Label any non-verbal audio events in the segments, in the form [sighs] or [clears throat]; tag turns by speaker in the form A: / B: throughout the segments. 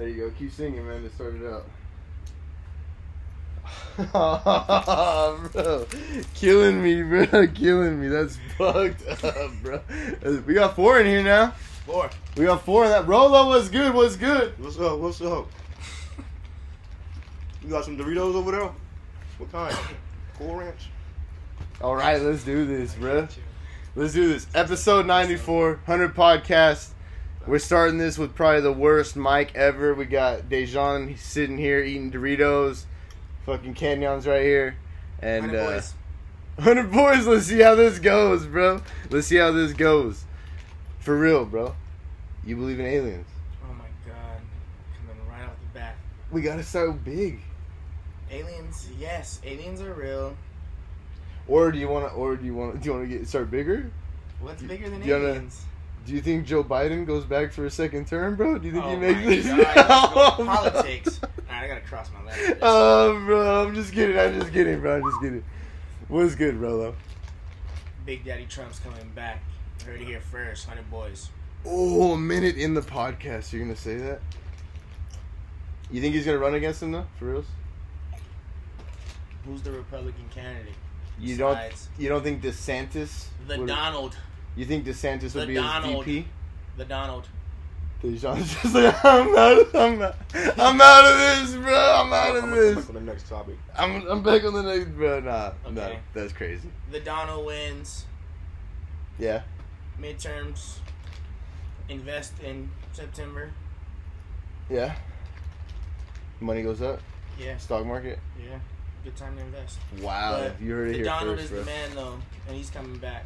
A: There you go. Keep singing, man, to start it out. [laughs] bro. Killing me, bro. [laughs] Killing me. That's fucked up, bro. [laughs] We got four in here now.
B: Four.
A: We got four. That Rolo was good. Was good.
B: What's up? What's up? You got some Doritos over there? What kind? Cool Ranch.
A: All right, let's do this, bro. Let's do this. Episode 94, 100 podcast. We're starting this with probably the worst mic ever. We got Dejan sitting here eating Doritos. Fucking Canyons right here. And
C: Hundred
A: uh,
C: boys. [laughs]
A: 100 boys, let's see how this goes, bro. Let's see how this goes. For real, bro. You believe in aliens?
C: Oh my god. Coming right off the bat.
A: We gotta start big.
C: Aliens, yes, aliens are real.
A: Or do you wanna or do you wanna do you wanna get start bigger?
C: What's bigger than
A: Do
C: aliens?
A: Do you think Joe Biden goes back for a second term, bro? Do you think
C: oh
A: he makes this?
C: god, [laughs]
A: Oh,
C: politics. Alright, I gotta cross my legs. [laughs]
A: Oh, bro, I'm just kidding. I'm just kidding, bro. I'm just kidding. What's good, Rolo?
C: Big Daddy Trump's coming back. Heard it here first, hundred boys.
A: Oh, a minute in the podcast. You're gonna say that? You think he's gonna run against him though, for reals?
C: Who's the Republican candidate?
A: You don't. You don't think DeSantis?
C: The Donald.
A: You think DeSantis
C: The
A: would be
C: Donald.
A: his VP?
C: The Donald.
A: Dejan's [laughs] just like, I'm out. I'm out. I'm out of this, bro. I'm out of
B: I'm
A: this.
B: on the next topic.
A: I'm. I'm back on the next, bro. Nah, nah, that's crazy.
C: The Donald wins.
A: Yeah.
C: Midterms. Invest in September.
A: Yeah. Money goes up.
C: Yeah,
A: Stock market.
C: yeah. Good time to invest.
A: Wow,
C: But
A: you heard it
C: the
A: here
C: Donald
A: first,
C: is
A: bro.
C: the man though, and he's coming back.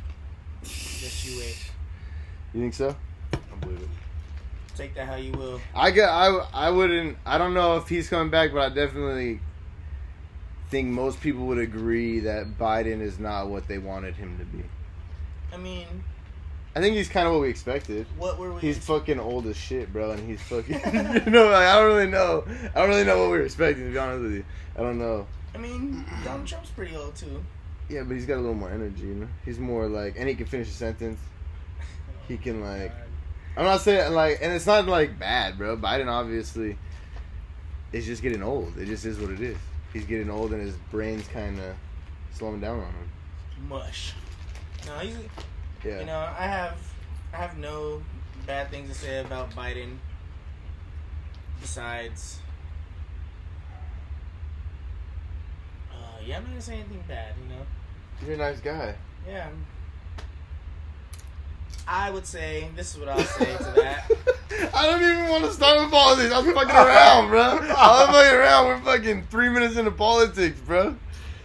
C: Just you wait.
A: You think so?
B: I believe it.
C: Take that how you will.
A: I get. I. I wouldn't. I don't know if he's coming back, but I definitely think most people would agree that Biden is not what they wanted him to be.
C: I mean,
A: I think he's kind of what we expected.
C: what were we?
A: He's fucking old as shit, bro, and he's fucking. [laughs] you know, like, I don't really know. I don't really know what we were expecting. To be honest with you, I don't know.
C: I mean, Donald Trump's pretty old too.
A: Yeah, but he's got a little more energy. You know, he's more like, and he can finish a sentence. He can like. I'm not saying like, and it's not like bad, bro. Biden obviously is just getting old. It just is what it is. He's getting old, and his brain's kind of slowing down on him.
C: mush. No, he's.
A: Yeah.
C: You know, I have, I have no bad things to say about Biden. Besides, uh, yeah, I'm not gonna say anything bad. You know,
A: You're a nice guy.
C: yeah. I'm- would say this is what I'll say to that. [laughs]
A: I don't even want to start with politics. I was fucking around, bro. I was [laughs] fucking around. We're fucking three minutes into politics, bro.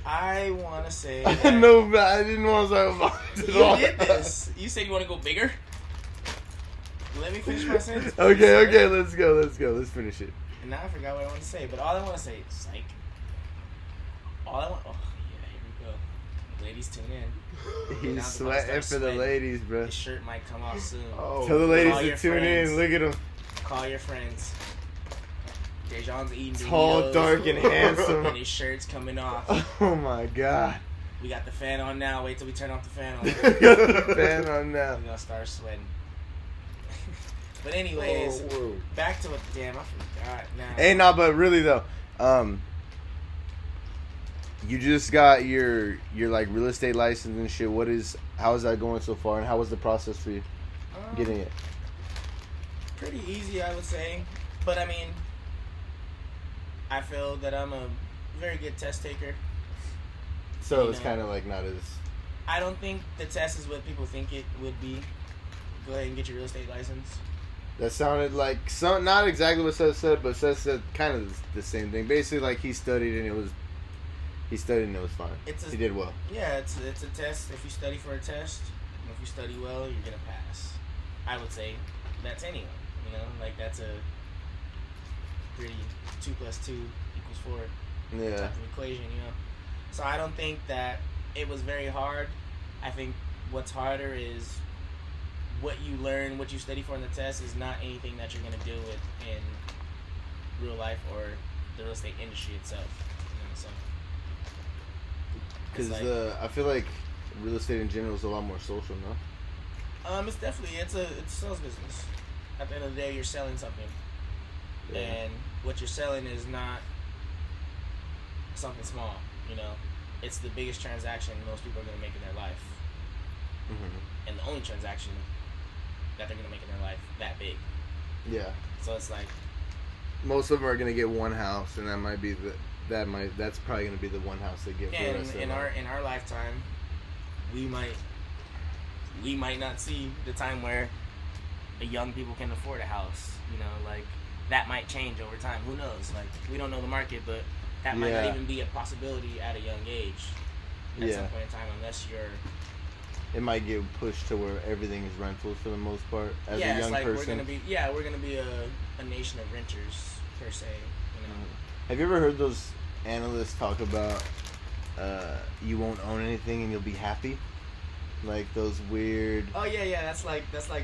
C: I want to say. [laughs]
A: I know, but I didn't want to start with politics at
C: You did this. You said you want to go bigger. Let me finish my sentence.
A: Okay, okay, let's go, let's go, let's finish it.
C: And now I forgot what I want to say, but all I want to say is psych. All I want. Oh yeah, here we go. Ladies, tune in. [laughs]
A: He's
C: Now
A: sweating for the ladies, bro.
C: This shirt might come off soon.
B: Oh,
A: Tell the ladies to tune
C: friends.
A: in. Look at him,
C: Call your friends. Dejan's eating
A: tall,
C: Doritos,
A: dark, and [laughs]
C: and
A: handsome.
C: his shirt's coming off. [laughs]
A: Oh my god.
C: We got the fan on now. Wait till we turn off the fan on.
A: Got the fan on now.
C: We're gonna start sweating. but anyways,
B: Oh,
C: back to what. Damn, I forgot now.
A: Hey, nah, but really though, um, you just got your your like real estate license and shit. What is how is that going so far, and how was the process for you
C: Um,
A: getting it?
C: pretty easy, I would say. But I mean, I feel that I'm a very good test taker.
A: So
C: you
A: it's kind of like not as
C: I don't think the test is what people think it would be. Go ahead and get your real estate license.
A: that sounded like some not exactly what Seth said, but Seth said kind of the same thing. Basically, like he studied and it was he studied and it was fine.
C: It's a-
A: he did well.
C: Yeah, it's it's a test. If you study for a test, if you study well, you're gonna pass. I would say that's anyone. You know, like that's a pretty two plus two equals four
A: Yeah.
C: type of equation, you know. So I don't think that it was very hard. I think what's harder is what you learn, what you study for in the test is not anything that you're gonna deal with in real life or the real estate industry itself. You know, so
A: Because
C: like-
A: uh, I feel like real estate in general is a lot more social, no?
C: um, it's definitely it's a it's a sales business. At the end of the day, you're selling something.
A: Yeah.
C: and what you're selling is not something small. You know, it's the biggest transaction most people are gonna make in their life,
A: Mhm.
C: and the only transaction that they're gonna make in their life that big.
A: Yeah.
C: So it's like,
A: Most of them are gonna get one house, and that might be the that might that's probably gonna be the one house they get the
C: and in our
A: life.
C: in our lifetime, we might we might not see the time where the young people can afford a house. You know, like that might change over time. Who knows? Like we don't know the market, but that might
A: Yeah.
C: not even be a possibility at a young age. At
A: Yeah.
C: some point in time, unless you're
A: It might get pushed to where everything is rentals for the most part as
C: yeah,
A: a young
C: it's like
A: person.
C: we're gonna be yeah, we're gonna be a, a nation of renters per se. You know, mm.
A: Have you ever heard those analysts talk about uh, you won't own anything and you'll be happy? Like those weird.
C: oh yeah, yeah, that's like that's like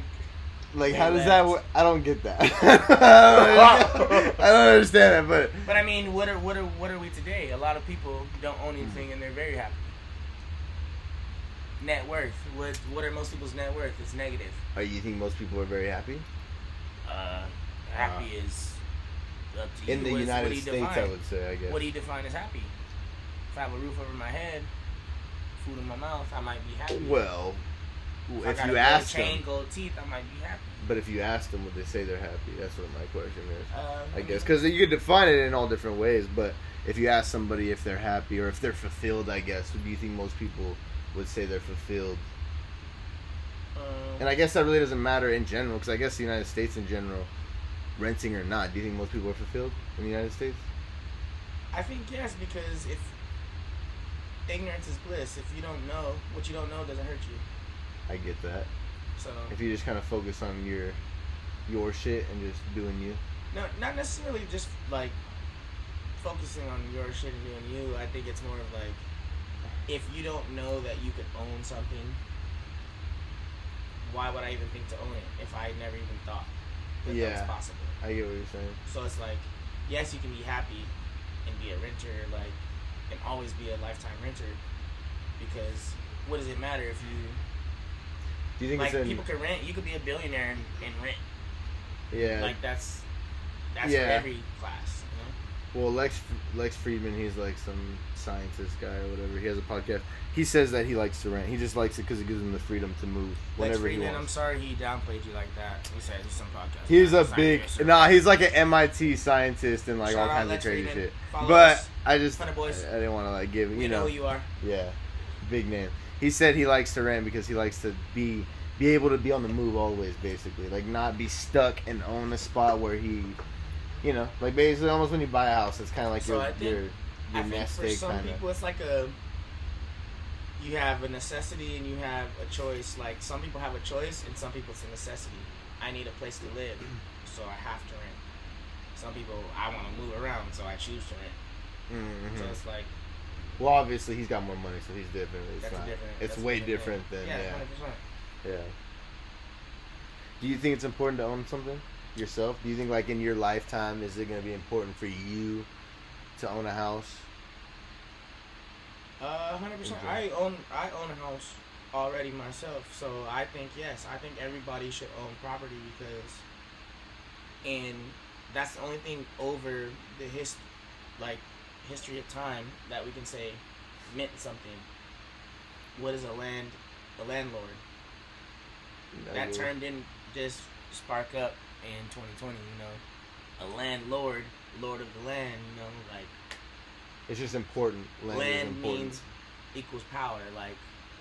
A: Like how does that?
C: left.
A: wo- I don't get that. [laughs] I don't understand that, but
C: But I mean, what are what are what are we today? A lot of people don't own anything and they're very happy. Net worth. What what are most people's net worth? It's negative.
A: are you think most people are very happy
C: Uh, happy is up to you.
A: in the
C: what
A: United
C: you
A: States?
C: define?
A: I would say. I guess.
C: What do you define as happy? If I have a roof over my head, food in my mouth, I might be happy.
A: well,
C: if,
A: if you ask
C: chain,
A: them,
C: gold teeth, I might be happy.
A: but if you ask them, would they say they're happy? That's what my question is.
C: Uh,
A: I guess because you could define it in all different ways. But if you ask somebody if they're happy or if they're fulfilled, I guess, do you think most people would say they're fulfilled?
C: um,
A: And I guess that really doesn't matter in general because I guess the United States in general, renting or not, do you think most people are fulfilled in the United States?
C: I think yes, because if ignorance is bliss, if you don't know what you don't know doesn't hurt you.
A: I get that.
C: So
A: If you just kind of focus on your your shit and just doing you.
C: no, not necessarily just like focusing on your shit and doing you. I think it's more of like if you don't know that you could own something, why would I even think to own it if I never even thought that that
A: Yeah.
C: was possible?
A: I get what you're saying.
C: So it's like, yes, you can be happy and be a renter, like, and always be a lifetime renter, because what does it matter if you
A: Do you think
C: like
A: in,
C: people can rent? You could be a billionaire and, and rent.
A: yeah?
C: Like that's that's
A: Yeah.
C: every class.
A: Well, Lex Lex Fridman, he's like some scientist guy or whatever. He has a podcast. He says that he likes to rent. He just likes it because it gives him the freedom to move Whatever.
C: Lex
A: whenever he
C: Fridman, I'm sorry he downplayed you like that. He said he's some podcast.
A: He's a big nah. He's like an MIT scientist and like
C: Shout
A: all kinds
C: Lex
A: of crazy
C: Fridman.
A: shit.
C: Follow
A: But
C: us.
A: I just I. I didn't want to like give
C: We
A: you
C: know,
A: know
C: who you are.
A: yeah big name. He said he likes to rent because he likes to be be able to be on the move always, basically, like not be stuck and own a spot where he, you know, like basically almost when you buy a house, it's kind of like
C: So I
A: your
C: think-
A: your
C: I
A: your
C: think
A: nest
C: for
A: egg
C: some
A: kind
C: people, it's like a you have a necessity and you have a choice. Like some people have a choice, and some people it's a necessity. I need a place to live, [clears throat] so I have to rent. Some people I want to move around, so I choose to rent.
A: Mhm.
C: So it's like
A: Well, obviously he's got more money, so he's different. It's
C: that's
A: not.
C: different.
A: it's
C: that's
A: way
C: different
A: different than
C: yeah,
A: yeah, yeah. Do you think it's important to own something yourself? Do you think like in your lifetime is it going to be important for you to own a house?
C: Uh, hundred percent. I own I own a house already myself, so I think yes, I think everybody should own property because, and that's the only thing over the hist, like history of time that we can say meant something. What is a land, a landlord? That term didn't just spark up in 2020. You know, a landlord, lord of the land. You know, like
A: It's just important. Land,
C: land,
A: important.
C: means equals power. Like.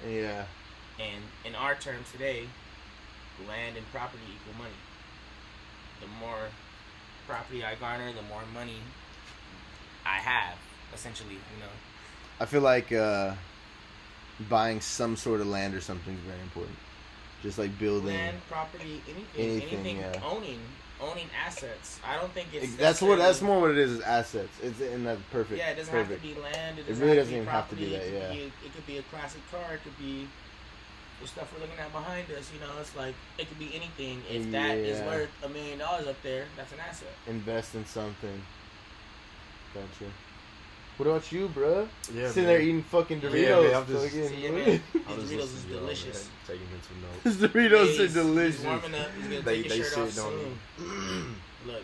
A: yeah.
C: And in our terms today, land and property equal money. The more property I garner, the more money I have, essentially, you know.
A: I feel like uh, buying some sort of land or something is very important. Just like building.
C: Land, property, anything,
A: Anything,
C: anything,
A: yeah.
C: owning, owning assets. I don't think it's
A: that's what. That's more what it is. Is assets. It's in that perfect.
C: Yeah, it doesn't
A: perfect.
C: have to be land. It,
A: It really doesn't even have to be that,
C: It could
A: yeah.
C: be a- it could be a classic car. It could be the stuff we're looking at behind us. You know, it's like it could be anything. If that is
A: Yeah.
C: worth a million dollars up there, that's an asset.
A: Invest in something. Gotcha. What about you, bruh?
B: Yeah,
A: Sitting
B: man.
A: there eating fucking Doritos.
B: Yeah, man, I'm just-
A: fucking-
C: See, [laughs] yeah, man. These Doritos is delicious.
B: Taking in some notes.
A: These Doritos
C: He's-
A: are delicious.
C: He's warming up. He's gonna
B: They-
C: take
B: they
C: his shirt off
B: on
C: soon. [clears throat] Look,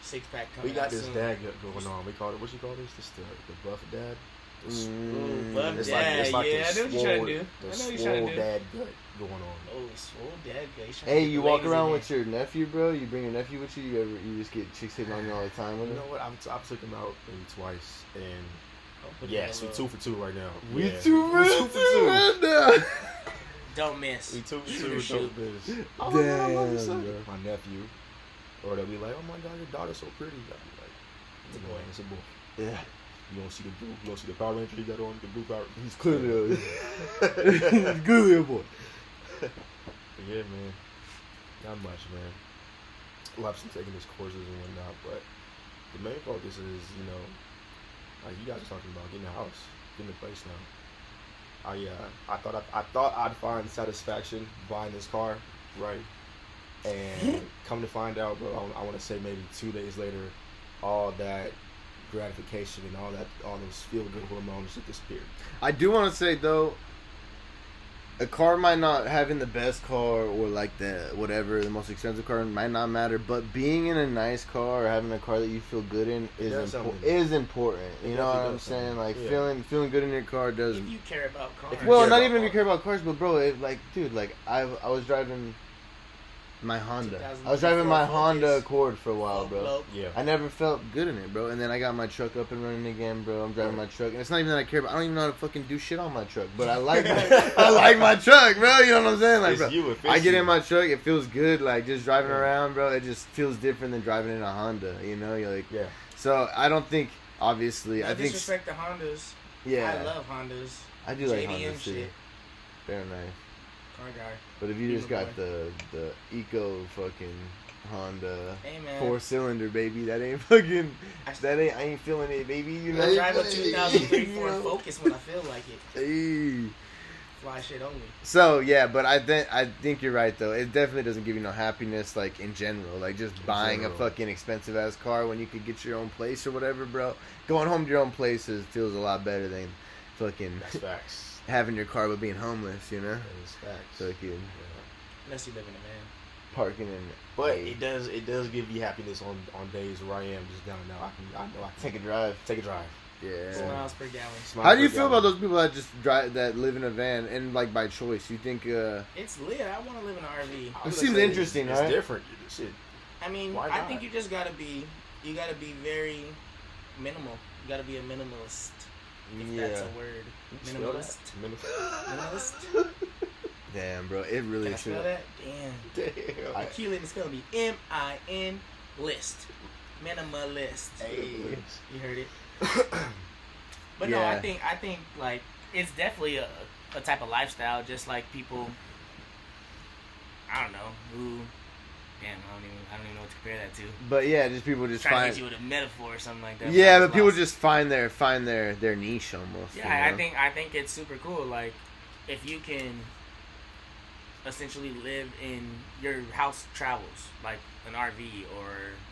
C: six pack coming
B: We got
C: out
B: this
C: soon.
B: dad going on. We call it what you call this? This the the buff dad. The s-
A: Mm,
C: buff
B: It's
C: dad.
B: like it's like
C: yeah,
B: the
C: I know what you're trying to do. I know what you're trying to do.
B: dad gut going on.
C: Oh, swole dad. guy. He's trying to
A: Hey, you walk around with your nephew, bro. You bring your nephew with you. You ever you just get chicks hitting on you all the time with
B: You
A: him?
B: know what? I've, I've took him out maybe twice, and
C: here. Put
B: yes, we
C: little-
B: two for two right now.
A: We
B: Yeah.
A: two
B: We
A: for
B: two for
A: two
B: two.
A: right now.
C: Don't miss.
B: We two for two.
C: or
B: with
C: shoot.
B: dope. Oh my God, I love you,
A: Damn,
B: son.
A: bro.
B: My nephew, or they'll be like, "Oh my God, your daughter's so pretty." I'll be like,
C: It's a
B: "No,
C: boy."
B: It's a boy.
A: Yeah,
B: You don't see the blue. You don't see the Power Ranger he got on the blue Power.
A: he's clearly a, [laughs] he's clearly a boy.
B: Yeah, man. Not much, man. Lots of taking his courses and whatnot, but the main focus is, you know, like you guys are talking about getting a house, getting a place now. I uh, I thought I, I thought I'd find satisfaction buying this car, right? And [laughs] come to find out, bro, I, want to say maybe two days later, all that gratification and all that, all those feel good hormones just disappeared.
A: I do want to say though, a car might not having the best car or like the whatever the most expensive car might not matter, but being in a nice car or having a car that you feel good in is
B: does
A: impo- is important. You know what I'm
B: does
A: saying?
B: something.
A: Like
B: Yeah.
A: feeling feeling good in your car does.
C: If you care about cars.
A: Well, not
B: about
A: even if you care about cars, but bro, it, like, dude, like I I was driving my Honda. I was driving my
C: Focus.
A: Honda Accord for a while, bro.
B: Yeah.
A: I never felt good in it, bro. And then I got my truck up and running again, bro. I'm driving my truck, and it's not even that I care about. I don't even know how to fucking do shit on my truck, but I like my, [laughs] I like my truck, bro. You know what I'm saying? Like, bro,
B: you,
A: I get
B: you.
A: in my truck, it feels good. Like just driving
B: Yeah.
A: around, bro. It just feels different than driving in a Honda. You know, you're like.
B: Yeah.
A: So I don't think, obviously,
C: No
A: I think,
C: disrespect the Hondas.
A: yeah,
C: I love Hondas.
A: I do like
C: JDM
A: Hondas too.
C: shit.
A: Very nice.
C: Car guy.
A: But if you just got the the eco fucking Honda
C: Hey
A: four cylinder baby, that ain't fucking that ain't I ain't feeling it, baby. You know.
C: I drive a
A: Hey,
C: 2003
A: you
C: Ford
A: know?
C: Focus when I feel like it.
A: Hey.
C: Fly shit only.
A: So yeah, but I think I think you're right though. It definitely doesn't give you no happiness like in general. Like just buying
B: general.
A: a fucking expensive ass car when you could get your own place or whatever, bro. Going home to your own place is, feels a lot better than fucking
B: That's facts.
A: Having your car but being homeless. You know,
B: That is facts.
A: fucking
B: Yeah.
C: Unless you live in a van.
A: parking in.
B: But it does it does give you happiness on, on days where I am just down now. I can I know I can
A: take a drive.
B: take a drive.
A: Yeah.
C: Miles per gallon.
B: Smile
A: How do you feel
B: gallon.
A: about those people that just drive that live in a van and like by choice? You think uh
C: It's lit. I want to live in an RV.
A: It seems interesting,
B: it's
A: right?
B: different. Shit.
C: I mean, I think you just gotta be, you gotta be very minimal. You gotta be a minimalist, if that's a word.
B: You can spell that.
C: Minimalist. Minimalist. [laughs]
A: damn bro, it really
C: Can I
A: should.
C: spell that? Damn.
B: Damn.
C: I kill it. It's gonna be M I N list. Minimalist.
B: Hey.
C: You heard it. [coughs] But no, I think I think like it's definitely a, a type of lifestyle, just like people. I don't know who. Damn, I don't even I don't even know what to compare that to.
A: But yeah, just people just
C: Trying to
A: find.
C: hit you with a metaphor or something like that.
A: Yeah,
C: I
A: but people just find their find their their niche almost.
C: Yeah,
A: you
C: I think I think it's super cool. Like, if you can essentially live in your house travels, like an RV or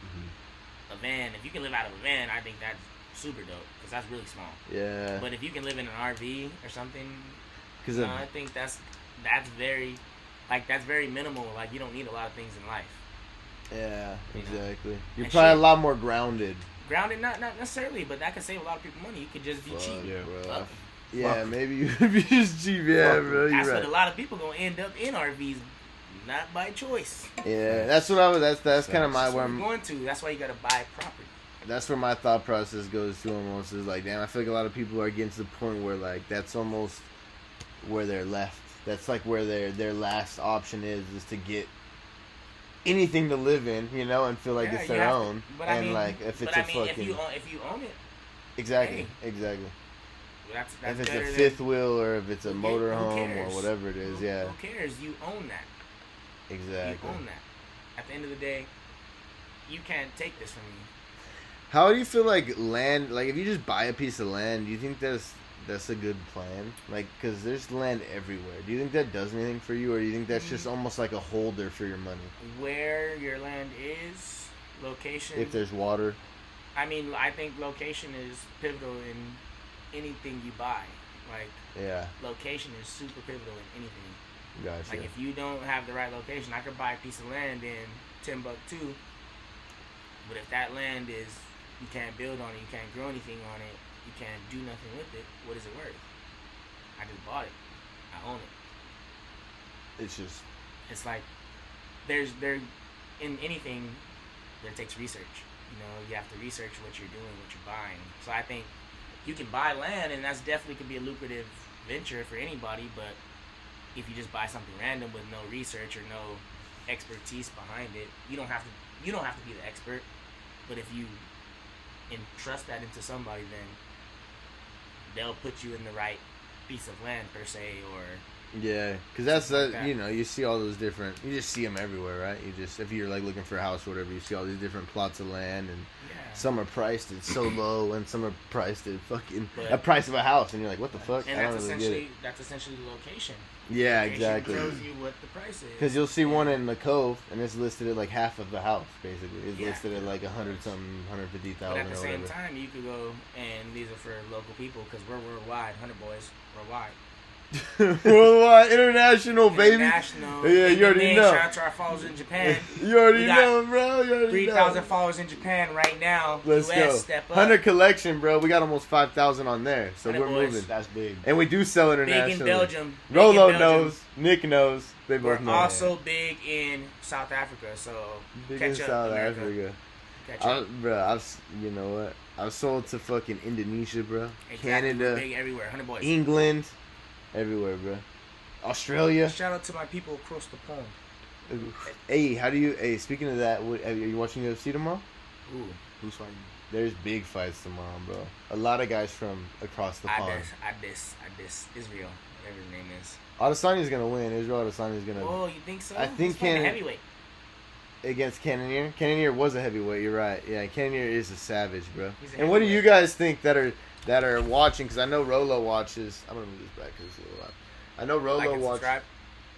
B: Mhm.
C: a van. If you can live out of a van, I think that's super dope because that's really small.
A: Yeah,
C: But if you can live in an RV or something,
A: because
C: no, I think that's that's very like that's very minimal. Like you don't need a lot of things in life.
A: yeah,
C: You know.
A: exactly. You're
C: And
A: probably
C: shit.
A: a lot more grounded.
C: Grounded, not not necessarily, but that could save a lot of people money. You could just be
A: Fuck,
C: cheap.
B: Yeah.
A: bro.
C: Fuck.
A: Yeah,
B: Fuck.
A: maybe [laughs] you could be just cheap. Yeah,
B: Fuck.
A: bro.
C: That's
A: You're
C: what a lot of people gonna end up in RVs, not by choice.
A: Yeah, that's what I was. That's that's kind of my
C: That's
A: where I'm,
C: going to. That's why you gotta buy property.
A: that's where my thought process goes to almost is like, damn, I feel like a lot of people are getting to the point where like that's almost where they're left. That's like where their their last option is is to get anything to live in, you know, and feel like
C: Yeah,
A: it's their
C: have to-
A: own.
C: but I
A: and
C: mean,
A: like if it's
C: but
A: a
C: I mean,
A: fucking
C: if you own, if you own it,
A: exactly,
C: hey.
A: exactly.
C: that's that's
A: If it's a
C: than-
A: fifth wheel or if it's a
C: Who ca-
A: motor home or whatever it is,
C: Who-
A: yeah,
C: Who cares? You own that.
A: exactly.
C: You own that. At the end of the day, you can't take this from me.
A: How do you feel like land? Like if you just buy a piece of land, do you think that's that's a good plan? Like, cause there's land everywhere. Do you think that does anything for you, or do you think that's
C: Mm.
A: just almost like a holder for your money?
C: Where your land is, location.
A: If there's water,
C: I mean, I think location is pivotal in anything you buy. Like
A: yeah,
C: location is super pivotal in anything.
A: gotcha.
C: Like if you don't have the right location, I could buy a piece of land in Timbuktu, But if that land is you can't build on it, you can't grow anything on it, can't do nothing with it, what is it worth? I just bought it. I own it.
A: It's just
C: It's like there's there in anything there takes research. You know, you have to research what you're doing, what you're buying. So I think you can buy land and that's definitely could be a lucrative venture for anybody, but if you just buy something random with no research or no expertise behind it, you don't have to you don't have to be the expert. But if you entrust that into somebody then they'll put you in the right piece of land per se or
A: yeah, because that's
C: like
A: that.
C: that.
A: You know, you see all those different. You just see them everywhere, right? You just if you're like looking for a house or whatever, you see all these different plots of land, and
C: yeah.
A: some are priced at so [clears throat] low, and some are priced at fucking
C: But-
A: a price of a house, and you're like, what the fuck?
C: And
A: I
C: that's
A: really
C: essentially that's essentially the location.
A: Yeah,
C: Location
A: exactly.
C: Tells you what the price is.
A: Because you'll see one in the Cove, and it's listed at like half of the house, basically. It's
C: Yeah.
A: listed at like a hundred something, hundred fifty thousand.
C: But at the same
A: whatever.
C: time, you could go and these are for local people because we're worldwide. Hundred boys worldwide. [laughs]
A: Worldwide, international, baby.
C: International.
A: Yeah, you already
C: Name,
A: know.
C: Shout out to our followers in Japan. [laughs]
A: You already
C: We got
A: know, bro. You already
C: Three
A: know.
C: thousand followers in Japan right now.
A: Let's
C: US,
A: go.
C: Step up.
A: Hundred collection, bro. We got almost five thousand on there, so
C: 100
A: we're
C: boys.
A: moving.
B: That's big.
A: And we do sell
C: Big
A: internationally.
C: in Belgium. Big
A: Rolo
C: in Belgium.
A: knows. Nick knows. They both
C: We're
A: both know.
C: also big in South Africa. So
A: Big
C: catch
A: in
C: up,
A: South
C: America.
A: Africa.
C: Catch
A: I,
C: up.
A: bro, I've you know what? I've sold to fucking Indonesia, bro.
C: Exactly. We're
A: Canada,
C: Big everywhere. Hundred boys.
A: England, everywhere, bro. Australia.
C: Shout out to my people across the pond.
A: Hey, how do you? Hey, speaking of that, what, are you watching UFC tomorrow?
B: Ooh, who's fighting?
A: There's big fights tomorrow, bro. A lot of guys from across the
C: I
A: pond.
C: diss, I diss, I diss Israel, whatever his name is.
A: Adesanya's gonna win. Israel Adesanya's gonna
C: Oh, you think so?
A: I think Canada-
C: heavyweight.
A: against Cannonier. Cannonier was a heavyweight. You're right. Yeah, Cannonier is a savage, bro.
C: He's a
A: And what do you guys think that are that are watching? Because I know Rolo watches. I'm gonna move this back because it's a little loud. I know Rolo
C: Like and
A: watches.
C: subscribe.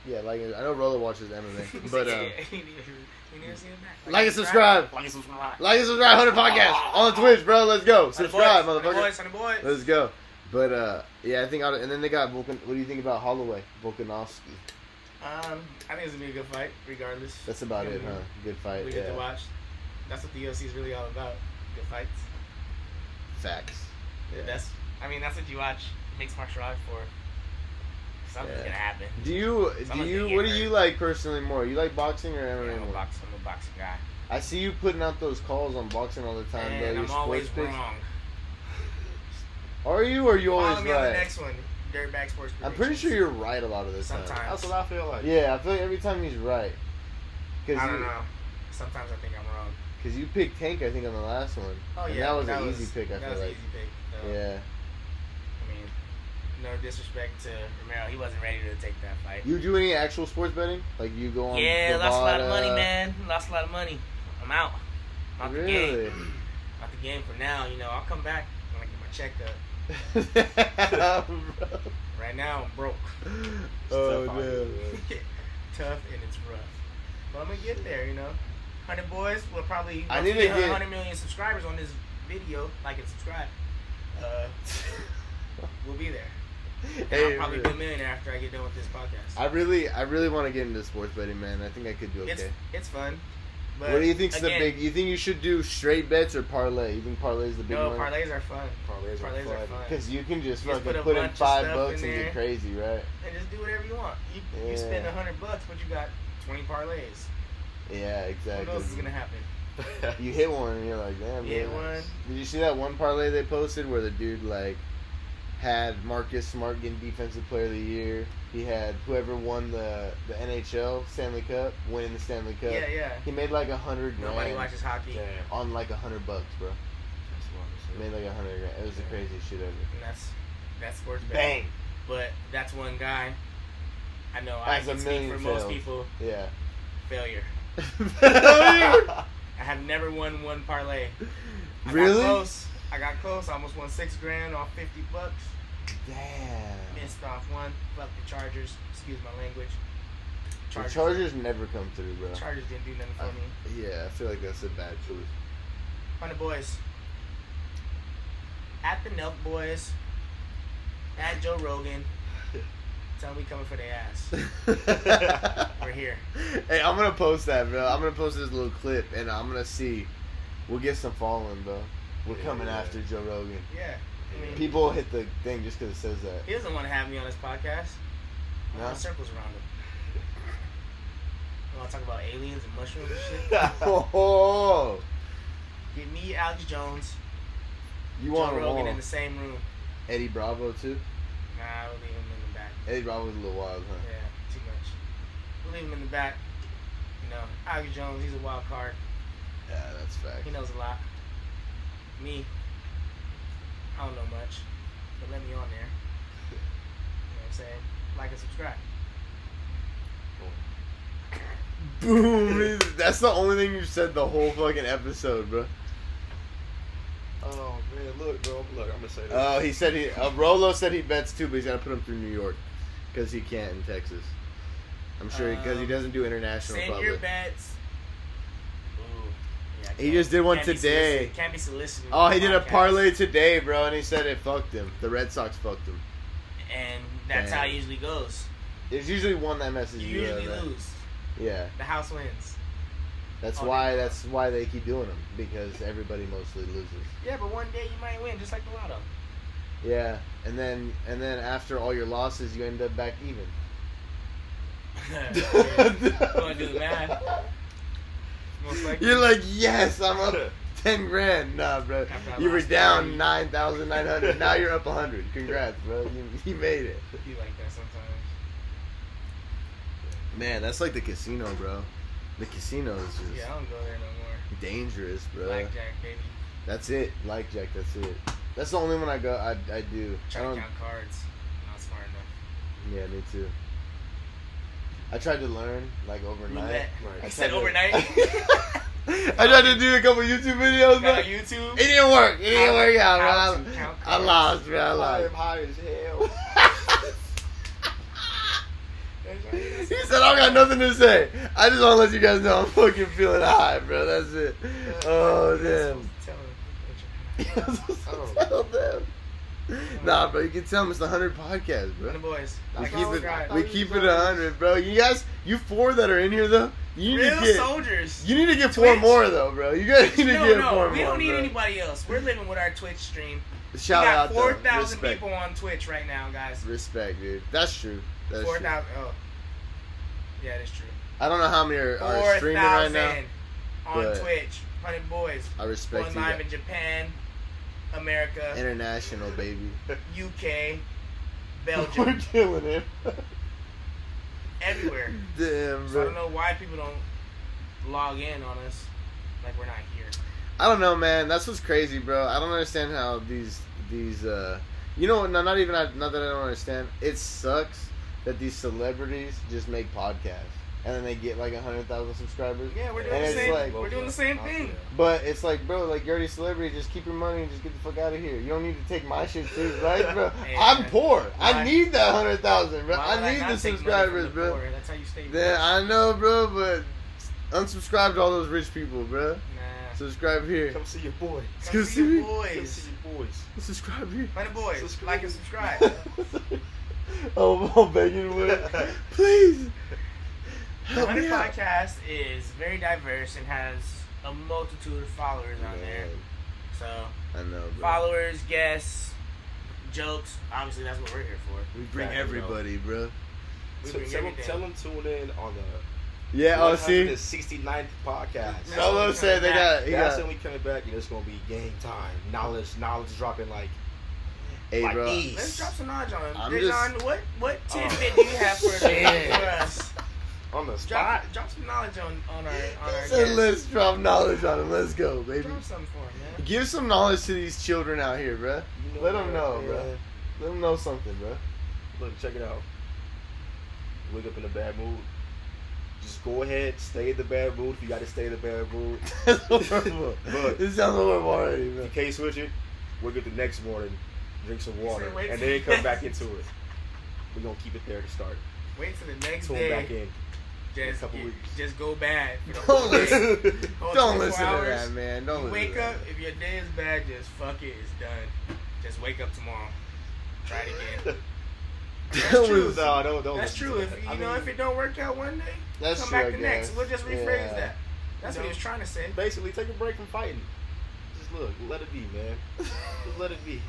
A: Yeah, like I know Rolo watches MMA, [laughs] but uh, [laughs]
C: you never seen it back.
A: like and subscribe,
C: Like and subscribe.
A: like and subscribe. Hundred podcast on Twitch, bro. Let's go. Subscribe,
C: boys,
A: motherfucker.
C: boys, boys.
A: Let's go. But uh, yeah, I think. I'll- And then they got Volkan. What do you think about Holloway, Volkanovski?
C: Um, I think it's gonna be a good fight, regardless.
A: That's about it, huh? Good fight.
C: We get to watch. That's what the UFC is really all about. Good fights.
A: Facts. Yeah.
C: That's. I mean, that's what you watch mixed martial arts for. Something's
A: Yeah.
C: gonna happen.
A: Do you do you
C: gonna
A: what do you like personally more? You like boxing or
C: Yeah,
A: MMA
C: I'm a
A: more?
C: boxing. I'm a boxing guy.
A: I see you putting out those calls on boxing all the time, bro.
C: and
A: Your
C: I'm always
A: sports picks.
C: wrong.
A: Are you or you
C: Follow
A: always
C: me on the
A: right?
C: next one. Dirtbag Sports.
A: I'm pretty sure you're right a lot of the time.
C: Sometimes.
B: That's what I feel like.
A: Yeah, I feel like every time he's right. Cause
C: I don't know. Sometimes I think I'm wrong.
A: Cause you picked Tank, I think, on the last one.
C: Oh
A: And
C: yeah,
A: that was
C: that
A: an
C: was,
A: easy pick. I
C: that
A: feel
C: was
A: like.
C: an easy pick.
A: Yeah.
C: I mean, no disrespect to Romero, he wasn't ready to take that fight.
A: You do any actual sports betting? Like you go on?
C: yeah, lost a lot of money, man. Lost a lot of money. I'm out. Out the game.
A: Really?
C: Out the game for now. You know, I'll come back when I get my check up. [laughs] Right now, I'm broke. [laughs]
A: oh
B: tough
A: damn. [laughs]
C: Tough and it's rough. But I'm gonna get there. You know, hundred boys will probably.
A: I need to
C: get
A: get-
C: 100 million subscribers on this video. Like and subscribe. Uh, [laughs] we'll be there.
A: Hey,
C: I'll probably be a millionaire after I get done with this podcast.
A: I really, I really want to get into sports betting, man. I think I could do okay.
C: It's it's fun. But
A: what do you think's
C: again,
A: the big? You think you should do straight bets or parlay? You think parlay is the big
C: No,
A: one?
C: parlays are fun.
B: Parlays are
C: Parlays are
B: fun.
A: Because you can just
C: You just
A: fucking
C: put
A: put, in five bucks
C: in
A: and get crazy, right?
C: And just do whatever you want. You you spend a hundred bucks, but you got twenty parlays.
A: Yeah, exactly.
C: What else is gonna happen? [laughs]
A: You hit one and you're like, damn.
C: You hit one.
A: Did you see that one parlay they posted where the dude like had Marcus Smart getting Defensive Player of the Year? He had whoever won the the NHL Stanley Cup winning the Stanley Cup.
C: Yeah, yeah.
A: He made like a hundred grand
C: Nobody watches hockey,
B: Damn.
A: on like a hundred bucks, bro.
B: That's what
A: made like a hundred grand. It was the craziest shit ever.
C: and that's that's sports betting.
A: Bang.
C: But that's one guy. I know I
A: Has a
C: can speak for
A: million
C: most
A: fails.
C: people.
A: Yeah.
C: Failure. [laughs] [laughs] I have never won one parlay. I
A: really?
C: Got close. I got close. I almost won six grand off fifty bucks.
A: Damn.
C: Missed off one. Fuck the Chargers. Excuse my language.
A: The Chargers never come through, bro.
C: Chargers didn't do nothing for
A: I-
C: me.
A: Yeah, I feel like that's a bad choice.
C: Hundred boys. At the Nelk boys. At Joe Rogan. Tell me coming for their ass. [laughs] We're here.
A: Hey, I'm gonna post that, bro. I'm gonna post this little clip, and I'm gonna see We'll get some following, bro. We're
B: Yeah,
A: coming
B: yeah.
A: after Joe Rogan.
C: Yeah. I mean,
A: People hit the thing just because it says that.
C: he doesn't want to have me on his podcast. I
A: No?
C: want circles around him. I want to talk about aliens and mushrooms and shit. [laughs]
A: Oh,
C: Get me, Alex Jones,
A: you
C: Joe
A: want them
C: Rogan
A: all.
C: in the same room.
A: Eddie Bravo too.
C: Nah, we'll leave him in the back.
A: Eddie Bravo's a little wild, huh?
C: Yeah, too much. We'll leave him in the back. You know, Alex Jones, he's a wild card.
A: Yeah, that's fact.
C: He knows a lot. Me, I don't know much, but let me on there. You know what I'm saying? Like and subscribe. [laughs]
A: Boom! That's the only thing you said the whole fucking episode, bro.
B: Oh man, look, bro. Look, I'm gonna say this.
A: Oh, he said he. Uh, Rolo said he bets too, but he's got to put him through New York because he can't in Texas. I'm sure because he
C: Um,
A: doesn't do international
C: Send
A: public.
C: your bets. Ooh. Yeah,
A: He just did one
C: can't
A: today.
C: solicited- Can't be solicited.
A: Oh, he did a parlay today, bro, and he said it fucked him. The Red Sox fucked him.
C: And that's
A: Damn.
C: how it usually goes.
A: There's usually one that messes
C: You
A: you,
C: usually
A: up. right?
C: lose.
A: Yeah,
C: The house wins.
A: that's
C: Oh,
A: why. That's why they keep doing them because everybody mostly loses.
C: Yeah, but one day you might win, just like the lotto.
A: Yeah, and then and then after all your losses, you end up back even. [laughs]
C: Go and do the math. Most likely.
A: You're like, yes, I'm up [laughs] ten grand. Nah, bro, you were down
C: 30.
A: nine thousand nine hundred. [laughs] now you're up a hundred. Congrats, bro. You, you made it.
C: You like that sometimes.
A: Man, that's like the casino, bro. The casino is just
C: Yeah, I don't go there no more.
A: dangerous, bro.
C: Blackjack, baby.
A: That's it. Like Jack. That's it. That's the only one I go. I I do. I
C: Trying
A: don't.
C: to count cards. Not smart enough.
A: Yeah, me too. I tried to learn like overnight.
B: Right.
C: I
A: I
C: said
A: to-
C: overnight. [laughs]
A: I tried to do a couple YouTube videos,
C: Got
A: but
C: on
A: it didn't work. It didn't work out,
C: How
A: bro.
C: to count
A: I lost, bro. I
B: I
A: lost.
B: am high as hell. [laughs]
A: he said, I don't got nothing to say. I just want to let you guys know I'm fucking feeling high, bro. That's it. Oh, damn.
C: Tell him.
B: Oh.
A: Tell them. Nah, bro, you can tell them it's the 100 podcast,
C: And the
A: bro.
C: boys.
A: We
C: Like
A: keep it, we keep it 100, bro. You guys, you four that are in here, though, you need
C: Real
A: to get,
C: soldiers.
A: you need to get four
C: Twitch.
A: more, though, bro. You guys need to
C: no,
A: get
C: no,
A: four
C: we
A: more,
C: don't need
A: bro.
C: anybody else. We're living with our Twitch stream.
A: Shout
C: we got
A: out,
C: four thousand people on Twitch right now, guys.
A: Respect, dude. That's true. That's
C: Four
A: true.
C: Oh, yeah, that's true.
A: I don't know how many are, are
C: Four
A: streaming right now.
C: on Twitch. Hundred boys
A: I respect
C: going
A: you.
C: live
A: guys.
C: in Japan, America,
A: International, baby. [laughs]
C: UK, Belgium.
A: We're killing it.
C: everywhere. [laughs]
A: Damn,
C: So I don't know why people don't log in on us like we're not here.
A: I don't know, man. That's what's crazy, bro. I don't understand how these these uh, you know, no, not even not that I don't understand. It sucks that these celebrities just make podcasts and then they get like a hundred thousand subscribers.
C: Yeah, we're doing
A: And
C: the same.
A: like-
C: we're doing the same thing.
A: But it's like, bro, like you're already a celebrity. Just keep your money and just get the fuck out of here. You don't need to take my shit too, [laughs] right, bro?
C: Yeah.
A: I'm poor.
C: Why-
A: I need that hundred thousand, bro. I need
C: not
A: the subscribers,
C: the
A: bro.
C: poor? That's how you stay.
A: Then
C: rich.
A: I know, bro, but unsubscribe to all those rich people, bro.
C: Nah.
A: Subscribe here.
B: Come see your boy.
A: Come
C: Come
A: see
C: see your
A: me.
B: Come
C: boys.
B: see your boys.
A: Subscribe here.
C: Find the boys.
B: Subscribe.
C: Like and subscribe. [laughs]
A: oh, I'm begging Wood. [laughs] Please.
C: The
A: Help
C: Hundred. Podcast is very diverse and has a multitude of followers on there. So
A: I know, bro.
C: followers, guests, jokes. Obviously, that's what we're here for.
A: We bring
B: Exactly, bro.
A: everybody, bro.
C: We
B: So
C: bring
B: tell, them,
C: everything.
B: tell them tune in on the
A: Yeah, oh, see?
B: 169th podcast.
C: That's
A: Solo
C: what
A: said they got, he
B: That's
A: got,
B: when we coming back, and it's gonna be game time. Knowledge, knowledge dropping like
A: hey,
B: like
A: bro.
B: these.
C: Let's drop some knowledge on him.
A: I'm
C: Dejan,
A: just-
C: what what
B: Oh.
C: tidbit do you have for,
B: Shit. [laughs]
C: for us?
B: On the
C: Drop,
B: spot.
C: drop some knowledge on on our on our
A: He said, let's drop knowledge on him. Let's go, baby.
C: Drop something for him, man.
A: Give some knowledge to these children out here, bro.
B: You
A: Let 'em
B: what,
A: know,
B: man.
A: bro. Let them know something, bro.
B: Look, check it out. Wake up in a bad mood. Just go ahead, stay in the bad mood if you got to stay in the bad mood. [laughs]
A: That's horrible.
B: Look.
A: This sounds horrible already,
B: If
A: bro.
B: you can't switch it, wake up the next morning, drink some water, and then come back [laughs] into it. We're gonna keep it there to start.
C: Wait till the next
B: Tune
C: day.
B: back in.
C: Just,
B: couple
C: get-
B: weeks.
C: just go bad. [laughs]
A: Don't listen. Don't
C: 24
A: listen to that, man. Don't
C: wake
A: to
C: up,
A: that.
C: if your day is bad, just fuck it, it's done. Just wake up tomorrow. Try it again. [laughs] That's
A: Don't
C: true.
B: no, don't, don't.
C: That's true. If
B: that.
C: you
B: I
C: know
B: mean,
C: if it don't work out one day,
A: That's
C: come
A: true,
C: back the next. We'll just rephrase
A: Yeah.
C: that. That's
B: You
C: what he was trying to say.
B: Basically, take a break from fighting. Just look, let it be, man. [laughs] Just let it be.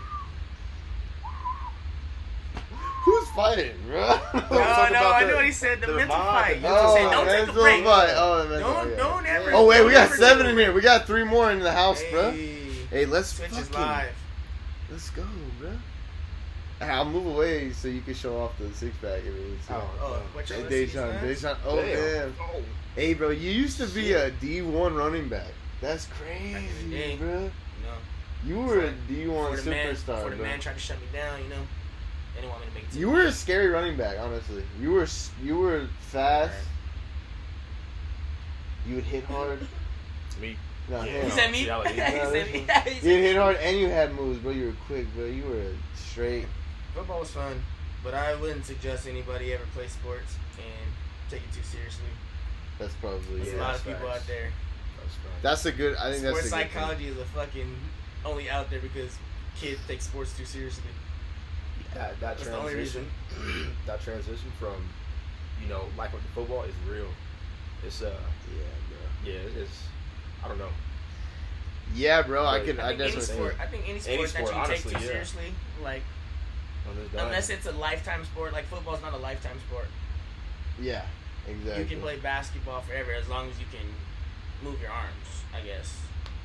A: Who's fighting, bro?
C: No, [laughs] no,
B: about
C: I
B: the-
C: know what he said. The,
B: the
C: mental
B: mind,
C: fight.
B: the
C: You
B: mental
C: said, don't take a break.
A: fight. Oh, the mental,
C: Don't,
A: yeah.
C: don't ever.
A: Oh wait, we got seven in here. We got three more in the house,
C: break.
A: bro.
C: Hey,
A: Hey, let's
C: Twitch is
A: fucking-
C: live.
A: Let's go, bro. I'll move away so you can show off the six pack. If it's
B: oh,
C: oh, Oh, what
A: Hey,
C: your
A: Dejan, Dejan. Oh
B: Damn.
A: damn.
B: Oh,
A: Hey, bro, you used to be a D one running back. That's crazy,
C: in the day.
A: bro.
C: No.
A: You were a
C: For-
A: D one
C: Before the man,
A: superstar,
C: before the man tried to shut me down, you know, they didn't want me to make it.
A: You were a scary running back, honestly. You were you were fast. You would hit hard. [laughs]
B: me.
A: No,
B: Yeah.
C: He said me.
B: Yeah,
C: he [laughs] [laughs] said me.
A: You hit hard and you had moves, bro. You were quick, bro. You were straight.
C: Football was fun, but I wouldn't suggest anybody ever play sports and take it too seriously.
A: That's probably
C: There's
A: yeah.
C: a lot
B: that's
C: of people out there.
B: That's right.
A: That's a good. I think
C: Sports
A: that's a good thing.
C: psychology is a fucking only out there because kids take sports too seriously.
B: That, that
C: That's the only
B: transition, [clears throat] that transition from, you know, life with the football is real. It's uh,
A: Yeah, bro.
B: yeah, it's. I don't know.
A: Yeah, bro. I can.
C: I
A: I,
C: think any
A: definitely.
C: sport, I think any sport, that
B: sport,
C: you
B: honestly,
C: take too
B: yeah.
C: seriously, like
B: When it's done.
C: unless it's a lifetime sport, like football's not a lifetime sport.
A: Yeah, exactly.
C: You can play basketball forever as long as you can move your arms. I guess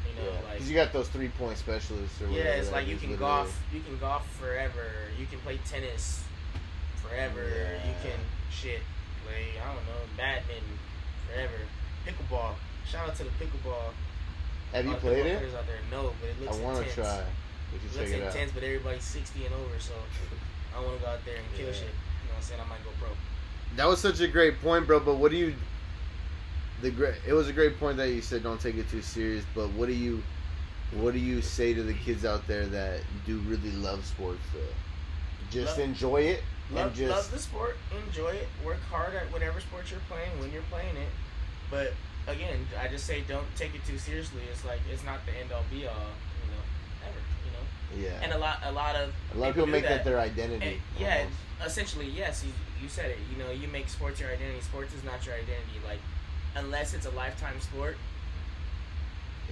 C: you know,
A: Yeah,
C: like
A: because you got those three point specialists or whatever.
C: yeah, it's like you can
A: literally-
C: golf. You can golf forever. You can play tennis forever. You can shit play. I don't know badminton forever. Pickleball. Shout out to the pickleball.
A: Have you played
C: pickleball
A: it?
C: Out there. No, but it looks.
A: I
C: looks
A: want to
C: intense.
A: try. We should
C: It
A: check
C: looks
A: it out.
C: intense, but everybody's 60 and over, so [laughs] I want to go out there and kill
B: Yeah.
C: shit. You know what I'm saying? I might go pro.
A: That was such a great point, bro. But what do you? The great. It was a great point that you said don't take it too serious. But what do you? What do you say to the kids out there that do really love sports though? Just
C: Love-
A: enjoy it
C: Love,
A: and just
C: love the sport, enjoy it, work hard at whatever sport you're playing when you're playing it. But again, I just say don't take it too seriously. It's like it's not the end all be all, you know, ever, you know.
A: yeah.
C: And a lot, a lot of
A: a lot of people make that, their identity.
C: And, yeah, essentially, yes. You, you said it. You know, you make sports your identity. Sports is not your identity. Like, unless it's a lifetime sport,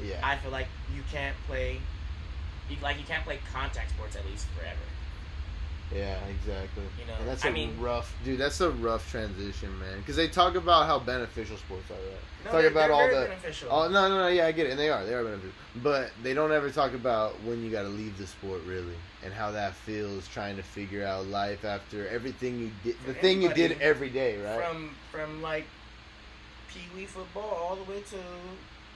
A: yeah.
C: I feel like you can't play. You, like you can't play contact sports at least forever.
A: Yeah, exactly.
C: You know,
A: and that's
C: I
A: a
C: mean-
A: rough, dude. That's a rough transition, man. Because they talk about how beneficial sports are. Right?
C: No,
A: talk
C: they're-
A: about
C: they're
A: all the.
C: beneficial.
A: Oh no, no, no. Yeah, I get it, and they are. They are beneficial, but they don't ever talk about when you got to leave the sport, really, and how that feels trying to figure out life after everything you did, the thing you did every day, right?
C: From from like pee wee football all the way to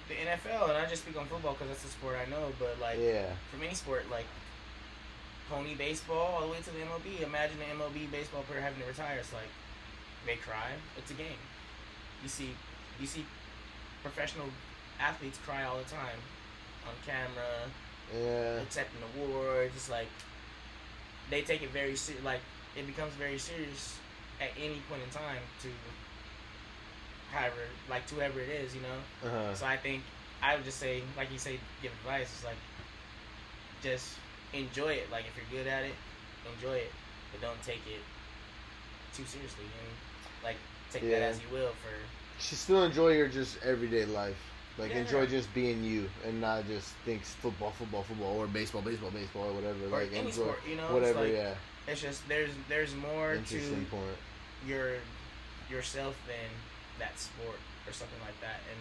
C: the NFL, and I just speak on football because that's the sport I know. But like
A: yeah,
C: from any sport, like pony baseball all the way to the MLB. Imagine the MLB baseball player having to retire. It's like they cry. It's a game. You see, you see professional athletes cry all the time on camera,
A: yeah,
C: accepting awards. It's like they take it very ser- like it becomes very serious at any point in time to however like to whoever it is, you know.
A: uh-huh.
C: So I think I would just say, like you say, give advice. It's like just enjoy it. Like if you're good at it, enjoy it, but don't take it too seriously. You know? like take that as you will for
A: Should still enjoy your just everyday life. Like
C: Yeah.
A: enjoy just being you, and not just think football, football, football, or baseball, baseball, baseball, or whatever.
C: or
A: like
C: any
A: enjoy
C: sport. You know,
A: whatever.
C: It's, like,
A: yeah,
C: it's just there's there's more to
A: point.
C: your yourself than that sport or something like that. And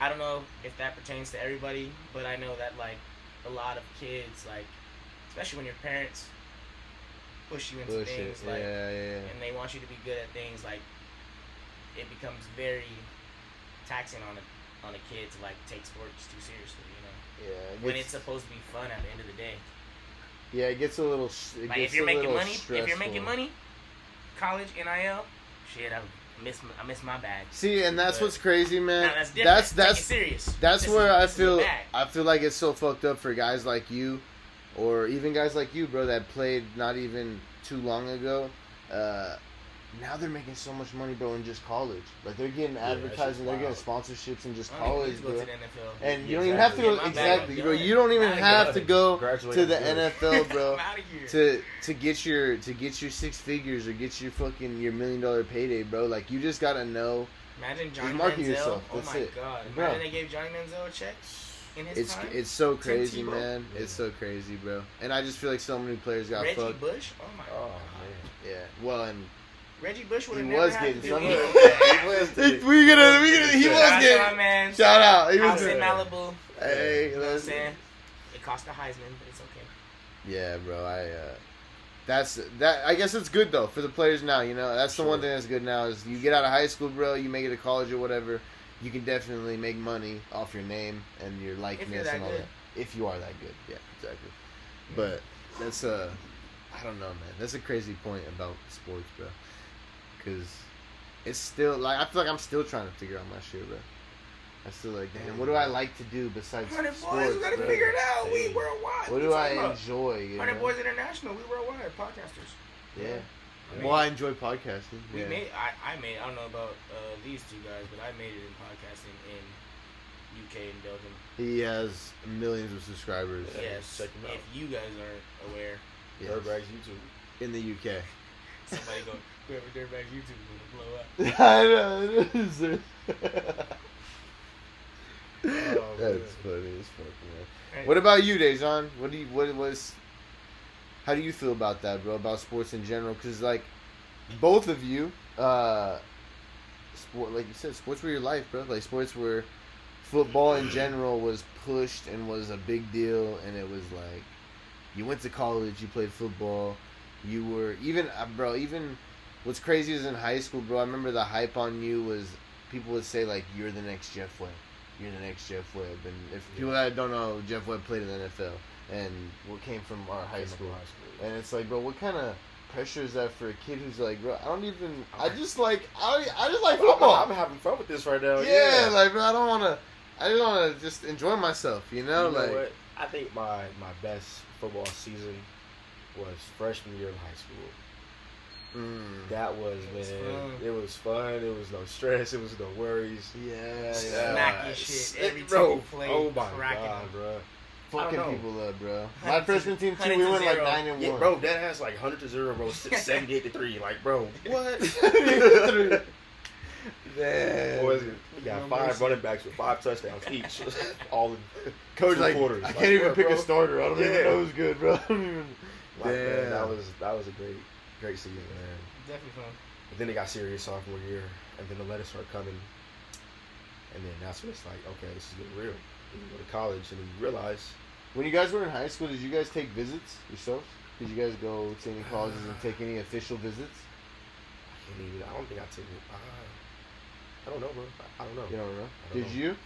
C: I don't know if that pertains to everybody, but I know that like a lot of kids, like especially when your parents push you into
A: Bullshit.
C: things,
A: Yeah,
C: like
A: yeah, yeah.
C: and they want you to be good at things, like it becomes very taxing on a on a kid to like take sports too seriously, you know.
A: Yeah, it
C: When it's supposed to be fun at the end of the day.
A: yeah, it gets a little. It
C: Like
A: gets
C: if you're making money, if you're making money, college NIL, shit, I miss my, I miss my bag.
A: See, and that's
C: But-
A: what's crazy, man.
C: That's different.
A: that's that's
C: serious.
A: that's
C: This
A: where
C: is-
A: I
C: this is your
A: feel. I feel like it's so fucked up for guys like you, or even guys like you, bro, that played not even too long ago. Uh, now they're making so much money, bro, in just college. Like they're getting
B: Yeah,
A: advertising, they're getting sponsorships in just
C: I don't even
A: college,
C: need to go
A: bro.
C: to the NFL.
A: And
B: Yeah,
A: you don't even have to go
B: exactly.
C: Get my bag
A: exactly,
C: up,
A: bro. You don't even have to go
B: Graduate
A: to the. NFL, [laughs] bro.
C: I'm out of here.
A: to to get your to get your six figures or get your fucking your million dollar payday, bro. Like you just gotta know
C: Imagine Johnny Manziel.
A: yourself,
C: Oh
A: that's
C: my
A: it.
C: god!
A: Bro.
C: Imagine they gave Johnny Manziel a check
A: It's
C: time.
A: it's so crazy,
C: Tebow.
A: man. It's so crazy, bro. And I just feel like so many players got
C: Reggie
A: fucked.
C: Bush. Oh my
B: Oh
C: god!
B: man.
A: Yeah. Well, and
C: Reggie Bush would
A: he
C: have never
A: was getting
C: to do
A: some.
C: any of
A: we
C: that.
A: gonna we gonna he
C: Shout
A: was
C: out my
A: getting.
C: man.
A: Shout out. He was
C: House in. Malibu.
A: Hey,
C: You know what I'm
A: listen.
C: saying? It cost a Heisman, but it's okay.
A: Yeah, bro. I. uh that's that. I guess it's good though for the players now. You know, that's the one thing that's good now is you get out of high school, bro. You make it to college or whatever. You can definitely make money off your name and your likeness and all
C: good.
A: that. If you are that good, yeah, exactly. But that's uh, I don't know, man. That's a crazy point about sports, bro. Because it's still like I feel like I'm still trying to figure out my shit, bro. I still like, damn, what do I like to do besides
C: Hundred
A: sports?
C: boys, we gotta
A: bro?
C: figure it out. We worldwide.
A: What do I
C: about?
A: enjoy? You
C: Hundred
A: know?
C: Boys International. We worldwide podcasters.
A: Yeah.
C: I mean,
A: Well, I enjoy podcasting.
C: we
A: yeah.
C: made. I, I made. I don't know about uh, these two guys, but I made it in podcasting in UK and Belgium.
A: He has millions of subscribers
B: Yeah,
C: yes.
B: check 'em out.
C: If you guys aren't aware,
A: yes,
B: Dirtbags YouTube.
A: in the UK.
C: somebody go whoever Dirtbags YouTube is gonna blow up. [laughs]
A: I know. sir. [laughs]
B: Oh,
A: That's
B: man.
A: funny as fuck, man.
C: Right.
A: What about you, Dejan? What do you what was? How do you feel about that, bro? About sports in general? Because like, both of you, uh, sport like you said, sports were your life, bro. Like sports were, football in general was pushed and was a big deal, and it was like, you went to college, you played football, you were even, uh, bro. Even what's crazy is in high school, bro. I remember the hype on you was people would say like, you're the next Jeff Webb you're the next Jeff Webb. And if people that don't know, Jeff Webb played in the NFL and what came from our high school.
B: high school.
A: And it's like, bro, what kind of pressure is that for a kid who's like, bro, I don't even, I just like, I, I just like
B: I'm,
A: football.
B: I'm having fun with this right now.
A: yeah, like, bro, I don't want to, I just want to just enjoy myself, you know,
B: you know
A: like,
B: what? I think my my best football season was freshman year of high school.
A: Mm,
B: That was
C: It
B: man.
C: fun.
B: It was fun. It was no stress. It was no worries.
A: yeah,
C: Smack
A: yeah.
C: shit
B: It-
C: every time
B: bro,
C: you play,
B: Oh my god, bro.
A: Fucking
B: I don't know.
A: people up, bro. My
C: Hundred
A: freshman team too, we
C: to
A: went like nine and
B: Yeah,
A: one.
B: bro, that has like hundred to zero, bro. Seventy-eight to three. Like, bro, what? [laughs] [laughs]
A: Damn.
B: Boys, we got
C: No
B: five
C: mercy.
B: running backs with five touchdowns each. [laughs] All in
A: Coach, like,
B: quarters.
A: I can't even
B: what,
A: pick
B: bro?
A: a starter. I don't even
B: Yeah.
A: know who's good, bro. I don't even.
B: Like, man,
A: Damn.
B: that was that was a great great season, man.
C: Definitely fun.
B: But then it got serious sophomore year, and then the letters started coming, and then that's when it's like, okay, this is getting real. Then you go to college, and then you realize,
A: When you guys were in high school, did you guys take visits yourselves? Did you guys go to any colleges and take any official visits?
B: I can't even. I don't think I took it. Uh, I don't know, bro. I, I don't know.
A: You don't know.
B: I don't
A: Did
B: know.
A: you?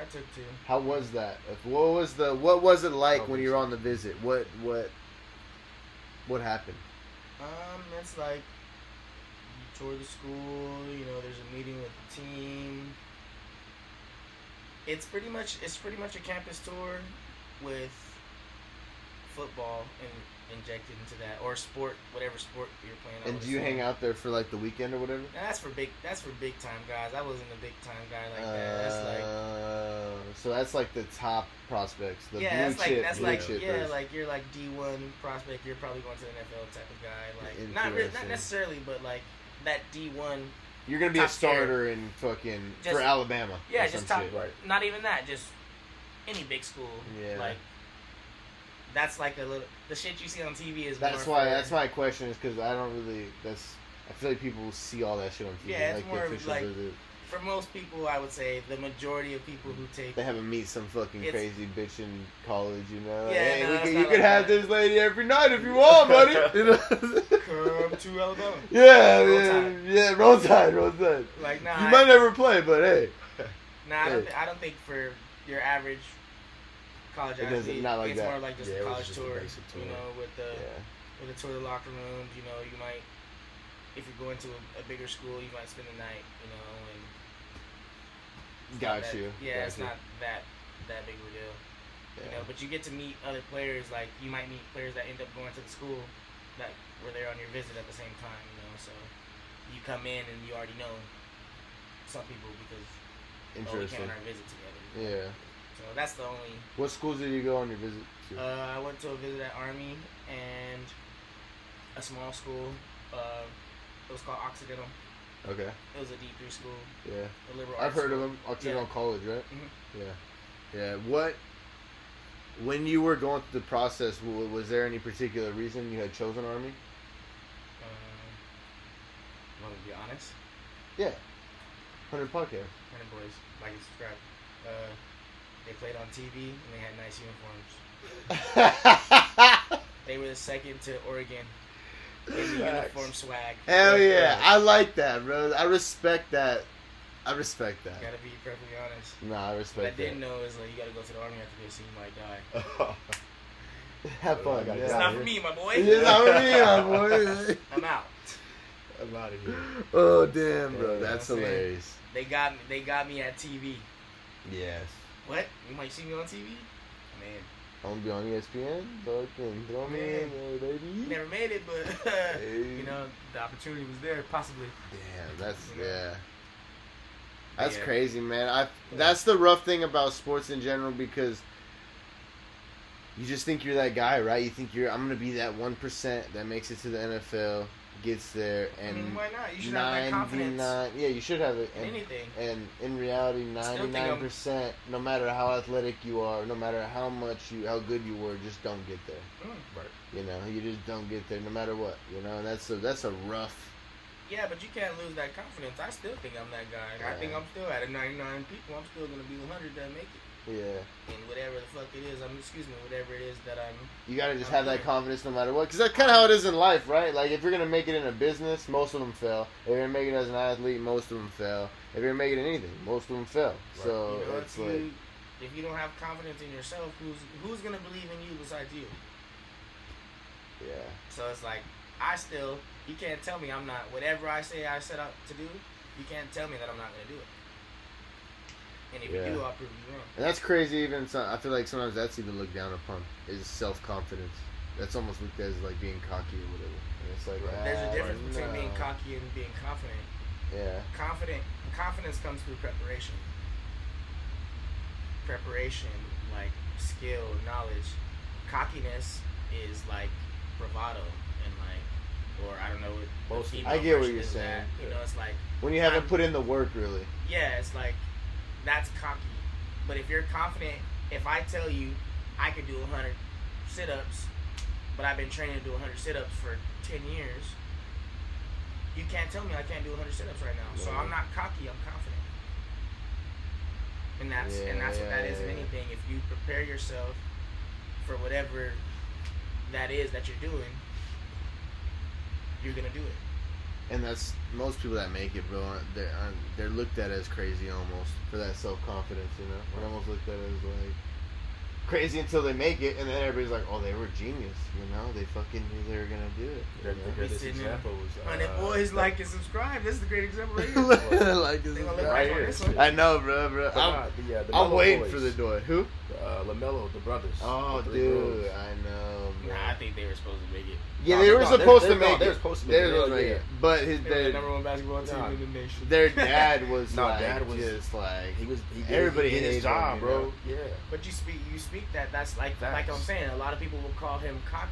C: I took two.
A: How was that? If- What was the What was it like when you were on the visit? What What What happened?
C: Um, it's like you tour the school. You know, there's a meeting with the team. It's pretty much it's pretty much a campus tour with football and injected into that or sport, whatever sport you're playing. I
A: And do you hang out there for like the weekend or whatever?
C: Now, that's for big. That's for big time guys. I wasn't a big time guy like that. That's like
A: Uh, so that's like the top prospects, the
C: yeah, that's like that's like
A: chippers.
C: yeah, like you're like D one prospect. You're probably going to the NFL type of guy. Like not re- not necessarily, but like that D one.
A: You're gonna be a
C: top tier.
A: starter in fucking
C: Just-
A: for Alabama.
C: Yeah, just top.
A: shit.
B: Right.
C: Not even that. Just any big school.
A: Yeah.
C: Like that's like a little. The shit you see on TV is.
A: That's
C: more
A: why.
C: for-
A: That's my question is because I don't really. That's. I feel like people see all that shit on TV.
C: Yeah, it's
A: like
C: more
A: the official
C: like-
A: visit.
C: For most people, I would say the majority of people who take.
A: They haven't meet some fucking crazy bitch in college, you know. Like,
C: Yeah,
A: hey,
C: no,
A: we can, you
C: like
A: could have
C: that.
A: this lady every night if you want, buddy. [laughs] you know?
C: Come to Alabama. [laughs]
A: yeah,
C: Roll
A: yeah,
C: Tide.
A: yeah. Roll tide, roll tide.
C: Like nah.
A: You
C: I-
A: might never play, but hey,
C: Nah, I don't,
A: Hey.
C: th- I don't think for your average college
A: It
C: athlete,
A: not like
C: it's
A: that.
C: more like just
B: Yeah,
C: a college
B: just
C: tour.
B: tour.
C: You know, with the
A: yeah.
C: with the tour of the locker rooms. You know, you might if you're going to a, a bigger school, you might spend the night. You know, and
A: Got
C: that-
A: you.
C: Yeah,
A: Got
C: it's
A: you.
C: not that that big of a deal.
A: Yeah.
C: You know, but you get to meet other players. Like you might meet players that end up going to the school that were there on your visit at the same time. You know, so you come in and you already know some people because oh, we came on our visit together.
A: Yeah.
C: So that's the only.
A: What schools did you go on your visit to?
C: Uh, I went to a visit at Army and a small school. Uh, it was called Occidental.
A: Okay.
C: It was a D three school,
A: Yeah.
C: a liberal.
A: I've heard of them. Occidental
C: Yeah.
A: College, right?
C: Mhm.
A: Yeah. Yeah. What? When you were going through the process, was there any particular reason you had chosen Army?
C: Um, want to be honest?
A: Yeah. Hundred podcast.
C: Running boys, like and subscribe. Uh, they played on TV and they had nice uniforms. [laughs] They were the second to Oregon in the uniform swag.
A: Hell
B: That's
A: yeah!
B: right.
A: I like that, bro. I respect that. I respect that.
C: You Gotta be perfectly honest.
A: Nah, I respect.
C: What I didn't
A: that.
C: know is like you gotta go to the army after this and you might die. [laughs]
A: Have fun.
B: I gotta
A: yeah.
C: It's not for me, my boy.
A: It's not for me, my [laughs] boy.
C: I'm out.
B: I'm out of here.
A: Oh damn, bro, that's hilarious.
C: They got me. They got me at TV.
A: Yes.
C: What? You might see me on TV. I Man,
A: I'm gonna be on ESPN. Fucking throw me in there, baby.
C: never made it, but [laughs]
A: Hey.
C: you know the opportunity was there, possibly.
A: Damn, that's
C: You know?
A: yeah. That's
C: Yeah.
A: crazy, man. I that's the rough thing about sports in general because you just think you're that guy, right? You think you're I'm gonna be that one percent that makes it to the NFL, gets there,
C: I
A: and
C: mean, why not? You should have that confidence
A: 99 Yeah, you should have it. And,
C: anything.
A: and in reality, ninety nine percent, no matter how athletic you are, no matter how much you, how good you were, just don't get there.
C: Mm.
A: You know, you just don't get there, no matter what. You know, and that's a that's a rough.
C: Yeah, but you can't lose that confidence. I still think I'm that guy. I think I'm still out of 99 people. I'm still gonna be the hundred that make it.
A: Yeah,
C: And whatever the fuck it is, I'm excuse me, whatever it is that I'm.
A: you gotta just
C: I'm
A: have that confidence no matter what, because that's kind of how it is in life, right? Like if you're gonna make it in a business, most of them fail. If you're gonna it as an athlete, most of them fail. If you're gonna it anything, most of them fail.
B: Right.
A: So
C: you know,
A: it's
C: if
A: like,
C: you if you don't have confidence in yourself, who's who's gonna believe in you besides you?
A: yeah,
C: So it's like I still you can't tell me I'm not whatever I say I set out to do. You can't tell me that I'm not gonna do it. And if
A: Yeah.
C: you do, I'll prove you wrong.
A: and that's crazy. Even so, I feel like sometimes that's even looked down upon is self confidence. That's almost looked at as like being cocky or whatever. And it's like
B: Right.
C: There's a
A: ah,
C: difference between being cocky and being confident.
A: Yeah,
C: Confident confidence comes through preparation. Preparation, like skill, knowledge. Cockiness is like bravado and like, or I don't know. what
A: I get what you're saying.
C: That. You know, it's like
A: when you haven't
C: I'm-
A: put in the work, really.
C: yeah, it's like that's cocky. But if you're confident, if I tell you I could do 100 sit-ups, but I've been training to do 100 sit-ups for 10 years, you can't tell me I can't do 100 sit-ups right now. So I'm not cocky. I'm confident. And that's and that's what that is in
A: Yeah, yeah, yeah.
C: anything. If you prepare yourself for whatever that is that you're doing, you're gonna do it.
A: And that's most people that make it, bro. They're they're looked at as crazy almost for that self confidence. You know, they're almost looked at as like crazy until they make it, and then everybody's like, "Oh, they were genius." You know, they fucking knew they were gonna do it.
B: The,
A: You
B: the
A: know?
B: greatest
C: sitting in-
B: example was uh,
C: Honey boys, like and subscribe. This is a great example right here. [laughs]
A: like this
C: They
A: is
C: gonna look
A: bad.
C: right on.
A: I know, bro, bro.
B: But
A: I'm,
B: nah, the, yeah, the
A: I'm waiting
B: boys,
A: for the door. Who?
B: Uh, Lamelo, the brothers.
A: Oh,
B: the
A: dude,
B: bros.
A: I know. Bro.
C: Nah, I think they were supposed to make it.
A: yeah,
B: No,
A: they
B: they-
A: were
B: no,
A: supposed
B: they-
A: to
B: no,
A: make
B: they
A: it.
B: were supposed to
A: They
B: make
A: were
B: it,
A: supposed to
B: yeah,
A: make
B: yeah.
A: it. But his
C: They were the
A: their,
C: number one basketball team
B: Nah.
C: in the nation.
A: their [laughs] dad was
B: Nah,
A: like
B: dad was-
A: just like
B: He was. He did,
A: Everybody
B: he did
A: hated
B: his
A: him,
B: job,
A: you
B: bro.
A: know?
B: Yeah.
C: But you speak, you speak that. That's like, like I'm saying. A lot of people will call him cocky.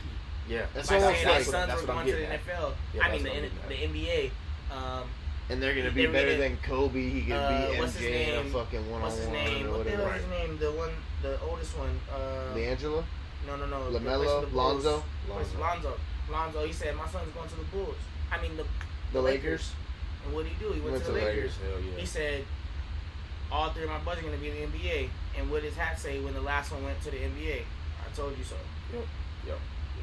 B: Yeah.
A: That's
C: By
A: almost
C: saying
A: like-
C: his sons
B: that's
C: were
B: what I'm
C: going to the
B: at.
C: NFL.
B: Yeah,
C: I mean, the,
B: what
C: the NBA. Um,
A: and they're gonna
C: They
A: be better
C: gonna-
A: than Kobe. He could
C: uh,
A: beat
C: what's his
A: MJ in a fucking one on one.
C: what's his name?
A: or
C: What the hell is his name? The one, the oldest one. Uh,
A: D'Angelo,
C: no, no, no.
A: Lamelo,
C: the
A: Lonzo,
C: Where's Lonzo? Lonzo. He said, "My son's going to the Bulls." I mean, the
A: the Lakers.
C: And what did he do? He went, to the Lakers.
B: Hell yeah.
C: He said, "All three of my boys are going to be in the NBA." And what did his hat say when the last one went to the NBA? I told you so.
B: Yep. Yep.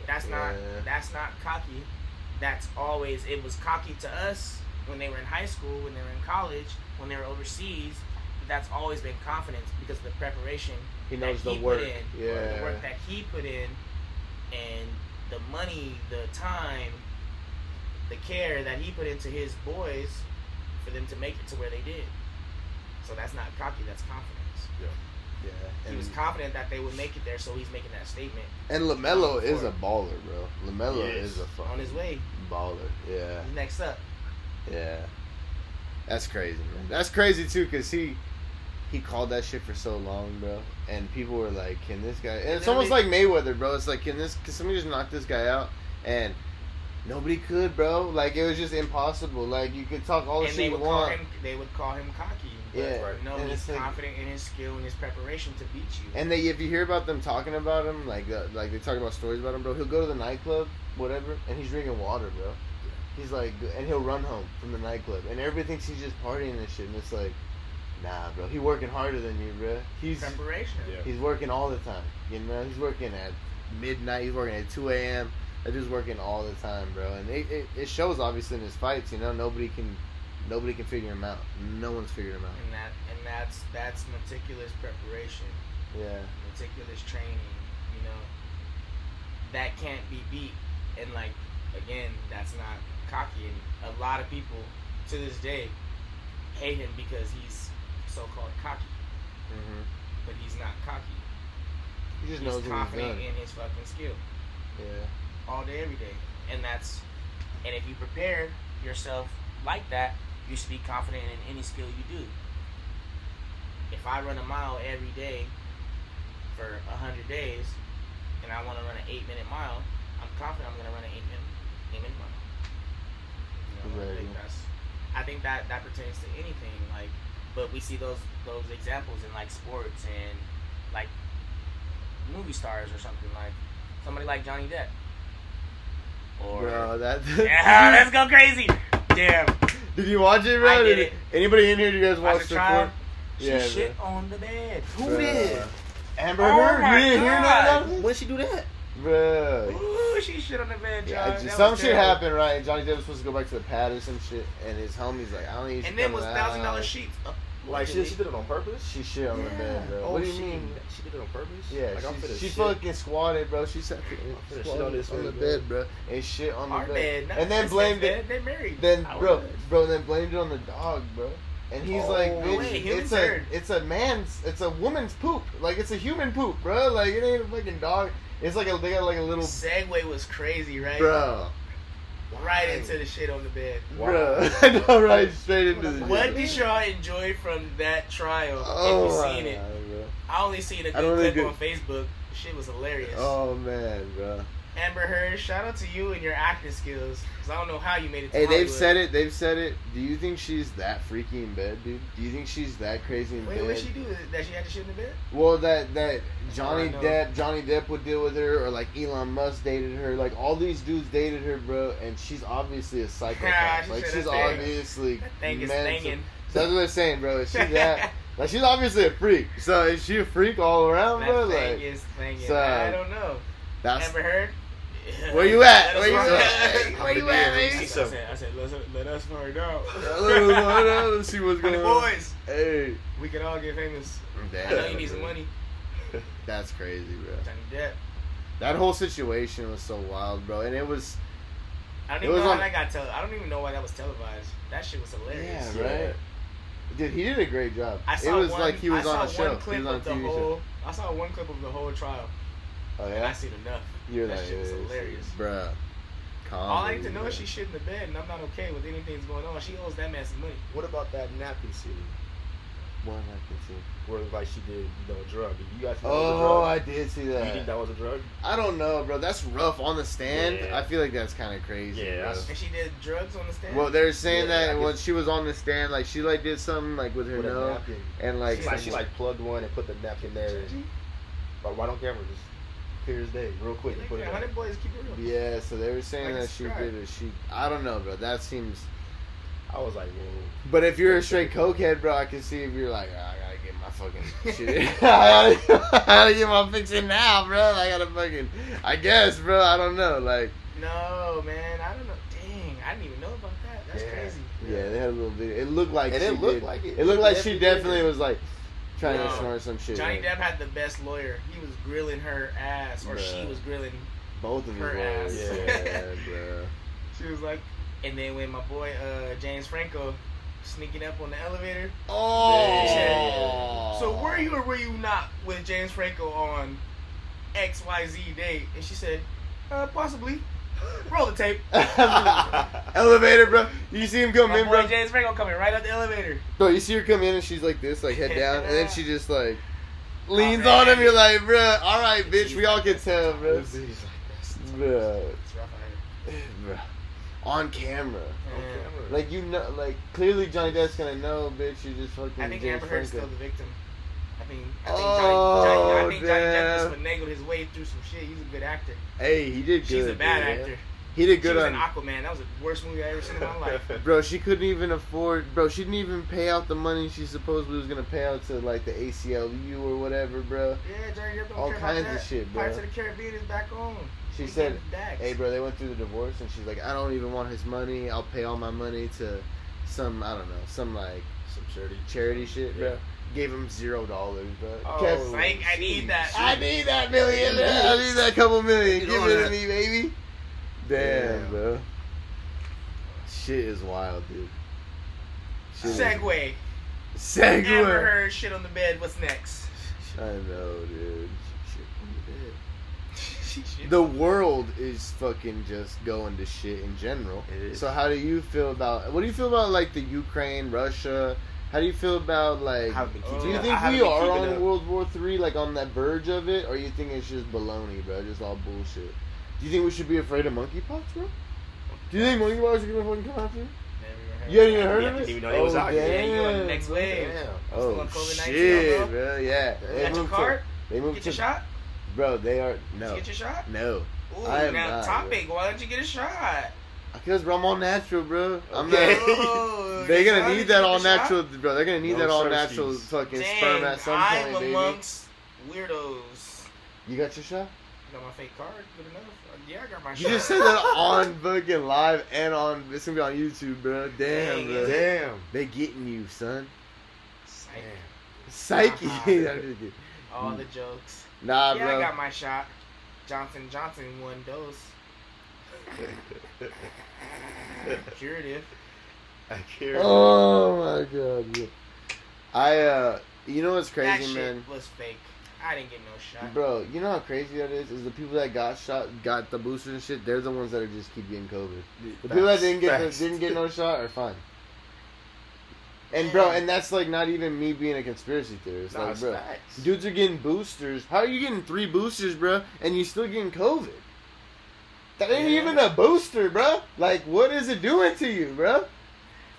C: That's not
A: Yeah.
C: that's not cocky. That's always it was cocky to us when they were in high school, when they were in college, when they were overseas. But that's always been confidence because of the preparation
A: He
C: that
A: knows the
C: he
A: work.
C: put in,
A: Yeah.
C: the work that he put in, and the money, the time, the care that he put into his boys for them to make it to where they did. So that's not cocky. That's confidence.
A: Yeah,
C: He
A: and,
C: was confident that they would make it there, so he's making that statement
A: and Lamelo is a baller, bro. Lamelo is
B: is.
A: a fucking
C: on his way.
A: baller. Yeah,
C: He's next up.
A: yeah. That's crazy, man. That's crazy too, cause he he called that shit for so long, bro. And people were like, "Can this guy?" And it's almost
C: they-
A: like Mayweather, bro. It's like, "Can this? Can somebody just knock this guy out?" And Nobody could, bro. Like it was just impossible. Like you could talk all the
C: and
A: shit
C: they
A: you
C: would call
A: want.
C: him. They would call him cocky.
A: Yeah,
B: right.
C: no,
A: and
C: he's
A: it's like-
C: confident in his skill and his preparation to beat you.
A: And they, if you hear about them talking about him, like uh, like they talk about stories about him, bro. He'll go to the nightclub, whatever, and he's drinking water, bro. He's like, and he'll run home from the nightclub, and everybody thinks he's just partying and shit. And it's like, nah, bro. He working harder than you, bro. He's
C: preparation.
B: Yeah.
A: he's working all the time. You know, he's working at midnight. He's working at two a.m. They're just working all the time, bro. And it, it, it shows obviously in his fights. You know, nobody can nobody can figure him out. No one's figured him out.
C: And that and that's that's meticulous preparation,
A: Yeah.
C: meticulous training. You know, that can't be beat. And like again, that's not cocky. And a lot of people to this day hate him because he's so-called cocky,
A: Mm-hmm.
C: but he's not cocky.
A: He just
C: he's
A: knows
C: confident in his fucking skill.
A: Yeah.
C: All day, every day. And that's, and if you prepare yourself like that, you should be confident in any skill you do. If I run a mile every day for a hundred days, and I want to run an eight minute mile, I'm confident I'm going to run an eight minute, eight minute mile. You know, I think that's, I think that that pertains to anything. Like, but we see those those examples in like sports and like movie stars or something like somebody like Johnny Depp. Or
A: Bro, that. [laughs] [laughs]
C: yeah, let's go crazy. Damn,
A: Did you watch it, bro?
C: I did it.
A: Anybody in here? Do you guys
C: watch
A: watch
C: the
A: the court?
C: She
A: Yeah,
C: shit on the bed. Who
A: Bruh.
C: did?
A: Amber
C: Oh
A: Heard.
C: my
A: You didn't hear
C: God.
A: none of it?
B: When she do that?
A: Bro.
C: Ooh, she shit on the bed, John.
A: Yeah, just, some shit
C: terrible.
A: happened, right? And Johnny Depp was supposed to go back to the pad or some shit, and his homie's like, I don't think you should
C: And then was thousand dollar sheets.
B: Like she, she did it on purpose?
A: She shit on the bed, bro.
B: Oh,
A: what do you
B: she,
A: mean?
B: She did it on purpose?
A: Yeah,
B: like, I'm
A: she, she fucking squatted, bro. She sat
B: shit on this
A: on the
B: bed,
A: bed, bro, and shit on the
C: Our bed, not
A: and then
C: this
A: blamed it.
C: They're married.
A: Then,
C: Our
A: bro,
C: bed.
A: bro, then blamed it on the dog, bro. And he's
B: Oh,
A: like,
B: no
A: bitch,
C: way,
A: it's a,
C: turd.
A: it's a man's, it's a woman's poop. Like it's a human poop, bro. Like it ain't a fucking dog. It's like a, they got like a little,
C: Segue was crazy, right?
A: bro,
C: Right into the shit on the bed.
B: Wow.
A: bro. [laughs] I know, right? Straight into the.
C: What did y'all enjoy from that trial?
A: Oh
C: if you seen it. I only seen a good clip on Facebook. Shit was hilarious.
A: Oh man, bro.
C: Amber Heard, shout out to you and your acting skills. Cause I don't know how you made it. To
A: Hey, they've said it. They've said it. Do you think she's that freaky in bed, dude? Do you think she's that crazy in
C: Wait,
A: bed?
C: what she do? That she had to shit in the bed?
A: Well, that that Johnny Depp, Johnny Depp would deal with her, or like Elon Musk dated her. Like all these dudes dated her, bro, and she's obviously a [laughs] psychopath.
C: She
A: like she's obviously
C: thing
A: mental. So that's what I'm saying, bro. Is she [laughs] that? like she's obviously a freak. So is she a freak all around,
C: That
A: bro?
C: thing
A: Like
C: is banging.
A: so,
C: I don't know.
A: that's
C: Amber Heard.
A: Where you at? Where you at?
C: out.
A: Where you at,
C: I
A: baby?
C: said, I said, I said let's, let us find out. [laughs]
A: Let's see what's
C: For
A: going
C: the
A: on.
C: boys,
A: Hey,
C: we can all get famous.
A: Damn,
C: I know you need some money. [laughs]
A: That's crazy, bro.
C: Johnny Depp.
A: That whole situation was so wild, bro, and it was
C: I don't even know
A: on-
C: how that got tele. I don't even know why that was televised. That shit was hilarious.
A: Yeah, right. Dude, he did a great job.
C: I saw
A: it was
C: one,
A: like he was
C: I
A: on a
C: saw
A: show.
C: One clip
A: he was on a
C: of the
A: TV show.
C: whole. I saw one clip of the whole trial,
A: Oh yeah,
C: I seen enough.
A: you're
C: that
A: like,
C: shit was hilarious.
A: bruh. Calm,
C: All I need to
A: baby,
C: know is
A: bruh.
C: she shit in the bed, and I'm not okay with anything that's going on. She owes that man some money.
B: What about that napkin scene?
A: One I can see.
B: Where like she did, you know, a drug. You guys think
A: Oh,
B: that was
A: I
B: a
A: did see
B: Do you think
A: that.
B: that was a drug?
A: I don't know, bro. That's rough on the stand.
B: Yeah.
A: I feel like that's kind of crazy.
B: Yeah,
A: bro.
C: And she did drugs on the stand.
A: Well, they're saying
B: Yeah,
A: that when she was on the stand, like she like did something like with her
B: With a
A: nose,
B: napkin.
A: and like,
B: She like, she like plugged one and put the napkin there. But why don't camera just clear as day, real quick, put it.
C: Hundred boys keep it real.
A: yeah. So they were saying
C: Like
A: that she did it. She, I don't know, bro. That seems.
B: I was like, whoa.
A: But if you're a straight cokehead, bro, I can see if you're like, "Ah, I gotta get my fucking [laughs] shit. I, gotta, [laughs] I gotta get my fix in now, bro. I gotta fucking. I guess, bro. I don't know. Like,
C: No, man, I don't know. Dang, I didn't even know about that. That's
B: Yeah.
C: crazy.
A: yeah, they had a little video. It looked like
B: And
A: she
B: it looked
A: did.
B: like it.
A: It looked like she
B: Definitely
A: definitely
B: did.
A: was like trying
C: No.
A: to snort some shit.
C: Johnny Depp had the best lawyer. He was grilling her ass, or she was grilling.
A: Both of
C: her
A: you
C: ass.
A: Yeah. [laughs]
C: She was like, and then when my boy uh, James Franco sneaking up on the elevator.
A: Oh.
C: So were you or were you not with James Franco on X Y Z date? And she said, uh, possibly. Roll the tape. [laughs]
A: elevator, bro. You see him come
C: My
A: in,
C: boy
A: bro.
C: James Franco coming right up the elevator.
A: Bro, you see her come in and she's like this, like head [laughs] down, and then she just like leans on him. You're like, bro, all right, bitch. We all can tell, bro.
B: He's like, that's-
A: Bro,
C: It's rough out here. [sighs]
A: bro. on camera.
B: On
C: Yeah.
B: camera.
A: Like you know, like clearly Johnny Depp's gonna know, bitch. You just fucking.
C: I think
A: James
C: Amber Heard's
A: Franco.
C: still the victim. I think, I think,
A: Oh,
C: Johnny, Johnny, I think Johnny Depp just finagled his way through some shit. He's a good actor.
A: Hey, he did good.
C: She's a bad
A: dude.
C: actor.
A: He did
C: She
A: good
C: was
A: on.
C: in Aquaman. That was the worst movie I ever seen in my life. [laughs]
A: Bro, she couldn't even afford. Bro, she didn't even pay out the money she supposedly was gonna pay out to like the ACLU or whatever, bro.
C: Yeah, Johnny Depp don't
A: All
C: care
A: kinds
C: about
A: of shit, bro.
C: Pirates of the Caribbean is back on.
A: She
C: We
A: said, "Hey, bro, they went through the divorce, and she's like, I don't even want his money. I'll pay all my money to some, I don't know, some like
B: Some charity.
A: charity shit, bro."
B: Yeah.
A: Gave him zero dollars, but
B: Oh,
A: Kept-
C: Psych, I need that.
A: I need that million. I need that couple million.
B: Get
A: Give it to me, baby. Damn,
B: Damn.
A: bro. Shit is wild, dude. Shit is-
C: Segue.
A: Segway.
C: Amber Heard shit on the bed. What's next?
A: I know, dude.
C: She shit. [laughs]
A: The world is fucking just going to shit in general.
B: It is.
A: So how do you feel about? What do you feel about like the Ukraine, Russia? How do you feel about like?
B: I haven't
A: Do you
B: up-
A: think we are on
B: up.
A: World War Three, like on that verge of it, or you think it's just baloney, bro? Just all bullshit. Do you think we should be afraid of monkeypox, bro? Do you think monkeypox is gonna fucking come out here? You haven't even heard
B: I
A: of
B: didn't
A: it?
B: even know they was out
A: damn.
C: Yeah, you on the next wave.
B: Damn.
A: Oh
C: Still on COVID-19,
A: shit,
C: bro?
A: bro. Yeah.
C: You
A: They
C: got your
A: moved to-
C: card?
A: They moved
C: Get your
A: to.
C: shot?
A: Bro, they are
C: Did
A: no,
C: you get your shot?
A: no.
C: Ooh,
A: I am
C: now
A: not,
C: topic. Why don't you get a shot?
A: Because bro, I'm all natural, bro. I'm
B: Okay.
A: not. [laughs] They're gonna need that
C: the
A: all
C: shot?
A: natural, bro. They're gonna need
B: No
A: that all
B: Cersei's.
A: natural fucking
C: Dang,
A: sperm at some
C: I'm
A: point, baby.
C: amongst weirdos.
A: You got your shot?
C: Got my fake card. Good enough. Yeah, I got my shot.
A: You
C: shot.
A: just said that [laughs] on fucking live and on. It's gonna be on YouTube, bro. Damn,
C: Dang,
A: bro.
B: Damn.
A: They getting you, son.
C: Psych.
A: Psyche. [laughs] I'm just kidding.
C: All the jokes.
A: nah,
C: yeah,
A: bro.
C: I got my shot. Johnson Johnson one [laughs] dose. Curative.
B: I care.
A: Oh my god. I uh, you know what's crazy,
C: that
A: crazy,
C: shit
A: man?
C: was fake. I didn't get no shot.
A: Bro, you know how crazy that is? Is the people that got shot, got the boosters and shit, they're the ones that are just keep getting COVID. The people that didn't get the, didn't get no [laughs] shot are fine. And bro, and that's like not even me being a conspiracy theorist.
B: Nah,
A: like, bro,
B: facts.
A: dudes are getting boosters. How are you getting three boosters, bro, and you still getting COVID? That ain't
C: Yeah.
A: even a booster, bro. Like, what is it doing to you, bro?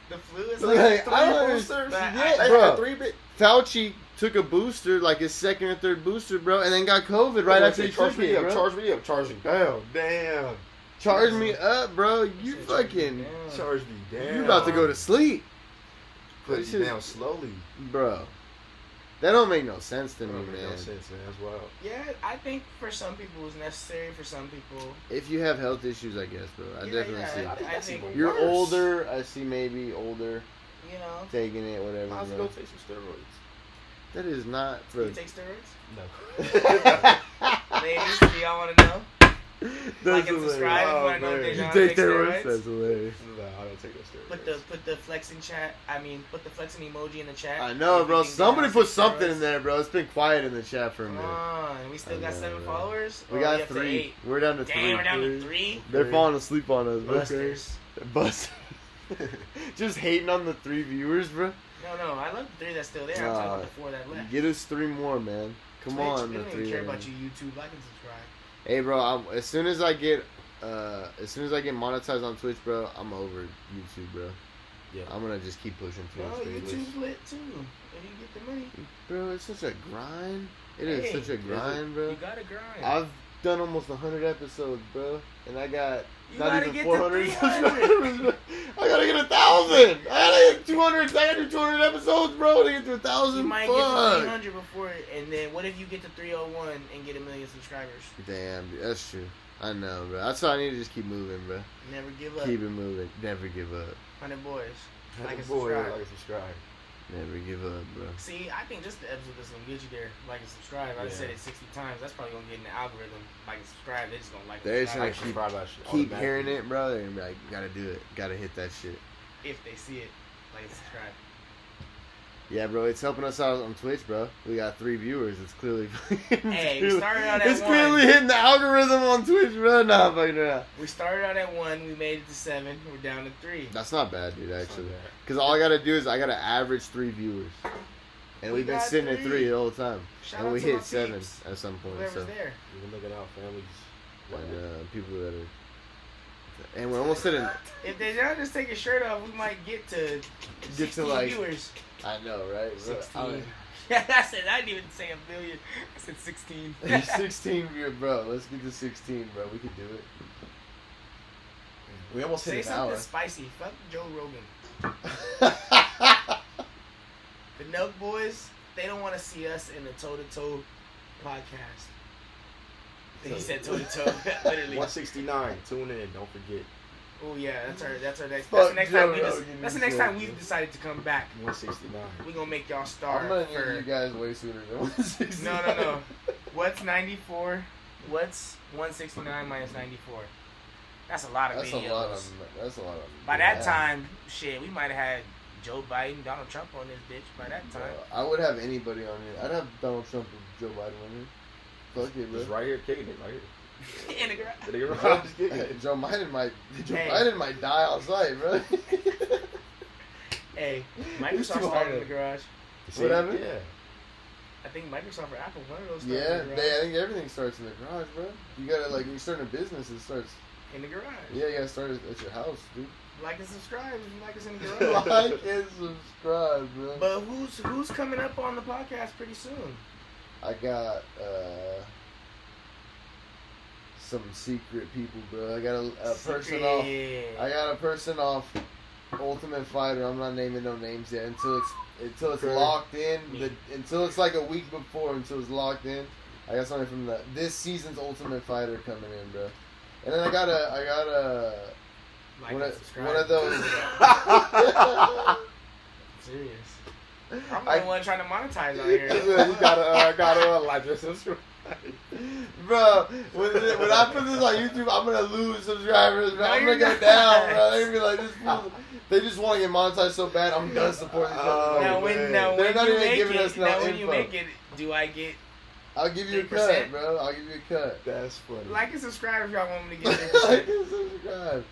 C: The flu is
A: Like,
C: like,
B: three
A: I don't
B: boosters.
A: Yeah,
B: They
A: bro.
B: three bit.
A: Fauci took a booster, like his second or third booster, bro, and then got COVID right after he
B: charge
A: took
B: me
A: it,
B: up.
A: bro.
B: Charge me up. Charge me down. Damn.
A: Charge me up, bro. You
C: Said charge me
A: fucking.
B: Charge me down.
A: you about to go to sleep,
B: Put you down slowly.
A: bro. That don't make no sense to
B: That
A: me,
B: don't make no
A: man.
B: sense, man. That's wild.
C: Yeah, I think for some people it's necessary. For some people,
A: If you have health issues, I guess, bro. I
C: Yeah,
A: definitely
C: yeah,
A: see.
C: I
A: it.
C: think-
B: I think
C: think-
A: You're
B: worse.
A: older. I see maybe older
C: you know,
A: taking it, whatever.
B: Might as well
A: Bro.
B: go take some steroids.
A: That is not
C: do you
A: for.
C: take steroids?
B: No. [laughs]
C: Ladies, do y'all want to know?
A: That's
C: Like and
A: hilarious.
C: subscribe oh, you
B: Oh,
C: want to know if
B: man.
A: You take
C: takes
A: steroids?
C: steroids.
A: That's hilarious.
B: no, I don't take no steroids.
C: Put the put the flexing chat. I mean, put the flexing emoji in the chat.
A: I know, bro. Somebody put
C: takes
A: something in there, bro. It's been quiet in the chat for a
C: Come
A: minute.
C: on, we still
A: I
C: got
A: know,
C: seven
A: bro.
C: followers.
A: We
C: oh,
A: got
C: are up to
A: three.
C: eight?
A: We're down to
C: Damn,
A: three.
C: we're down to three.
A: They're falling asleep on us, bro.
C: Busters. [laughs]
A: Bust. [laughs] Just hating on the three viewers, bro.
C: No, no, I love the three that's still there. I'm talking about the four that left.
A: Get us three more, man. Come
C: Twitch,
A: on,
C: we
A: the
C: don't
A: three.
C: even care
A: that-
C: about you, YouTube. Like and subscribe.
A: Hey, bro. I'm, as soon as I get, uh, as soon as I get monetized on Twitch, bro, I'm over YouTube, bro.
B: Yeah.
A: I'm gonna just keep pushing
C: No,
A: Twitch, baby.
C: YouTube's lit too. If you get the money,
A: Bro, it's such a grind. It is
C: Hey,
A: such a
B: is it?
A: grind, bro.
C: you gotta grind.
A: I've done almost 100 episodes, bro, and I got
C: You
A: not
C: gotta
A: even 400 subscribers. [laughs] I gotta get a thousand. I gotta get 200. I gotta do 200 episodes, bro, to get to a thousand.
C: you
A: thousand.
C: might
A: Fuck.
C: get to 300 before, and then what if you get to 301 and get a million subscribers?
A: Damn, dude, that's true. I know, bro. That's why I need to just keep moving, bro.
C: Never give up.
A: Keep it moving. Never give up.
C: 100 boys. Like and
B: Boy,
C: subscribe.
B: Like subscribe.
A: Never give up, bro.
C: See, I think just the episode is gonna get you there. Like and subscribe. I just
B: Yeah.
C: said it 60 times. That's probably gonna get in the algorithm. Like and subscribe. They're just gonna like. and
A: They're just
C: subscribe
A: gonna
B: Keep,
A: keep- Keep hearing it, bro. They're gonna be like, gotta do it. Gotta hit that shit.
C: if they see it. Like and subscribe.
A: Yeah, bro. It's helping us out on Twitch, bro. We got three viewers. It's clearly. [laughs] it's
C: Hey, we
A: clearly-
C: started out at
A: It's
C: one.
A: clearly hitting the algorithm on Twitch, bro. Nah, fucking around.
C: We started out at one. We made it to seven. We're down to three.
A: That's not bad, dude. Actually, because all I gotta do is I gotta average three viewers, and
C: We
A: we've been
C: got
A: sitting at
C: three.
A: three the whole time,
C: Shout
A: and
C: out
A: we
C: to my
A: hit seven
C: peeps.
A: at some point.
C: Whoever's
A: So,
C: there.
B: We've been looking out families.
A: and uh, people that are And we're almost at an.
C: If they don't just take a shirt off, we might get to
A: Get to, like-
C: viewers.
A: I know, right? bro?
C: Sixteen. Oh, [laughs] yeah, I said I didn't even say a million. I said sixteen. [laughs]
A: 16, bro. Let's get to 16, bro. We can do it. We almost
C: say
A: hit an
C: something
A: hour.
C: spicy. Fuck Joe Rogan. [laughs] The Nelk Boys, they don't want to see us in a toe to toe podcast. He said toe to toe, literally.
B: 169. Tune in. Don't forget.
C: Oh yeah, that's our that's our next. That's the next time we just, That's the next time we
A: man.
C: decided to come back.
B: 169.
C: We gonna make y'all start.
A: I'm
C: starve
A: gonna need
C: for.
A: you guys way sooner than 169.
C: No, no, no. What's ninety four? What's one sixty nine minus ninety four? That's a lot of
A: That's a
C: videos.
A: lot of. That's a lot of.
C: By
A: yeah.
C: that time, shit, we might have had Joe Biden, Donald Trump on this bitch. By that
A: Bro,
C: time,
A: I would have anybody on here. I'd have Donald Trump and Joe Biden on here. Fuck it, bro.
B: Just right here, kicking it right here. [laughs]
C: in the garage.
B: The nigga right
A: Hey. Joe Biden might. Joe
C: Hey.
A: Biden might die on site, bro. [laughs]
C: Hey, [laughs] Microsoft
A: too
C: started in the garage.
B: See?
A: Whatever.
B: Yeah.
C: I think Microsoft or Apple, one of those.
A: yeah,
C: in the
A: they, I think everything starts in the garage, bro. You gotta like when you start a business, it starts.
C: in the garage.
A: Yeah, you gotta start at your house, dude.
C: Like and subscribe if like us in the garage.
A: like and subscribe, bro.
C: but who's who's coming up on the podcast pretty soon?
A: I got uh some secret people, bro. I got a, a person off. I got a person off Ultimate Fighter. I'm not naming no names yet until it's until it's
B: Okay.
A: locked in. The, until it's like a week before until it's locked in. I got something from the this season's Ultimate Fighter coming in, bro. And then I got a I got a
C: Like
A: one
C: and
A: of, one of those. [laughs] [laughs]
C: Serious. I'm the
A: I-
C: one trying to monetize out [laughs] here.
B: you gotta, uh, gotta uh, like this. subscribe.
A: Bro, when, when I put this on YouTube, I'm gonna lose subscribers, bro.
C: No,
A: I'm gonna go
C: not.
A: down, bro. They're gonna be like, this fool, they just want to get monetized so bad. I'm done supporting this.
B: Oh,
C: now when
B: man.
C: now
A: They're not
C: you
A: even
C: make
A: giving
C: it,
A: us no
C: now when you make it, do I get
A: I'll give you a
C: 3%.
A: cut, bro. I'll give you a cut.
B: That's funny.
C: like and subscribe if y'all want me to get it. [laughs]
A: like
C: three percent?
A: and subscribe,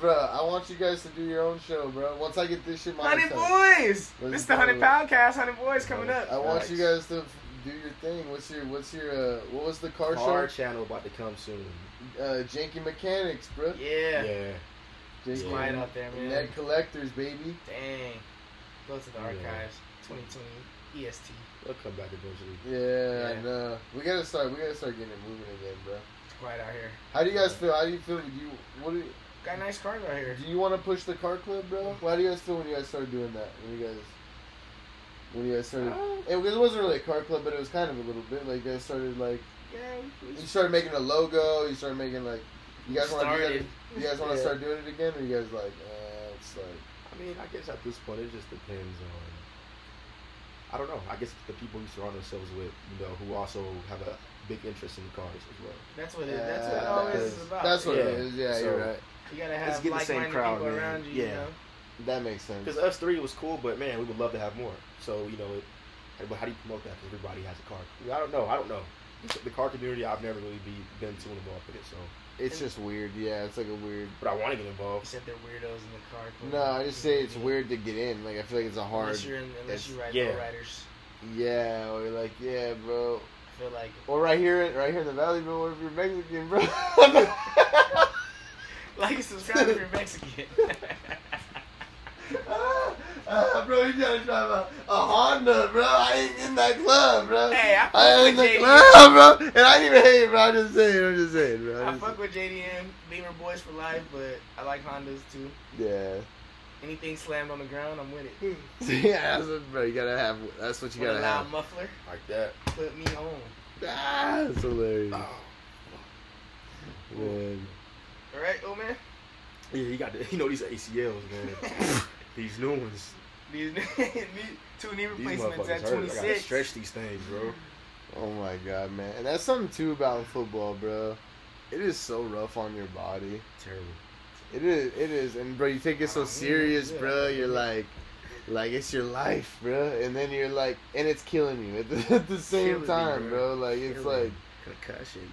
A: bro. I want you guys to do your own show, bro. Once I get this shit
C: Hundred
A: monetized,
C: boys.
A: Let's
C: This is the
A: do
C: hundred
A: it.
C: pound cast. Hundred boys coming up.
A: I want
B: Nice.
A: you guys to f- do your thing. What's your What's your uh, What was the car,
B: Car channel about to come soon.
A: show? Uh, Janky Mechanics, bro.
C: Yeah.
B: Yeah.
C: It's
A: Janky
C: quiet out there, man.
A: Net Collectors, baby.
C: Dang. Go to the
B: Yeah.
C: archives. 2020 EST.
B: They'll come back eventually.
A: Yeah,
C: Yeah.
A: I know. We gotta start. We gotta start getting it moving again, bro.
C: It's quiet out here.
A: How do you guys feel? How do you feel? Do you what do you,
C: Got nice cars out here.
A: do you want to push the car club, bro? Why do you guys feel when you guys start doing that? When you guys when you guys started,
C: Uh,
A: it, it wasn't really a car club, but it was kind of a little bit. Like you guys started like
C: Yeah, we- we
A: you started making a logo. You started making like you guys want to do that? You guys want to
B: Yeah.
A: start doing it again, or you guys like eh, it's like
B: I mean, I guess at this point, it just depends on. I don't know. I guess the people you surround themselves with, you know, who also have a big interest in cars as well.
C: That's what it. That's what it
A: Yeah,
C: always
A: that's-
C: is about.
A: That's what it
B: Yeah.
A: is. Yeah,
B: So-
A: you're right.
C: You gotta have
B: get the same
C: like-minded
B: crowd,
C: people
B: man.
C: around you. You
B: Yeah.
C: know.
A: That makes sense.
B: Because us three was cool, but man, we would love to have more. So you know, it, but how do you promote that? Because everybody has a car. I don't know. I don't know. The car community, I've never really be, been too involved with it. So,
A: It's just weird. Yeah, it's like a weird.
B: but I want to get
C: You
B: involved.
C: said they're weirdos in the car. club.
A: No, I just say it's weird to get in. Like I feel like it's a hard.
C: Unless you're in, unless you ride
B: yeah.
C: lowriders.
A: Yeah, or like yeah, bro.
C: I feel like
A: Or right here, right here in the valley, bro. What if you're Mexican, bro? [laughs]
C: like and subscribe if you're Mexican. [laughs] [laughs]
A: Uh, bro, you gotta drive a, a Honda, bro. I ain't in that club, bro.
C: Hey, I fuck
A: I ain't in
C: with
A: the
C: JDM.
A: club, bro. And I ain't even hate, bro. I'm just saying, I'm just saying, bro.
C: I
A: just
C: fuck with JDM, Beamer Boys for life, but I like Hondas too.
A: Yeah.
C: Anything slammed on the ground, I'm with it. [laughs]
A: yeah, that's what, bro. You gotta have. That's what you
C: With a
A: gotta
C: loud
A: have.
C: muffler,
B: Like that.
C: put me on.
A: Ah, that's hilarious.
B: Oh.
A: Man.
C: All right, old man.
B: Yeah, you got the, you know these ACLs, man. [laughs] these new ones.
C: These knee- [laughs] two knee replacements
B: motherfuckers
C: at
B: hurt. I gotta
C: 26.
B: stretch these things, bro.
A: Oh my god, man. And that's something too about football, bro. It is so rough on your body.
B: Terrible.
A: It is. It is. And bro, you take it so
C: Oh,
A: serious,
C: yeah.
A: bro. You're like, like it's your life, bro. And then you're like, and it's killing you at the, [laughs] at the same
B: Killing me,
A: time,
B: bro.
A: bro. Like it's
B: Killing
A: like,
B: me. concussions.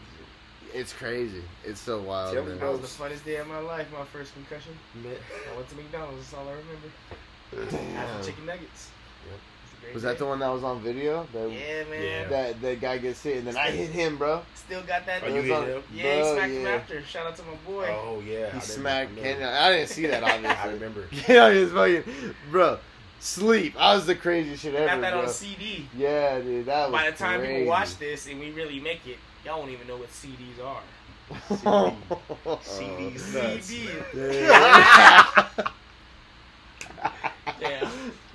A: It's crazy. It's so wild,
B: Tell
A: man.
C: That was the funniest day of my life, my first concussion. I went to McDonald's, that's all I remember. I had
A: Damn.
C: some chicken nuggets.
B: Yep.
C: It's a
A: Was that the one that was on video? That,
C: Yeah, man.
B: Yeah.
A: That that guy gets hit and then I hit him, bro.
C: Still got that.
B: Oh, you hit
A: on-
B: him?
C: yeah, he
A: bro,
C: smacked him
A: yeah.
C: after. Shout out to my boy.
B: Oh yeah, I
A: He
B: remember-
A: smacked
B: I
A: Ken.
B: remember.
A: I didn't see that [laughs] obviously.
B: I remember. [laughs]
A: Yeah, he was fucking bro. Sleep. I was the craziest shit ever,
C: got that
A: bro.
C: on CD.
A: Yeah, dude, that was.
C: By the time
A: crazy.
C: people watch this and we really make it, y'all won't even know what CDs are.
B: CDs nuts.
C: CD.
A: Yeah.
C: Damn.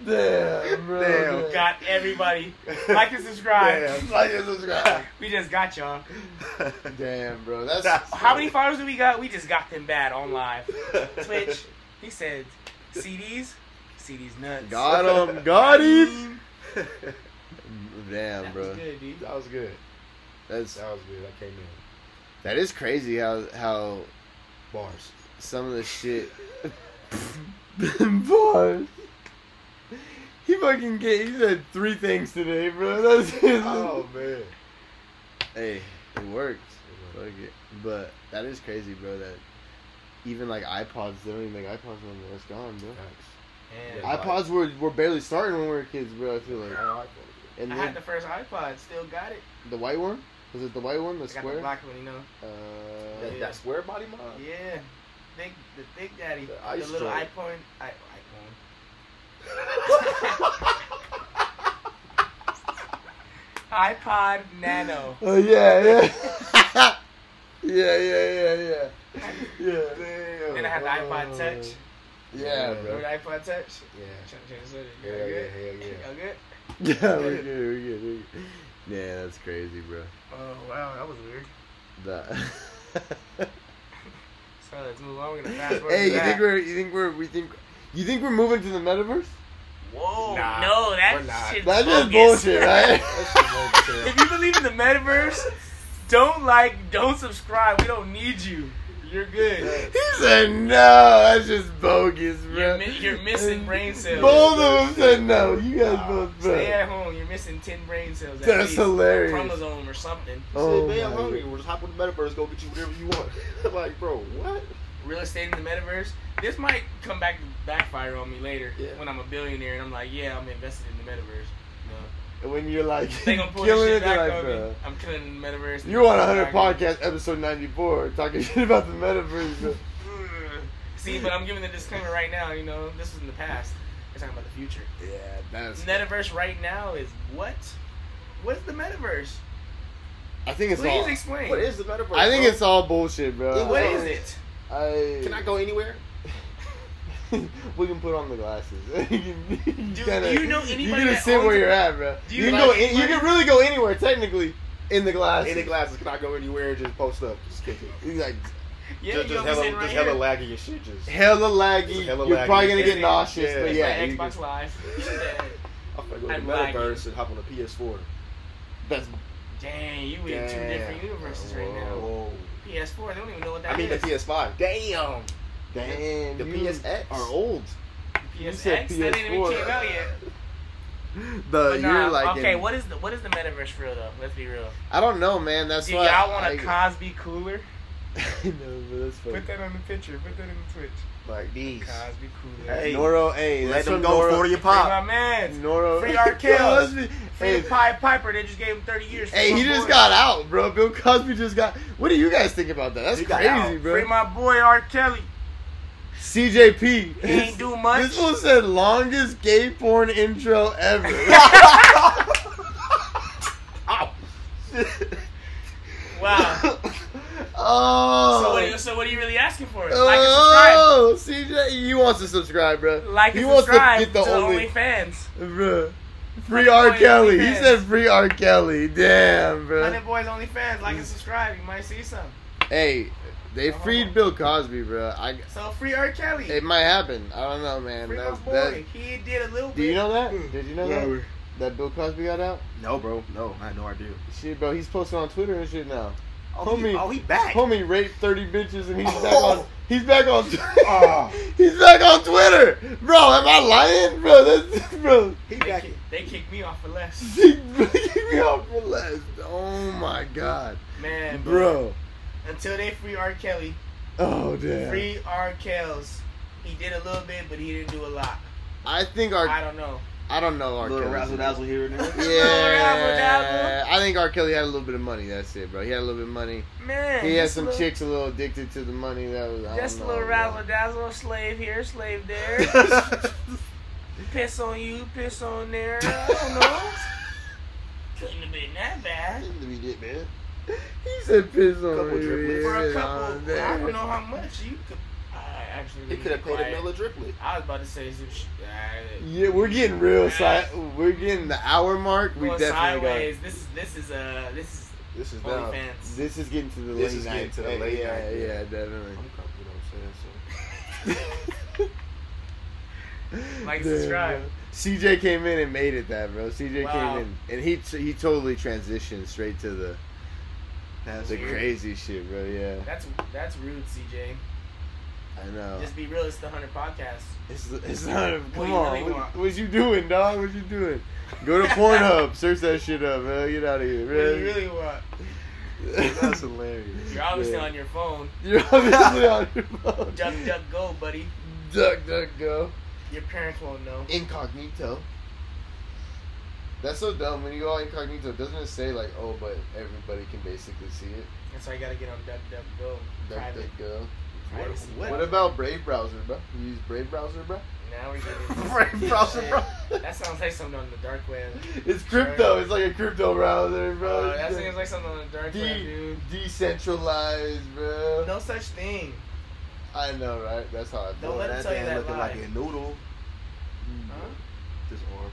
A: Damn, bro.
B: Damn.
C: Got everybody. Like and subscribe.
B: Damn.
A: Like and subscribe.
C: We just got y'all. [laughs]
A: Damn, bro. That's,
B: That's-
C: How many followers do we got? We just got them bad on live. [laughs] Twitch. He said, CDs? CDs nuts.
A: got him. [laughs] Got him. Damn,
C: That
A: bro.
C: was good, dude.
B: That was good.
A: That's
B: That was weird. I came in.
A: that is crazy how how
B: Bars.
A: some of the shit. [laughs] Bars. He fucking get. He said three things today, bro. [laughs] That's his.
B: Oh man.
A: Hey, it worked. Fuck it. But that is crazy, bro. That even like iPods, they don't even make iPods anymore. It's gone, bro.
C: And
B: Yeah.
A: iPods were, were barely starting when we were kids, bro. I feel like. And
C: I
A: then
C: had the first iPod. Still got it.
A: the white one was it the white one, the
C: I got the black one, you know.
A: Uh,
B: That, that square body mod.
C: Yeah. Big, the Big Daddy.
B: The
C: The, little
B: tray.
C: iPhone. I, iPhone. [laughs] iPod Nano.
A: Oh [laughs] yeah, yeah. yeah, yeah, yeah, yeah. Yeah.
B: Damn.
C: Then I had the iPod Touch.
A: Yeah,
C: Remember
A: bro.
C: the iPod Touch?
B: Yeah.
C: Change- change the-
B: Yeah,
C: y'all
B: yeah, yeah.
C: Y'all good?
A: Yeah, we're good, we're good, we're good. Yeah, that's crazy, bro.
C: Oh wow, that was weird.
A: The [laughs]
C: So let's move on. We're gonna fast forward.
A: hey, you
C: that.
A: think we're you think we're we think you think we're moving to the metaverse?
C: Whoa,
B: Nah,
C: no, that
B: we're not.
C: shit's
A: That's just bullshit, [laughs] right?
B: That
C: if you believe in the metaverse, don't like, don't subscribe. We don't need you. You're good.
A: He said no. That's just bogus, bro.
C: You're, mi- you're missing brain cells.
A: Both of them said no. You guys
B: Nah.
A: both, bro.
C: Stay at home. You're missing ten brain cells. At
A: That's
C: least.
A: hilarious.
C: Chromosome or something.
A: Oh
B: Oh, man, I'm hungry. We'll just hop on the metaverse, go get you whatever you want. [laughs] like, bro, what?
C: Real estate in the metaverse. This might come back to backfire on me later
B: Yeah.
C: when I'm a billionaire and I'm like, yeah, I'm invested in the metaverse. No.
A: When you're like
C: They gonna pull
A: killing
C: shit
A: it,
C: back
A: like, bro.
C: I'm killing the metaverse.
A: You on 100 podcast episode 94 talking [laughs] shit about the metaverse. [laughs]
C: See, but I'm giving the disclaimer right now. You know, this is in the past. We're talking about the future.
A: Yeah, that's.
C: Metaverse right now is what? What's the metaverse?
A: I think it's
C: Please
A: all.
C: explain.
B: What is the metaverse?
A: I think
B: bro?
A: it's all bullshit, bro.
C: What
A: I-
C: is it?
A: I.
B: Can I go anywhere? [laughs]
A: we can put on the glasses. [laughs] you can, you
C: Do-
A: kinda-
C: do you know
A: You
C: anybody
A: can
C: that
A: sit
C: owns
A: where you're at, bro.
C: Do
A: You,
C: you
A: can
C: know
A: go. In, you can really go anywhere technically in the glasses.
B: In the glasses, can I go anywhere and just post up? Just kick it.
A: He's like
C: Yeah,
B: just just hella,
C: right
B: just hella laggy and shit. Just
A: hella laggy.
B: Hella
A: you're
B: laggy.
A: probably gonna get
C: it-
A: nauseous,
B: yeah.
A: but
C: It's
A: yeah,
C: like Xbox
A: can-
C: Live.
B: I'm gonna go to
C: I'm
B: the
C: laggy.
B: metaverse and hop on the PS4.
A: that's
C: Dang, you in two different universes right now.
B: Whoa.
C: PS4, they don't even know what that is.
B: I mean the. PS5. Damn.
A: Damn.
B: The PSX.
A: are old.
C: PSX,
A: said
C: that didn't even
A: PS4.
C: came out yet. [laughs]
A: The
C: But nah,
A: you're like
C: okay,
A: in-
C: what is the what is the metaverse for real though? Let's be real.
A: I don't know, man. That's
C: Do
A: why
C: y'all want
A: I-
C: a Cosby cooler? [laughs]
A: I know, but that's funny.
C: Put that on the picture. Put that in the Twitch.
B: Like these.
C: Cosby cooler.
B: Hey,
A: Noro, hey,
B: Let them go
A: Noro,
B: for your
C: Free
B: pop.
C: my man.
A: Noro,
C: Free [laughs] R. Kells.
A: Cosby.
C: Free
A: Hey,
C: the Pied Piper. They just gave him 30 years.
A: Hey,
C: my
A: he just
C: boy.
A: got out, bro. Bill Cosby just got. What do you guys think about that? That's
B: He
A: crazy, bro.
C: Free my boy R. Kelly.
A: CJP.
C: He ain't do much.
A: This one said longest gay porn intro ever. [laughs]
B: Ow.
C: Wow.
A: oh.
C: So what, are you, so what are you really asking for? Like and oh, subscribe.
A: Oh, CJ, he wants to subscribe, bro.
C: Like
A: he
C: and
A: wants
C: subscribe
A: to
C: to,
A: get the only,
C: OnlyFans.
A: bro. Free
C: Hundred
A: R.
C: Boy
A: Kelly. He said free R. Kelly. Damn, bro.
C: Hundred Boys OnlyFans. Like and subscribe. You might see some.
A: Hey, they freed Bill Cosby, bro. I.
C: So free R. Kelly.
A: It might happen. I don't know, man.
C: free my
A: That's,
C: boy.
A: that,
C: he did a little
A: do
C: bit.
A: you know that? Hmm. Did you know
B: Yeah,
A: that? That Bill Cosby got out?
B: No, bro. No, I had no idea.
A: Shit, bro. He's posting on Twitter and shit now.
B: Oh, he,
A: Homie-
B: oh, he back.
A: Homie raped 30 bitches and he's back on. [laughs] He's back on.
B: Oh. [laughs] [laughs]
A: he's back on Twitter, bro. Am I lying, bro? That's bro.
B: He
C: They,
B: back.
C: kick, they kicked me off for less.
A: He kicked me off for less. Oh my god,
C: Man, bro.
A: bro.
C: Until they free R. Kelly,
A: Oh damn.
C: free R. Kells. He did a little bit, but he didn't do a lot.
A: I think our
C: I don't know.
A: I don't know R. Kelly.
D: Little
A: Kelly's
D: razzle dazzle here and there.
A: Yeah, [laughs] I think R. Kelly had a little bit of money. That's it, bro. He had a little bit of money.
C: Man,
A: He had
C: just a
A: some
C: little-
A: chicks a little addicted to the money. That was I
C: Just a
A: don't
C: little razzle dazzle, slave here, slave there. [laughs] piss on you, piss on there. I don't know. [laughs] Couldn't have been that bad.
D: Let me get man. [laughs]
A: He said piss on
D: Couple
A: you,
D: driblets.
C: For a
A: yeah,
C: couple,
A: on
C: I don't know how much you could. I actually
D: He could have paid a
C: quiet.
D: mill a driplet.
C: I was about to say some shit. Uh,
A: Yeah, we're getting real. Si- we're getting the hour mark. We
C: going
A: definitely
C: sideways. This is this is uh this is
D: This is down.
A: This is getting to the
D: This
A: late
D: is
A: night.
D: getting to the late
A: yeah,
D: night,
A: Yeah,
D: yeah.
A: definitely.
D: I'm comfortable, you know what I'm saying? [laughs]
C: Like and
A: Damn,
C: subscribe.
A: bro. CJ came in and made it that, bro. CJ
C: Wow.
A: came in and he he totally transitioned straight to the
D: So.
A: the
C: Weird.
A: crazy shit, bro. Yeah,
C: That's that's rude, CJ.
A: I know.
C: Just be real. It's the hundred podcast.
A: It's, it's not.
C: What
A: Come
C: you
A: on,
C: really
A: what, what you doing, dog? What you doing? Go to Pornhub, search that shit up, man. Get out of here,
C: What do
A: man.
C: you really want?
D: That's [laughs] hilarious.
C: You're obviously
A: Yeah.
C: on your phone.
A: You're obviously on your phone.
C: Duck, duck, go, buddy.
A: duck, duck, go.
C: Your parents won't know.
A: Incognito. That's so dumb. When you go incognito, doesn't it say like, oh, but everybody can basically see it?
C: That's why you gotta get on duck, duck, go.
A: Duck,
C: Private.
A: go.
D: What-
A: What about Brave browser, bro? You use Brave browser, bro?
C: Now we're [laughs] getting.
A: Brave browser, bro.
C: That sounds like something on the dark web.
A: It's crypto. It's like a crypto browser, bro.
C: Uh, that sounds like something on the dark web, dude.
A: decentralized, bro.
C: No such thing.
A: I know, right? That's how I feel.
C: Don't let him
D: that
C: tell you
D: thing
C: that
D: looking
C: lie.
D: like a noodle.
C: Huh?
D: This arm.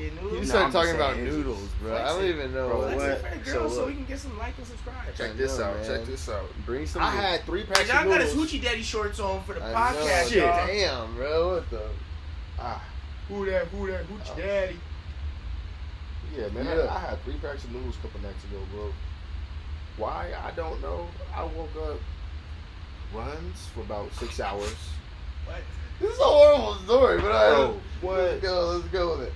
C: Yeah,
A: You
C: noodles.
D: No,
A: started talking about
D: saying,
A: noodles,
D: just
A: bro. I don't even know.
D: Bro, what?
C: it for the
D: So
C: girls so,
D: look.
C: we can get some like and subscribe.
D: Check this
A: know,
D: out.
A: man.
D: Check this out.
A: Bring some.
D: I had three packs
C: Y'all
D: of
C: got his
D: noodles.
C: hoochie daddy shorts on for the
A: I
C: podcast,
A: know,
D: Shit.
C: y'all.
A: Damn, bro. What the?
D: Ah,
C: Who that? Who that? Hoochie daddy?
D: yeah, man.
A: Yeah.
D: I, I had three packs of noodles a couple nights ago, bro. Why? I don't know. I woke up, runs for about six hours.
C: What?
A: This is a horrible story, but I.
D: Bro, what?
A: Let's go. Let's go with it.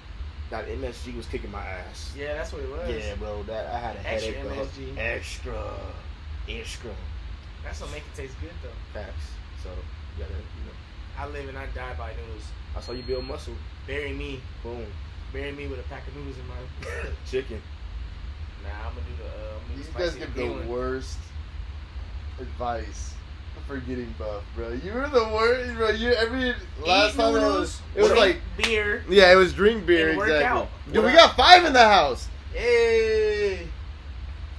D: That MSG was kicking my ass.
C: Yeah, that's what it was.
D: Yeah, bro. That I had a
C: Extra
D: headache. bro.
C: MSG.
D: Extra, extra
C: That's what make it taste good though.
D: facts. So you gotta, you know.
C: I live and I die by noodles.
D: I saw you build muscle.
C: Bury me.
D: Boom.
C: Bury me with a pack of noodles in my. [laughs]
D: Chicken.
C: Nah, I'm gonna do the. Uh, I'm gonna
A: You guys give the worst advice for getting buff, bro. You were the worst, bro. You every last
C: Eat
A: time I was, it was
C: drink
A: like
C: beer.
A: yeah, it was drink beer
C: And work
A: exactly.
C: out.
A: Dude,
D: What
A: we
D: I-
A: got five in the house.
C: Hey.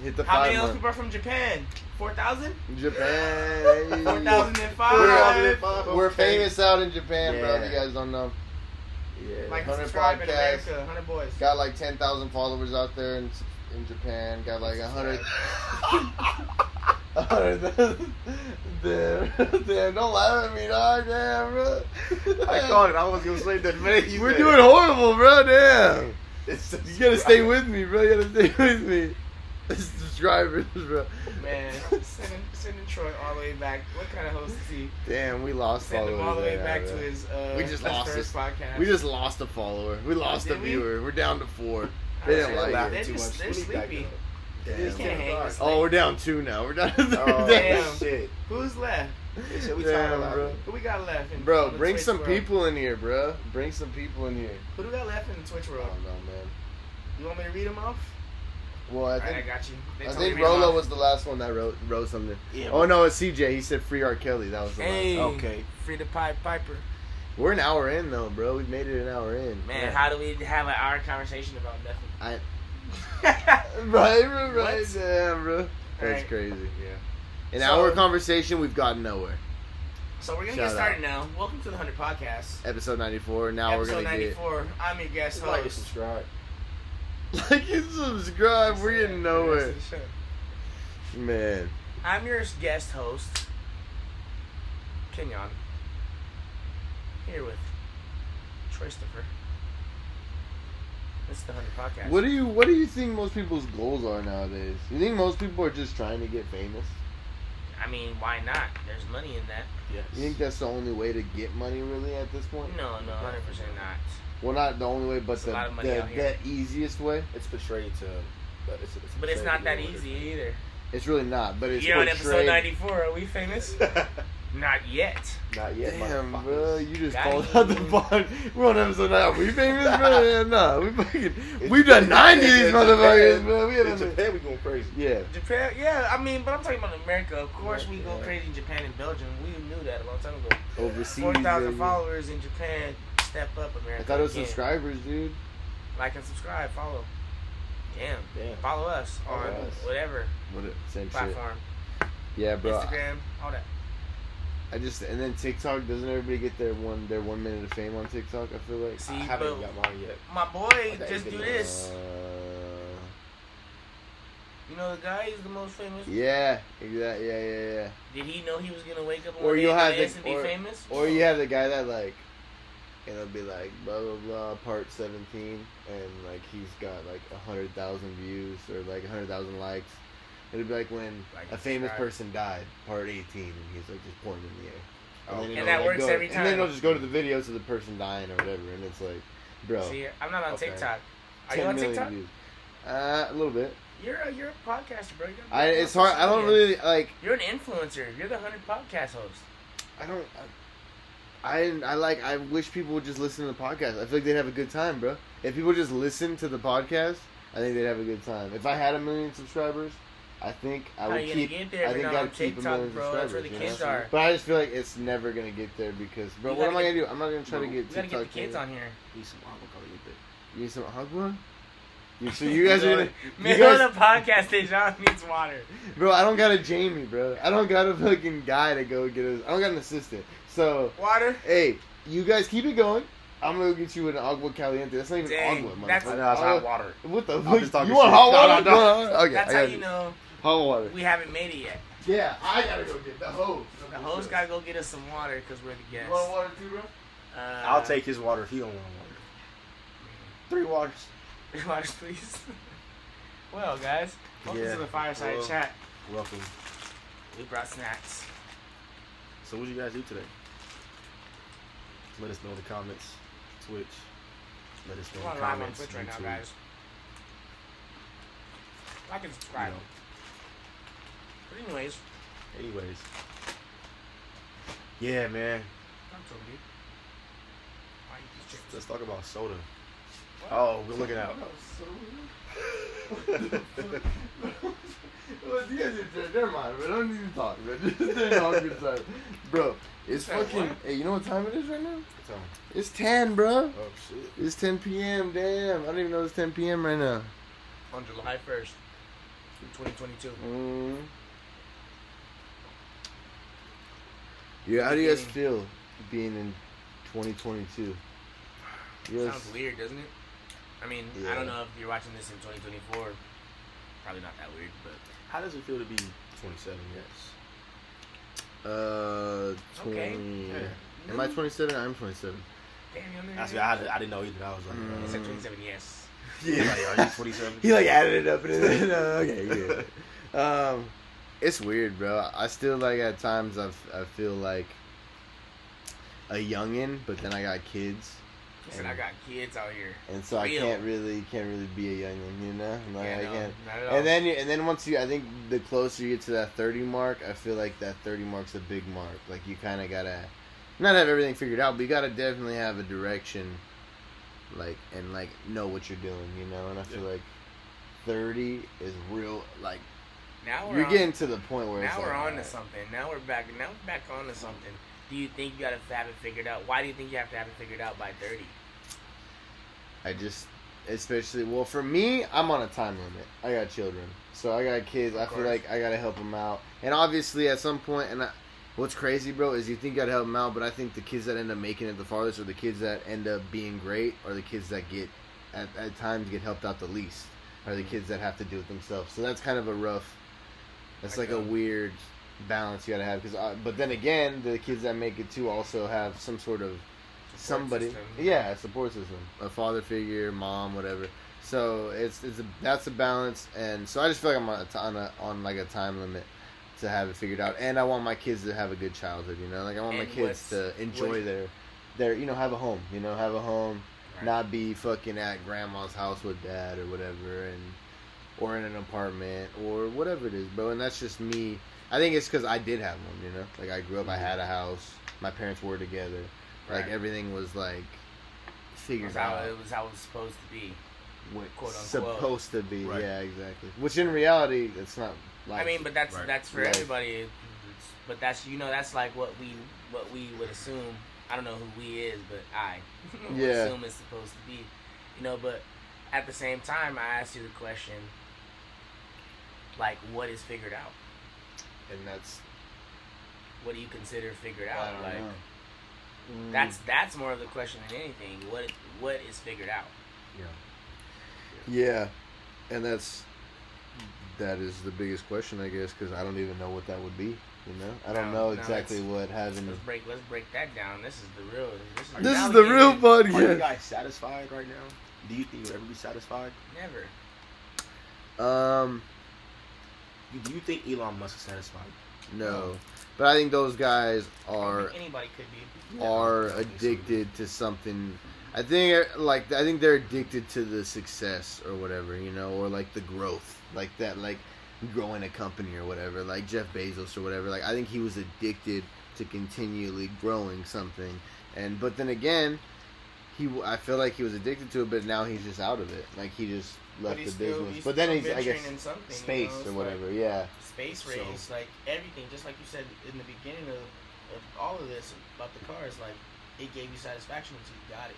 A: Hit the
C: How
A: five
C: many of those people are from Japan? Four thousand.
A: Japan. [laughs]
C: Four thousand and
A: We're,
C: five.
A: we're famous out in Japan, bro. If you guys don't know,
D: Yeah.
C: Like and
A: 100
C: subscribe in
A: podcasts.
C: America. Hundred boys.
A: got like ten thousand followers out there in in Japan. Got like a hundred. [laughs] [laughs] a hundred. Damn, damn! Don't laugh at me, dog. Damn, bro. [laughs]
D: I caught it. I was gonna say that minute you
A: We're
D: said
A: doing
D: it.
A: horrible, bro. Damn.
D: It's
A: You gotta stay with me, bro. You gotta stay [laughs] with me. Subscribers, bro.
C: Man, sending, sending Troy all the way back. What kind of host is he?
A: Damn, we lost
C: Send him
A: followers.
C: all the way back to his. Uh,
A: We just
C: his
A: lost
C: first
A: this-
C: podcast.
A: We just lost a follower. We lost a
C: did we?
A: viewer. We're down to four. They didn't
C: saying,
A: like
C: They're
A: it.
D: too
C: just
D: much.
C: they're
D: We need back
C: sleepy.
D: up.
C: They
D: Damn.
C: can't hang this
A: Oh, we're down two now. We're down
D: Oh, [laughs]
C: Damn.
D: shit.
C: Who's left?
D: They said we
A: Damn,
D: tired
A: bro.
D: laughing.
C: Who we got left? In,
A: Bro, bring some
C: world?
A: people in here, bro. Bring some people in here.
C: Who do we got left in the Twitch world?
A: I don't know, man.
C: You want me to read them off?
A: Well, I
C: Alright, I got you. They
A: I think
C: to
A: Rolo was the last one that wrote wrote something.
D: Yeah,
A: Oh no, it's CJ. He said free R. Kelly. That was the
C: Hey,
A: last.
D: Okay.
C: Free the Pied Piper.
A: We're an hour in though, bro. We've made it an hour in.
C: Man,
D: Yeah.
C: how do we have an hour conversation about
A: I
C: nothing?
A: Right, right, right.
C: What?
A: Damn, bro. That's
C: Alright.
A: crazy.
D: Yeah.
A: An
C: So-
A: hour conversation, we've gotten nowhere.
C: so we're gonna
A: Shout
C: get started now. Welcome to the Hundred Podcast.
A: Episode ninety four. Now
C: Episode
A: we're gonna
C: 94. I'm your guest host.
D: Like and
C: host.
D: subscribe.
A: like and subscribe. We're getting nowhere, man.
C: I'm your guest host, Kenyon. Here with Troy Christopher. This is the Hundred Podcast.
A: What do you What do you think most people's goals are nowadays? You think most people are just trying to get famous?
C: I mean, why not? There's money in that.
D: Yes.
A: You think that's the only way to get money, really, at this point?
C: No, no, hundred percent not.
A: Well, not the only way, but
C: It's
A: the,
C: lot of money
A: the, the easiest way.
D: It's portrayed to. But it's, it's,
C: But it's not that
D: be a little
C: easy either.
A: It's really not, but it's
C: You're on episode 94. Are we famous? [laughs]
D: different.
C: Not yet.
D: Not yet,
A: Damn, bro, you just
C: Got
A: called out the pod. We're on episode nine. We famous, bro? Yeah, [laughs] nah, we fucking. We've done ninety of these motherfuckers, bro. We
D: In
A: haven't.
D: Japan, we going crazy.
A: Yeah.
C: Japan, yeah, I mean, but I'm talking about America. Of course, we go
A: Yeah.
C: crazy in Japan and Belgium. We knew that a long time ago.
A: Overseas.
C: Four thousand followers in Japan. Step up, America.
A: I thought it was
C: again.
A: subscribers, dude.
C: Like and subscribe, follow. Damn,
D: Damn.
C: follow us
D: Follow
C: on
D: us.
C: whatever
A: What? A, same shit.
C: platform,
A: Yeah, bro.
C: Instagram, all that.
A: I just and then TikTok. Doesn't everybody get their one their one minute of fame on TikTok? I feel like.
C: See,
D: I haven't got mine yet.
C: my boy just do this.
A: Uh,
C: You know the guy is the most famous.
A: yeah, exactly. Yeah, yeah, yeah.
C: Did he know he was gonna wake up
A: Or you'll have the-
C: and be
A: or-
C: famous?
A: Or you have the guy that like, it'll be like blah blah blah part seventeen, and like he's got like a hundred thousand views or like a hundred thousand likes. It'll be like when
C: Like
A: a famous person died, part eighteen, and he's like just pointing in the air.
D: Oh.
C: And that
A: like,
C: works
A: go-
C: every time.
A: And then it'll just go to the videos of the person dying or whatever, and it's like, bro,
C: See, I'm not on
D: Okay.
C: TikTok. Are you on TikTok?
A: views. Uh, a little bit.
C: You're a you're a podcaster, bro.
A: I it's hard. I don't really like.
C: You're an influencer. You're the hundred podcast host.
A: I don't. I, I I like. I wish people would just listen to the podcast. I feel like they'd have a good time, bro. If people just listen to the podcast, I think they'd have a good time. If I had a million subscribers, I think I
C: How
A: would keep.
C: there
A: I think I'd
C: on
A: keep a million
C: bro? That's where the
A: subscribers,
C: kids
A: you know?
C: are.
A: But I just feel like it's never gonna get there because, bro.
C: You
A: what am
C: gotta
A: I gonna do? I'm not gonna try to get
C: You gotta
A: TikTok.
C: get the kids on here.
D: Need some avocado get there.
A: You need some agua? You, [laughs] so you guys are gonna, [laughs] you guys,
C: on the podcast stage, John needs water.
A: bro. I don't got a Jamie, bro. I don't got a fucking guy to go get us. I don't got an assistant. So
C: Water.
A: Hey, you guys keep it going. I'm gonna get you an agua caliente. That's not even
C: Dang,
A: agua, man.
C: that's-
D: I know it's hot water.
A: What the fuck? You want
D: shit.
A: hot water?
D: no, no.
A: No, no, Okay,
C: That's
A: I
C: how you know
A: hot water.
C: we haven't made it yet.
A: Yeah, I gotta go get the hose.
C: The hose gotta go get us some water because we're the guests.
A: You want water too, bro?
C: Uh,
D: I'll take his water if he don't want water. Three waters.
C: Three waters, please. [laughs] well, guys, welcome
D: Yeah,
C: to the fireside
D: well-
C: chat.
D: Welcome.
C: We brought snacks.
D: So what did you guys do today? Let us know in the comments. Twitch. Let us know in
C: on
D: the
C: live on
D: comments.
C: Twitch right now, guys. Like and
D: you
C: subscribe.
D: know.
C: But anyways,
D: Anyways. Yeah, man.
C: I'm so dude. Why you these chickens?
D: Let's talk about soda.
C: What?
D: Oh, we're looking out. [laughs]
A: Well, you guys are never mind, bro. Don't even talk, bro. [laughs] Just stay on good side. Bro, it's fucking.
C: what?
A: Hey, you know what time it is right now? It's 10, bro.
D: Oh shit.
A: It's 10 p.m. Damn, I don't even know it's 10 p.m. right now.
C: On July 1st, 2022.
A: Mm. Yeah, how do you guys feel being in 2022? You guys,
C: Sounds weird, doesn't it? I mean, I don't know if you're watching this in 2024. Probably not that weird, but
D: How does it feel to be 27? Yes.
A: uh, 20.
C: Okay.
D: Yeah.
A: Am I 27? I'm 27.
C: damn, you're on
D: I, I didn't know either. I was like,
A: Mm.
C: I
D: uh,
C: said 27, yes. [laughs]
D: yeah. Like, are you [laughs] 27?
A: He like added it up and then, uh, [laughs] okay, yeah. Um, it's weird, bro. I still like at times I, f- I feel like a youngin, but then I got kids,
C: said, I got kids out here.
A: and so I can't really can't really be a youngin, you know? Like
C: yeah,
A: I
C: no,
A: can't.
C: not at all.
A: And then and then once you, I think the closer you get to that thirty mark, I feel like that thirty mark's a big mark. Like you kind of gotta not have everything figured out, but you gotta definitely have a direction, like and like know what you're doing, you know. And I feel
D: Yeah.
A: like thirty is real. Like
C: now we're
A: you're
C: on,
A: getting to the point where
C: now
A: like,
C: we're on to something. Now we're back. Now we're back on to something. Do you think you gotta have it figured out? Why do you think you have to have it figured out by 30?
A: I just, especially well for me, I'm on a time limit. I got children, so I got kids.
C: Of
A: I feel like I gotta help them out, and obviously at some point, and I, what's crazy, bro, is you think you gotta help them out, but I think the kids that end up making it the farthest, or the kids that end up being great, are the kids that get at, at times get helped out the least, are the mm. kids that have to do it themselves. So that's kind of a rough. That's
C: I
A: like a weird balance you gotta have, because uh, but then again, the kids that make it too also have some sort of
C: Support
A: somebody
C: system.
A: yeah a support system. A father figure mom whatever. So it's it's a, that's a balance and so i just feel like i'm on a, on, a, on like a time limit to have it figured out and i want my kids to have a good childhood you know? Like i want my kids to enjoy their their you know have a home you know? Have a home
C: Right.
A: not be fucking at grandma's house with dad or whatever and or in an apartment or whatever it is, bro. And that's just me. I think it's because I did have one, you know. Like I grew up, I mm-hmm. had a house. My parents were together. Like
C: Right.
A: everything was like
C: It
A: figured
C: was how
A: out.
C: it was how it was supposed to be.
A: what
C: quote, unquote.
A: supposed to be.
B: Right.
A: Yeah, exactly. Which in reality, it's not. Like
C: I mean, but that's
B: Right.
C: that's for
A: Right.
C: everybody. It's, but that's you know that's like what we what we would assume. I don't know who we is, but I [laughs]
A: Yeah.
C: assume it's supposed to be. You know, but at the same time, I asked you the question, like, what is figured out?
A: and that's.
C: What do you consider figured
A: I
C: out?
A: don't
C: like,
A: know. Mm,
C: that's that's more of the question than anything. What what is figured out?
B: Yeah.
A: Yeah, and that's that is the biggest question, I guess, because I don't even know what that would be. You know, I don't
C: No,
A: know exactly
C: it's-
A: what having.
C: Let's break let's break that down. This is the real. This is,
A: This is the real
C: getting-
B: Are you guys satisfied right now? Do you think you'll ever be satisfied?
C: Never.
A: Um,
B: Do you think Elon Musk is satisfied?
A: no, but I think those guys are
C: anybody could be.
A: are
B: I
A: addicted to something. I think like I think they're addicted to the success or whatever, you know, or like the growth, like that, like growing a company or whatever, like Jeff Bezos or whatever. Like I think he was addicted to continually growing something, and but then again, he I feel like he was addicted to it, but now he's just out of it. Like he just left the
C: still,
A: business, but then he's I guess
C: something, you
A: space
C: know,
A: or whatever.
C: like
A: yeah,
C: space
B: So-
C: race, like everything, just like you said in the beginning of, of all of this about the cars, like it gave you satisfaction until you got it.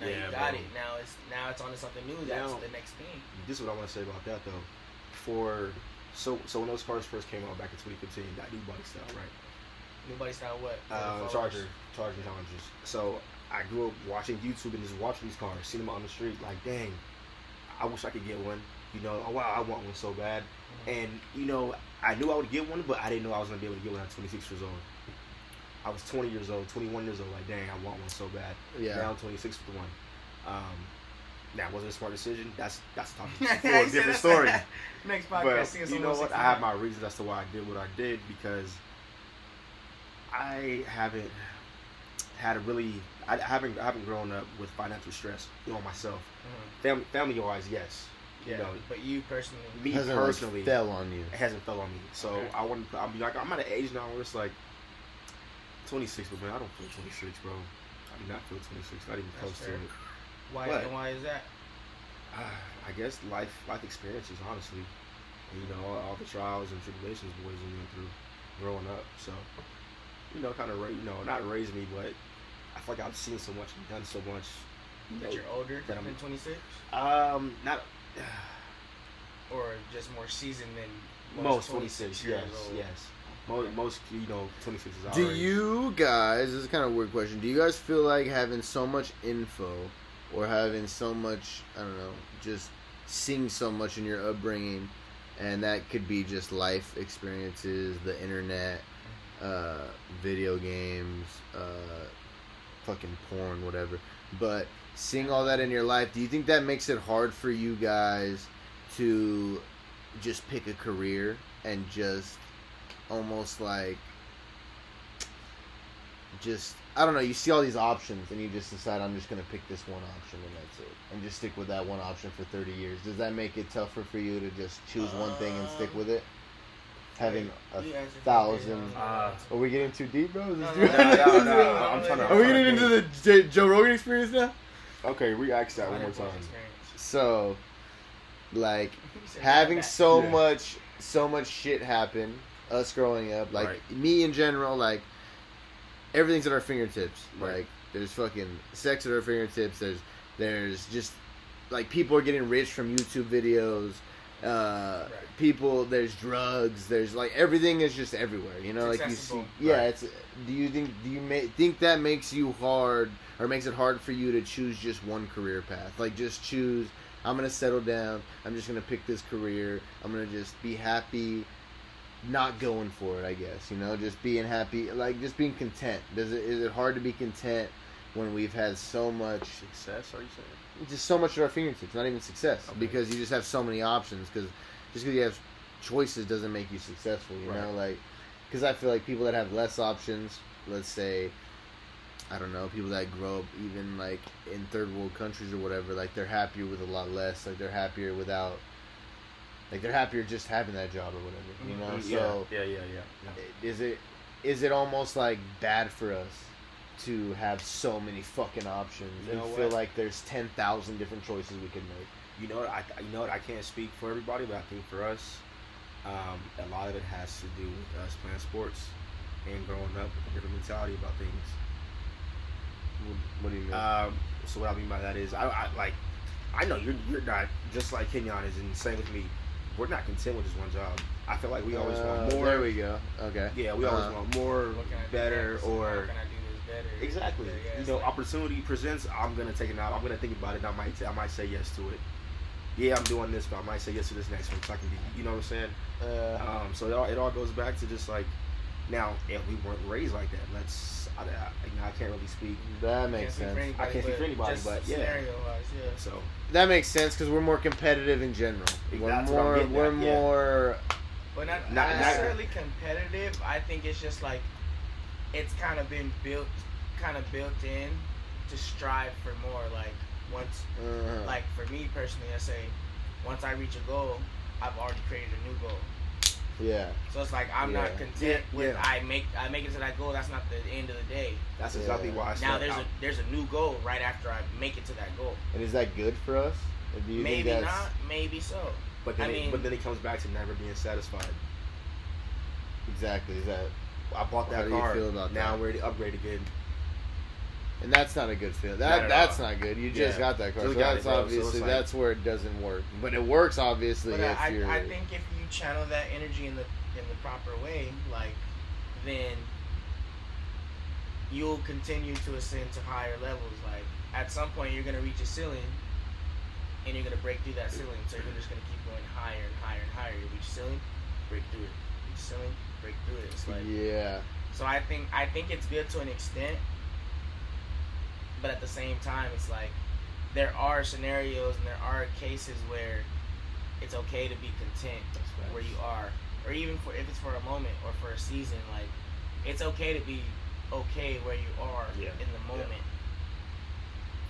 C: Now you got
B: bro.
C: it. Now it's now it's onto something new. That's
B: Now-
C: the next thing.
B: This is what I want to say about that though. For so so when those cars first came out back in 2015, that new body style, right?
C: Nobody style what?
B: Uh, Charger, Charger Challengers. So I grew up watching YouTube and just watching these cars, seeing them on the street. Like, dang, I wish I could get one. You know, oh, wow, I want one so bad. And you know, I knew I would get one, but I didn't know I was gonna be able to get one at 26 years old. I was 20 years old, 21 years old. Like, dang, I want one so bad.
A: yeah.
B: Now I'm 26 with one. Um, now wasn't a smart decision? That's that's a topic for [laughs] a different story. [laughs]
C: Next podcast.
B: But you know what? I have my reasons as to why I did what I did because I haven't had a really I haven't I haven't grown up with financial stress you know myself.
C: Mhm.
B: Family family wise, yes.
C: Yeah,
B: You know,
C: but you personally,
B: me
A: Hasn't like,
B: personally,
A: fell on you.
B: it hasn't fell on me. So
C: Okay.
B: I want to. I'm be like I'm at an age now where it's like 26, but man, I don't feel 26, bro. I do not feel 26. Not even
C: That's
B: close to it.
C: why
B: What?
C: and why is that?
B: Ah, [sighs] I guess life life experiences, honestly. You know, all, all the trials and tribulations boys we went through growing up. So, you know, kind of, ra- you know, not raised me, but I feel like I've seen so much and done so much. You
C: That
B: know,
C: you're older
B: that I'm-
C: than 26,
B: um, not
C: or just more seasoned than
B: most 26.
C: years
B: Yes,
C: old?
B: yes. Most, most, you know, 26 is our
A: Do
B: age.
A: you guys? This is kind of a weird question. Do you guys feel like having so much info, or having so much, I don't know, just seeing so much in your upbringing, and that could be just life experiences, the internet, uh, video games, uh, fucking porn, whatever. But seeing all that in your life, do you think that makes it hard for you guys to just pick a career and just almost like just I don't know, you see all these options and you just decide I'm just gonna pick this one option and that's it. And just stick with that one option for thirty years. Does that make it tougher for you to just choose one thing and uh, stick with it? Having a thousand
B: Uh,
A: Are we getting too deep, bro? Is this
C: No,
A: too-
C: no,
B: no, no, no, I'm trying to-
A: Are we getting into the J- Joe Rogan experience now?
B: Okay, re-ask that one more time.
A: So, like, having so
B: Yeah.
A: much so much shit happen us growing up like
B: Right.
A: me in general like everything's at our fingertips
B: Right.
A: like there's fucking sex at our fingertips there's there's just like people are getting rich from youtube videos uh people there's drugs there's like everything is just everywhere you know
C: It's
A: like you see yeah
B: Right.
A: it's do you think do you ma- think that makes you hard or makes it hard for you to choose just one career path like just choose i'm gonna settle down i'm just gonna pick this career i'm gonna just be happy not going for it i guess you know just being happy like just being content does it is it hard to be content when we've had so much
B: Success, are you saying?
A: Just so much at our fingertips not even success
B: Okay.
A: because you just have so many options because just because you have choices doesn't make you successful you know like because i feel like people that have less options let's say i don't know people that grow up even like in third world countries or whatever like they're happier with a lot less like they're happier without Like they're happier just having that job or whatever. You know.
B: Mm, yeah,
A: So
B: yeah, yeah, yeah. yeah.
A: is it is it almost like bad for us to have so many fucking options
B: You
A: and feel
B: what?
A: like there's ten thousand different choices we could make?
B: You know, what, I you know what I can't speak for everybody, but I think for us, um, a lot of it has to do with us playing sports and growing up with a different mentality about things.
A: What, what do you mean?
B: Um, so what I mean by that is, I, I like, I know you're you're not just like Kenyon is, and same with me. We're not content with just one job. I feel like we always
A: Uh,
B: want more.
A: There we go. Okay.
B: yeah, we always
A: Uh,
B: want more,
C: What can I do
B: better, or
C: how can I do this better?
B: exactly.
C: Yeah, yeah,
B: you know,
C: like-
B: opportunity presents. I'm gonna take it out. I'm gonna think about it. and I might I might say yes to it. Yeah, I'm doing this, but I might say yes to this next one. So I can be, you know what I'm saying?
A: Uh,
B: Um, so it all, it all goes back to just like now if we weren't raised like that, let's I, I, you know, I can't really speak.
A: that makes sense.
C: anybody,
B: I can't speak for anybody,
C: just
B: but yeah.
C: Scenario-wise, yeah.
B: So
A: That makes sense because we're more competitive in general. We're
B: That's what I'm
A: more. We're
B: at, yeah.
A: more.
C: But not,
B: Not-
C: not
B: not-
C: necessarily competitive. I think it's just like it's kind of been built, kind of built in to strive for more. Like once,
A: Uh,
C: like for me personally, I say once I reach a goal, I've already created a new goal.
A: yeah.
C: So it's like I'm
A: Yeah.
C: not content
B: Yeah,
C: with
B: yeah.
C: I make I make it to that goal. That's not the end of the day.
B: that's
A: Yeah.
B: exactly why I
C: now there's
B: out.
C: a there's a new goal right after I make it to that goal.
A: And is that good for us? Do you
C: maybe
A: think that's,
C: not, maybe so.
B: but then
C: I
B: it,
C: mean-
B: but then it comes back to never being satisfied.
A: Exactly. Is that?
B: I bought
A: How
B: that
A: do you
B: car.
A: feel about
B: now
A: that?
B: I'm ready to upgrade again.
A: And that's not a good feeling.
B: Not
A: That
B: at
A: that's
B: all.
A: not good. You just
B: Yeah.
A: got that car.
B: So
A: that's
B: bro. So
A: obviously
B: like-
A: that's where it doesn't work. But it works obviously if
C: I,
A: you're.
C: I think if you channel that energy in the in the proper way, like then you'll continue to ascend to higher levels. Like at some point you're gonna reach a ceiling and you're gonna break through that ceiling. So you're just gonna keep going higher and higher and higher. You reach a ceiling, break through it. Reach ceiling, break through like
A: yeah.
C: so I think I think it's good to an extent, but at the same time, it's like there are scenarios and there are cases where it's okay to be content where you are, or even for if it's for a moment or for a season. Like it's okay to be okay where you are
B: Yeah.
C: in the moment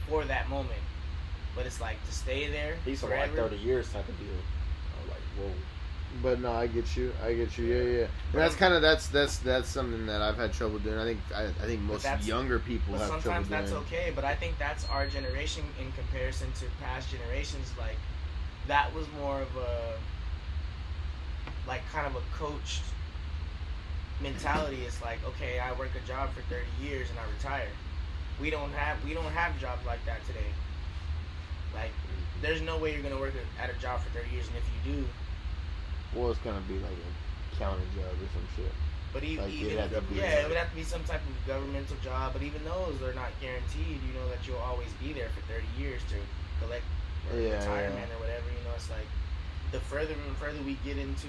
C: for that moment. But it's like to stay there
B: He's for like 30 years type of deal. I'm like, whoa.
A: But no, I get you. I get you. Yeah, yeah. yeah. And that's kind of that's that's that's something that I've had trouble doing. I think I, I think most younger people have trouble
C: sometimes
A: doing.
C: that's okay. But I think that's our generation in comparison to past generations. Like that was more of a like kind of a coached mentality. It's like okay, I work a job for thirty years and I retire. We don't have we don't have jobs like that today. Like mm-hmm. there's no way you're gonna work at a job for thirty years, and if you do,
A: Well, it's gonna be like a county job or some shit.
C: But e-
A: Like,
C: even
A: have to be
C: yeah, it would have to be some type of governmental job. But even those are not guaranteed. You know that you'll always be there for thirty years to collect or
A: Yeah,
C: retirement or whatever. You know, it's like the further and further we get into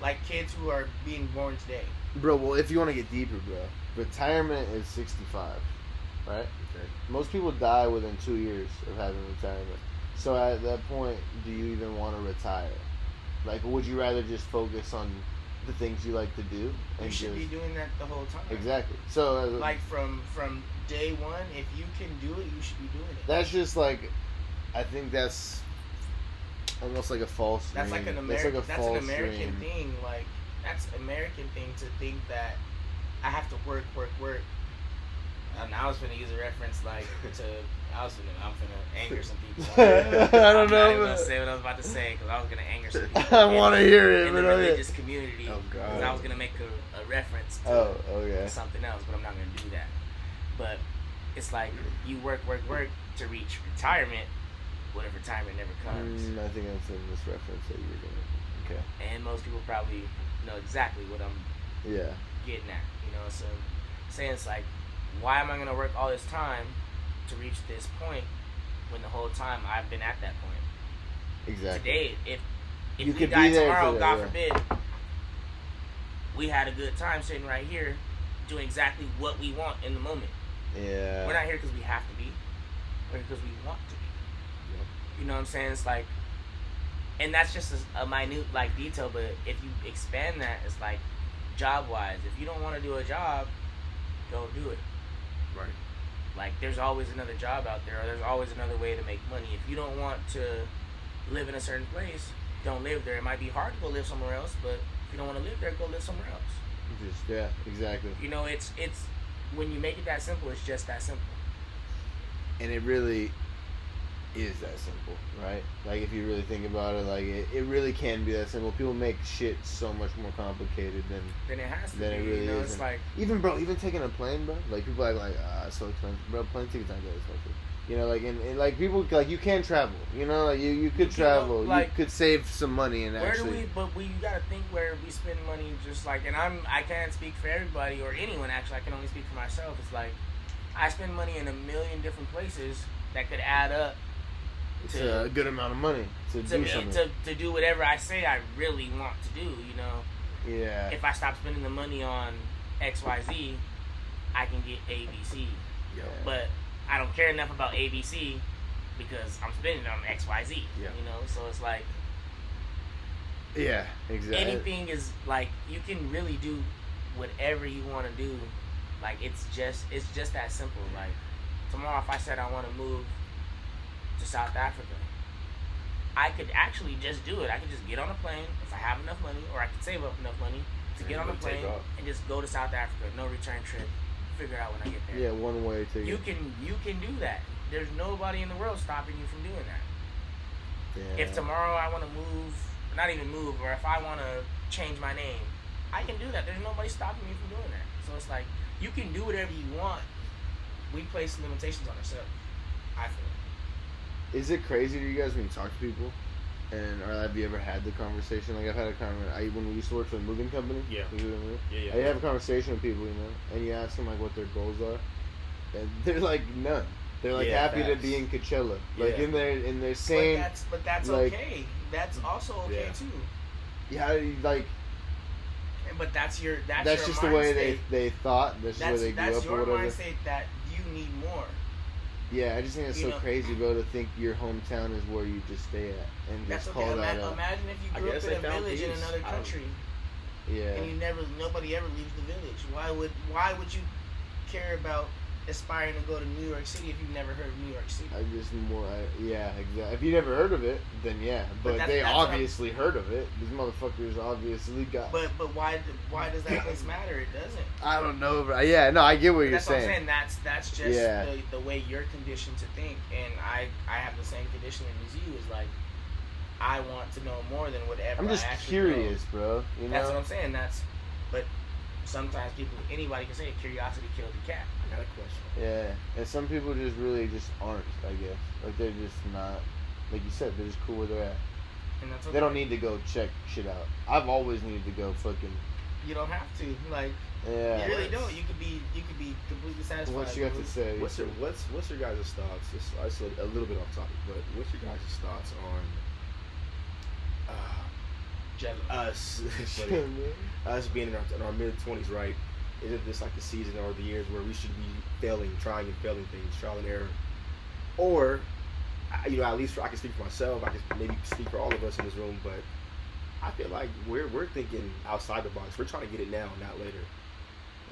C: like kids who are being born today.
A: Bro, well, if you want to get deeper, bro, retirement is 65, right?
B: Okay.
A: Most people die within two years of having retirement. So at that point, do you even want to retire? Like, would you rather just focus on the things you like to do
C: You
A: and
C: should
A: just
C: be doing that the whole time.
A: exactly? So uh,
C: Like from from day one, if you can do it, you should be doing it.
A: that's just like, I think that's almost like a false.
C: That's like
A: dream.
C: an
A: That's
C: American.
A: like a
C: That's, an American
A: dream.
C: thing. Like that's American thing to think that I have to work, work, work. And I was gonna use a reference like to. I was gonna. I'm gonna anger some people. [laughs]
A: I don't
C: I'm
A: know,
C: Not even gonna say what I was about to say because I was gonna anger some [laughs] people.
A: I want to hear it,
C: in
A: but
C: the religious community.
B: Oh, God.
C: I was gonna make a, a reference to
A: Oh, okay.
C: something else, but I'm not gonna do that. But it's like you work, work, work to reach retirement. What if retirement never comes?
A: Mm, I think that's in this reference that you were gonna. Okay.
C: And most people probably know exactly what I'm
A: Yeah.
C: getting at. You know, so saying it's like, why am I gonna work all this time to reach this point when the whole time I've been at that point?
A: Exactly.
C: Today, if if
A: You
C: we die tomorrow,
A: for that,
C: God
A: yeah.
C: forbid, we had a good time sitting right here doing exactly what we want in the moment.
A: Yeah.
C: We're not here because we have to be. We're here because we want to be. You know what I'm saying? It's like, and that's just a, a minute like detail. But if you expand that, it's like job wise. If you don't want to do a job, don't do it.
B: Right.
C: Like there's always another job out there, or there's always another way to make money. If you don't want to live in a certain place, don't live there. It might be hard to go live somewhere else, but if you don't want to live there, go live somewhere else.
A: Just yeah, exactly.
C: You know, it's it's when you make it that simple, it's just that simple.
A: and it really is that simple, right? Like if you really think about it, like it, it really can be that simple. People make shit so much more complicated than
C: Then it has to
A: Then
C: be.
A: it really
C: you know, it's
A: isn't.
C: like
A: even bro. Even taking a plane, bro. Like people are like, ah, it's so expensive, bro. Plane tickets aren't that expensive. You know, like and, and like people like you can travel. You know, like you you could
C: You know,
A: travel.
C: like-
A: you could save some money and
C: where
A: actually.
C: do we? But we gotta think where we spend money. Just like, and I'm I can't speak for everybody or anyone. Actually, I can only speak for myself. It's like I spend money in a million different places that could add up
A: It's
C: to-
A: a good amount of money to,
C: to,
A: do
C: me,
A: something.
C: to to do whatever I say I really want to do. You know,
A: yeah.
C: if I stop spending the money on X Y Z, I can get A B C.
B: Yeah.
C: But I don't care enough about A B C because I'm spending it on X Y Z.
B: Yeah.
C: You know, so it's like
A: yeah. Exactly.
C: anything is like you can really do whatever you want to do. Like it's just it's just that simple. Like tomorrow, if I said I want to move to South Africa, I could actually just do it. I could just get on a plane if I have enough money, or I could save up enough money to
B: And
C: get on a plane and just go to South Africa. No return trip. Figure out when I get there.
A: Yeah, one way to
C: You can you can do that. There's nobody in the world stopping you from doing that.
A: Yeah.
C: If tomorrow I want to move, not even move, or if I want to change my name, I can do that. There's nobody stopping me from doing that. So it's like you can do whatever you want. We place limitations on ourselves. I feel.
A: Is it crazy to you guys when you talk to people? And or have you ever had the conversation? Like I've had a conversation. I when we used to work for a moving company.
B: Yeah.
A: we were in-
B: Yeah, yeah.
A: I have a conversation with people, you know, and you ask them like what their goals are, and [laughs] they're like none. They're like
B: Yeah,
A: happy to be in Coachella, like
B: Yeah.
A: in their in their
C: But
A: same.
C: that's but that's
A: like-
C: okay. That's also okay
B: Yeah.
C: too.
A: Yeah, like
C: But that's your that's,
A: that's,
C: your
A: just
C: mind
A: the way
C: state.
A: they they thought. That's just
C: That's
A: where they grew
C: that's
A: up
C: your
A: or whatever.
C: mind state that you need more.
A: Yeah, I just think it's
C: You
A: so
C: know-
A: crazy, bro, to think your hometown is where you just stay at and
C: That's
A: just
C: okay.
A: call that
C: Ima-
A: out.
C: imagine if you grew up in a
B: found
C: village in another country.
A: Yeah.
C: and you never nobody ever leaves the village. Why would why would you care about aspiring to go to New York City if you've never heard of New York City?
A: I just more, I, yeah, exactly. If you never heard of it, then yeah. But,
C: that's-
A: they
C: that's what I'm-
A: obviously heard of it. These motherfuckers obviously got.
C: But but why why does that place [coughs] matter? It doesn't.
A: I don't know, bro. Yeah, no, I get what you're
C: that's what I'm
A: saying.
C: saying. That's that's just
A: Yeah.
C: the, the way you're conditioned to think, and I I have the same conditioning as you. Is like I want to know more than whatever.
A: I'm just
C: I actually
A: curious,
C: Know.
A: bro. You know?
C: That's what I'm saying. That's but sometimes people anybody can say curiosity killed the cat.
B: I got a question.
A: yeah. And some people just really just aren't. I guess like they're just not. Like you said, they're just cool where they're at.
C: And that's okay.
A: They don't need to go check shit out. I've always needed to go fucking.
C: You don't have to. Like
A: Yeah.
C: you really don't. You could be you could be completely satisfied.
A: What you have to
C: with-
A: say?
B: What's your what's what's your guys' thoughts? Just, just a, a little bit off topic, but what's your guys' thoughts on uh, us? [laughs] [laughs] us being in our, in our mid twenties, right? Isn't this like the season or the years where we should be failing, trying and failing things, trial and error, or you know, at least for, I can speak for myself. I can maybe speak for all of us in this room, but I feel like we're we're thinking outside the box. We're trying to get it now, not later.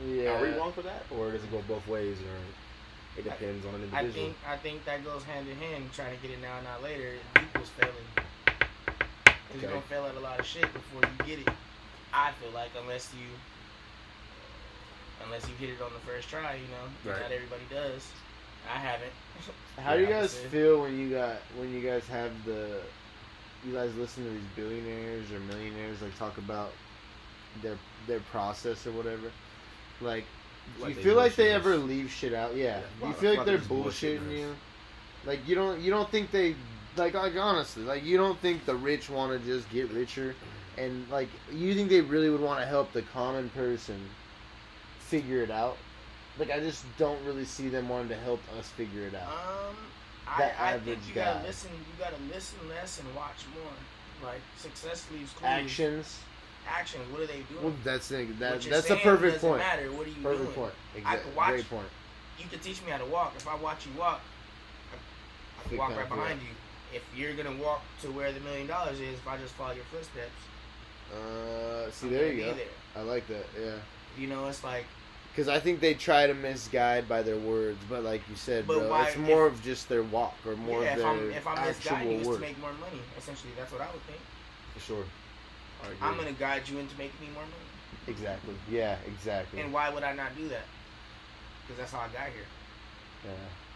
A: Yeah.
B: Are we wrong for that, or does it go both ways, or it depends on an
C: I
B: individual?
C: think I think that goes hand in hand. Trying to get it now, not later, equals failing. Because you're gonna fail at a lot of shit before you get it. I feel like unless you unless you hit it on the first try, you know,
B: Right.
C: not everybody does. I haven't. [laughs]
A: How do you guys feel when you got when you guys have the you guys listen to these billionaires or millionaires like talk about their their process or whatever? Like, do
B: Like
A: you feel like they
B: us.
A: ever leave shit out? Yeah.
B: Yeah.
A: Do you feel like they're
B: they're bullshitting
A: bullshitting you? Like you don't you don't think they like like honestly like you don't think the rich want to just get richer and like you think they really would want to help the common person figure it out? Like I just don't really see them wanting to help us figure it out.
C: Um, I, I think you gotta listen. You gotta listen less and watch more. Like success leaves clues.
A: Actions.
C: Action. What are they doing?
A: Well, that's the, that, that's a perfect
C: doesn't
A: point.
C: Matter. What are you
A: Perfect
C: doing?
A: point.
C: I
A: Exactly.
C: could watch-
A: Great point.
C: You can teach me how to walk. If I watch you walk, I, I can walk right behind you. If you're gonna walk to where the million dollars is, if I just follow your footsteps,
A: Uh, see,
C: I'm
A: there you go.
C: there.
A: I like that. Yeah.
C: You know, it's like,
A: Because I think they try to misguide by their words, but like you said,
C: But
A: bro,
C: why-
A: it's more of just their walk or more
C: yeah,
A: of
C: if
A: their
C: I'm if I'm
A: actual
C: misguiding you, it's
A: work.
C: to make more money. Essentially, that's what I would think.
B: For sure.
C: I'm gonna guide you into making me more money.
A: Exactly. Yeah. Exactly.
C: And why would I not do that? Because that's how I got here.
A: yeah.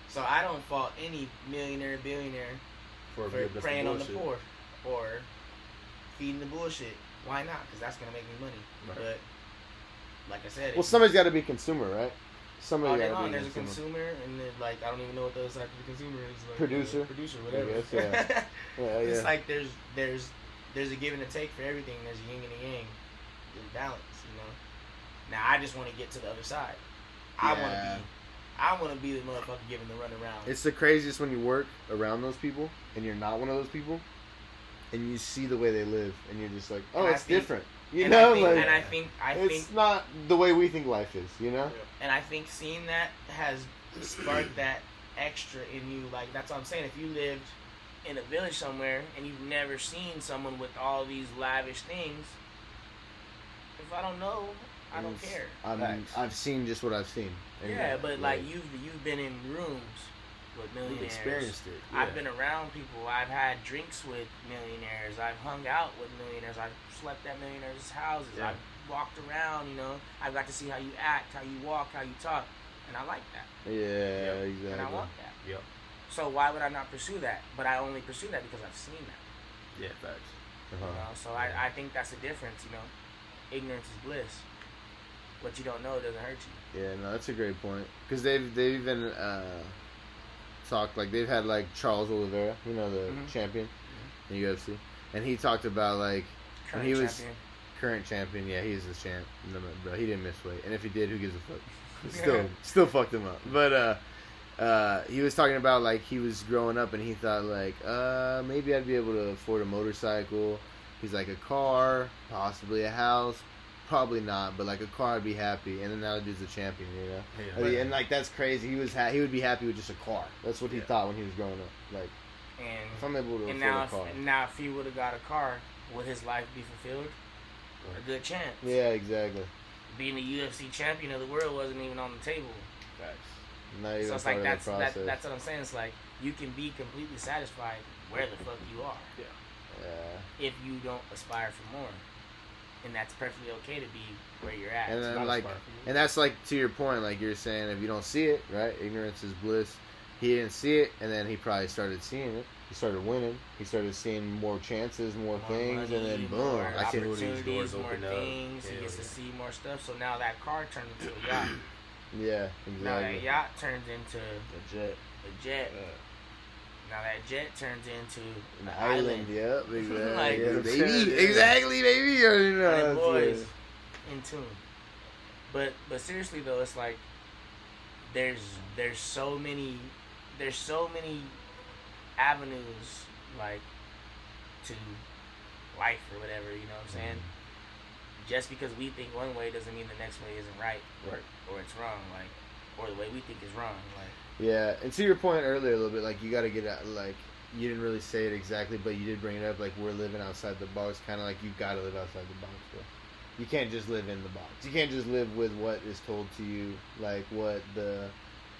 C: So I don't fault any millionaire, billionaire
B: for,
C: for preying on the poor or feeding the bullshit. Why not? Because that's gonna make me money.
B: Right.
C: But like I said,
A: Well, somebody's got to be consumer, right? Somebody
C: day
A: got to be
C: there's a
A: consumer.
C: consumer, and then like I don't even know what the other side of the consumer is. Like,
A: Producer?
C: producer, whatever.
A: guess, [laughs] yeah. Yeah,
C: It's
A: yeah.
C: like there's there's there's a give and a take for everything. There's a yin and a yang. There's balance, you know. Now I just want to get to the other side. I want to be. I want to be the motherfucker giving the run around.
A: It's the craziest when you work around those people and you're not one of those people, and you see the way they live, and you're just like, oh,
C: And
A: it's
C: think-
A: different. You
C: and
A: know,
C: I think,
A: like
C: and I think I
A: it's
C: think
A: not the way we think life is. You know?
C: and I think seeing that has sparked that extra in you. Like that's what I'm saying. If you lived in a village somewhere and you've never seen someone with all these lavish things, if I don't know, I don't
A: It's-
C: care.
A: I'm,
B: Facts.
A: I've seen just what I've seen. And,
C: Yeah, but like
A: like,
C: you've you've been in rooms with
B: You've experienced it.
C: I've been around people. I've had drinks with millionaires. I've hung out with millionaires. I've slept at millionaires' houses.
B: Yeah.
C: I've walked around. You know, I've got to see how you act, how you walk, how you talk, and I like that,
A: yeah, exactly.
C: and I want that.
B: Yep.
C: So why would I not pursue that? But I only pursue that because I've seen that.
B: Yeah, facts.
A: Uh-huh.
C: know, so I, I think that's the difference. You know, ignorance is bliss. What you don't know doesn't hurt you.
A: Yeah, no, that's a great point. Because they've they've even uh, talked like they've had like Charles Oliveira, you know, the
C: Mhm.
A: champion in UFC, and he talked about like
C: Current
A: he was-
C: champion.
A: current champion. Yeah, he he's the champ. No, bro, he didn't miss weight, and if he did, who gives a fuck? [laughs] Still, still fucked him up. But uh, uh, he was talking about like he was growing up, and he thought like, uh, maybe I'd be able to afford a motorcycle. He's like a car, possibly a house. Probably not, but like a car, I'd be happy. And then now dude's a champion, you know.
B: Yeah.
A: And, and, like that's crazy. He was ha- he would be happy with just a car. That's what he
B: Yeah.
A: thought when he was growing up. Like
C: And
A: if I'm able to
C: And now,
A: a
C: if,
A: car.
C: and now, if he would have got a car, would his life be fulfilled? A good chance.
A: Yeah, exactly.
C: Being a UFC champion of the world wasn't even on the table.
B: Facts.
A: Not even
C: so it's like that's that, that's what I'm saying. It's like you can be completely satisfied where the fuck you are
A: yeah.
C: if you don't aspire for more, and that's perfectly okay to be where you're at.
A: And then like, and that's like to your point, like you're saying, if you don't see it, right? Ignorance is bliss. He didn't see it, and then he probably started seeing it. He started winning. He started seeing more chances, more,
C: More
A: things,
C: money,
A: and then boom!
C: more
A: I can.
C: opportunities,
B: doors
C: more
B: open up.
C: things. He
B: Hell
C: gets to see more stuff. So now that car turned into a yacht. [clears throat]
A: Yeah, exactly.
C: now that yacht turns into
B: The jet.
C: a jet.
B: Uh,
C: Now that jet turns into
A: An
C: an
A: island, yep, [laughs] exactly.
C: Like,
A: yeah,
B: yeah.
A: baby, exactly, baby. You know.
C: Boys
A: it.
C: in tune. But but seriously though, it's like there's there's so many there's so many avenues like to life or whatever, you know what I'm saying? Mm-hmm. Just because we think one way doesn't mean the next way isn't right
B: right.
C: or it's wrong, like or the way we think is wrong. Like
A: Yeah, and to your point earlier a little bit, like you got to get out, like you didn't really say it exactly, but you did bring it up. Like we're living outside the box, kind of like you got to live outside the box, bro. You can't just live in the box. You can't just live with what is told to you, like what the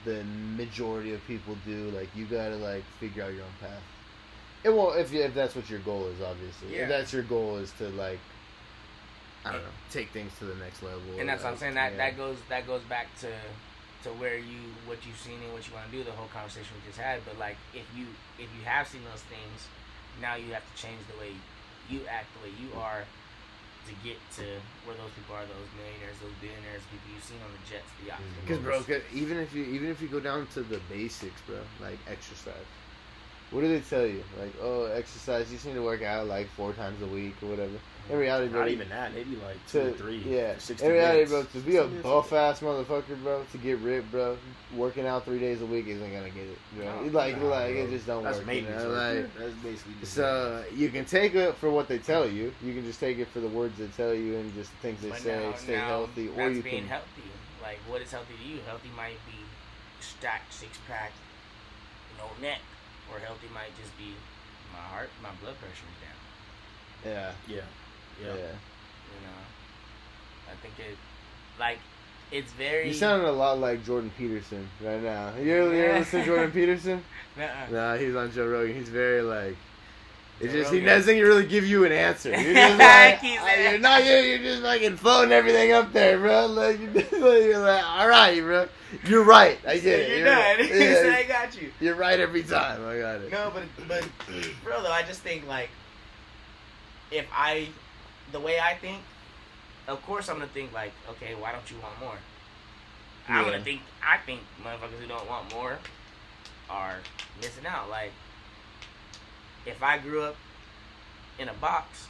A: the majority of people do. Like you got to like figure out your own path. It will if you, if that's what your goal is, obviously.
C: Yeah.
A: If that's your goal is to like, I don't know, take things to the next level.
C: and that's what I'm saying. That
A: yeah.
C: that goes that goes back to to where you what you've seen and what you want to do. The whole conversation we just had. But like if you if you have seen those things, now you have to change the way you act, the way you are, to get to where those people are. Those millionaires, those billionaires, people you've seen on the jets, the mm-hmm. yachts.
A: Because bro, even if you even if you go down to the basics, bro, like exercise. What do they tell you? Like, oh, exercise. You just need to work out like four times a week or whatever. In reality, bro,
B: Not even that. Maybe like
A: to
B: two or three.
A: yeah.
B: for 60
A: In reality,
B: minutes.
A: bro, to be a
B: 60 minutes.
A: buff ass motherfucker, bro, to get ripped, bro, working out three days a week isn't gonna get it, bro.
C: No,
A: like,
B: Nah,
A: like
B: bro.
A: it just don't
B: That's
A: work. You
B: maintenance.
A: know?
B: right
A: Like.
B: That's basically just
A: so you can take it for what they tell you. You can just take it for the words they tell you and just the things they
C: But
A: say.
C: now-
A: stay
C: now
A: healthy, or you
C: being
A: can.
C: healthy. Like what is healthy to you? Healthy might be stacked six pack, no neck, or healthy might just be my heart, my blood pressure is down.
A: Yeah,
B: yeah.
A: yeah.
B: Yeah.
C: You know, I think it, like, it's very.
A: You sounding a lot like Jordan Peterson right now. You ever, you ever listen to Jordan [laughs] Peterson?
C: Nuh-uh.
A: Nah, he's on Joe Rogan. He's very like, It's just he doesn't really give you an answer. You're [laughs] just like, oh,
C: saying-
A: you're not you. You're just fucking floating everything up there, bro. [laughs] Like, you're just like, you're like, all right, bro. You're right. I get it.
C: You're done.
A: right. [laughs]
C: He said, I got you.
A: you're right every time. I got it.
C: No, but but bro, though I just think like if I, the way I think, of course I'm gonna think like, okay, why don't you want more? I'm
A: Yeah.
C: gonna think. I think motherfuckers who don't want more are missing out. Like if I grew up in a box.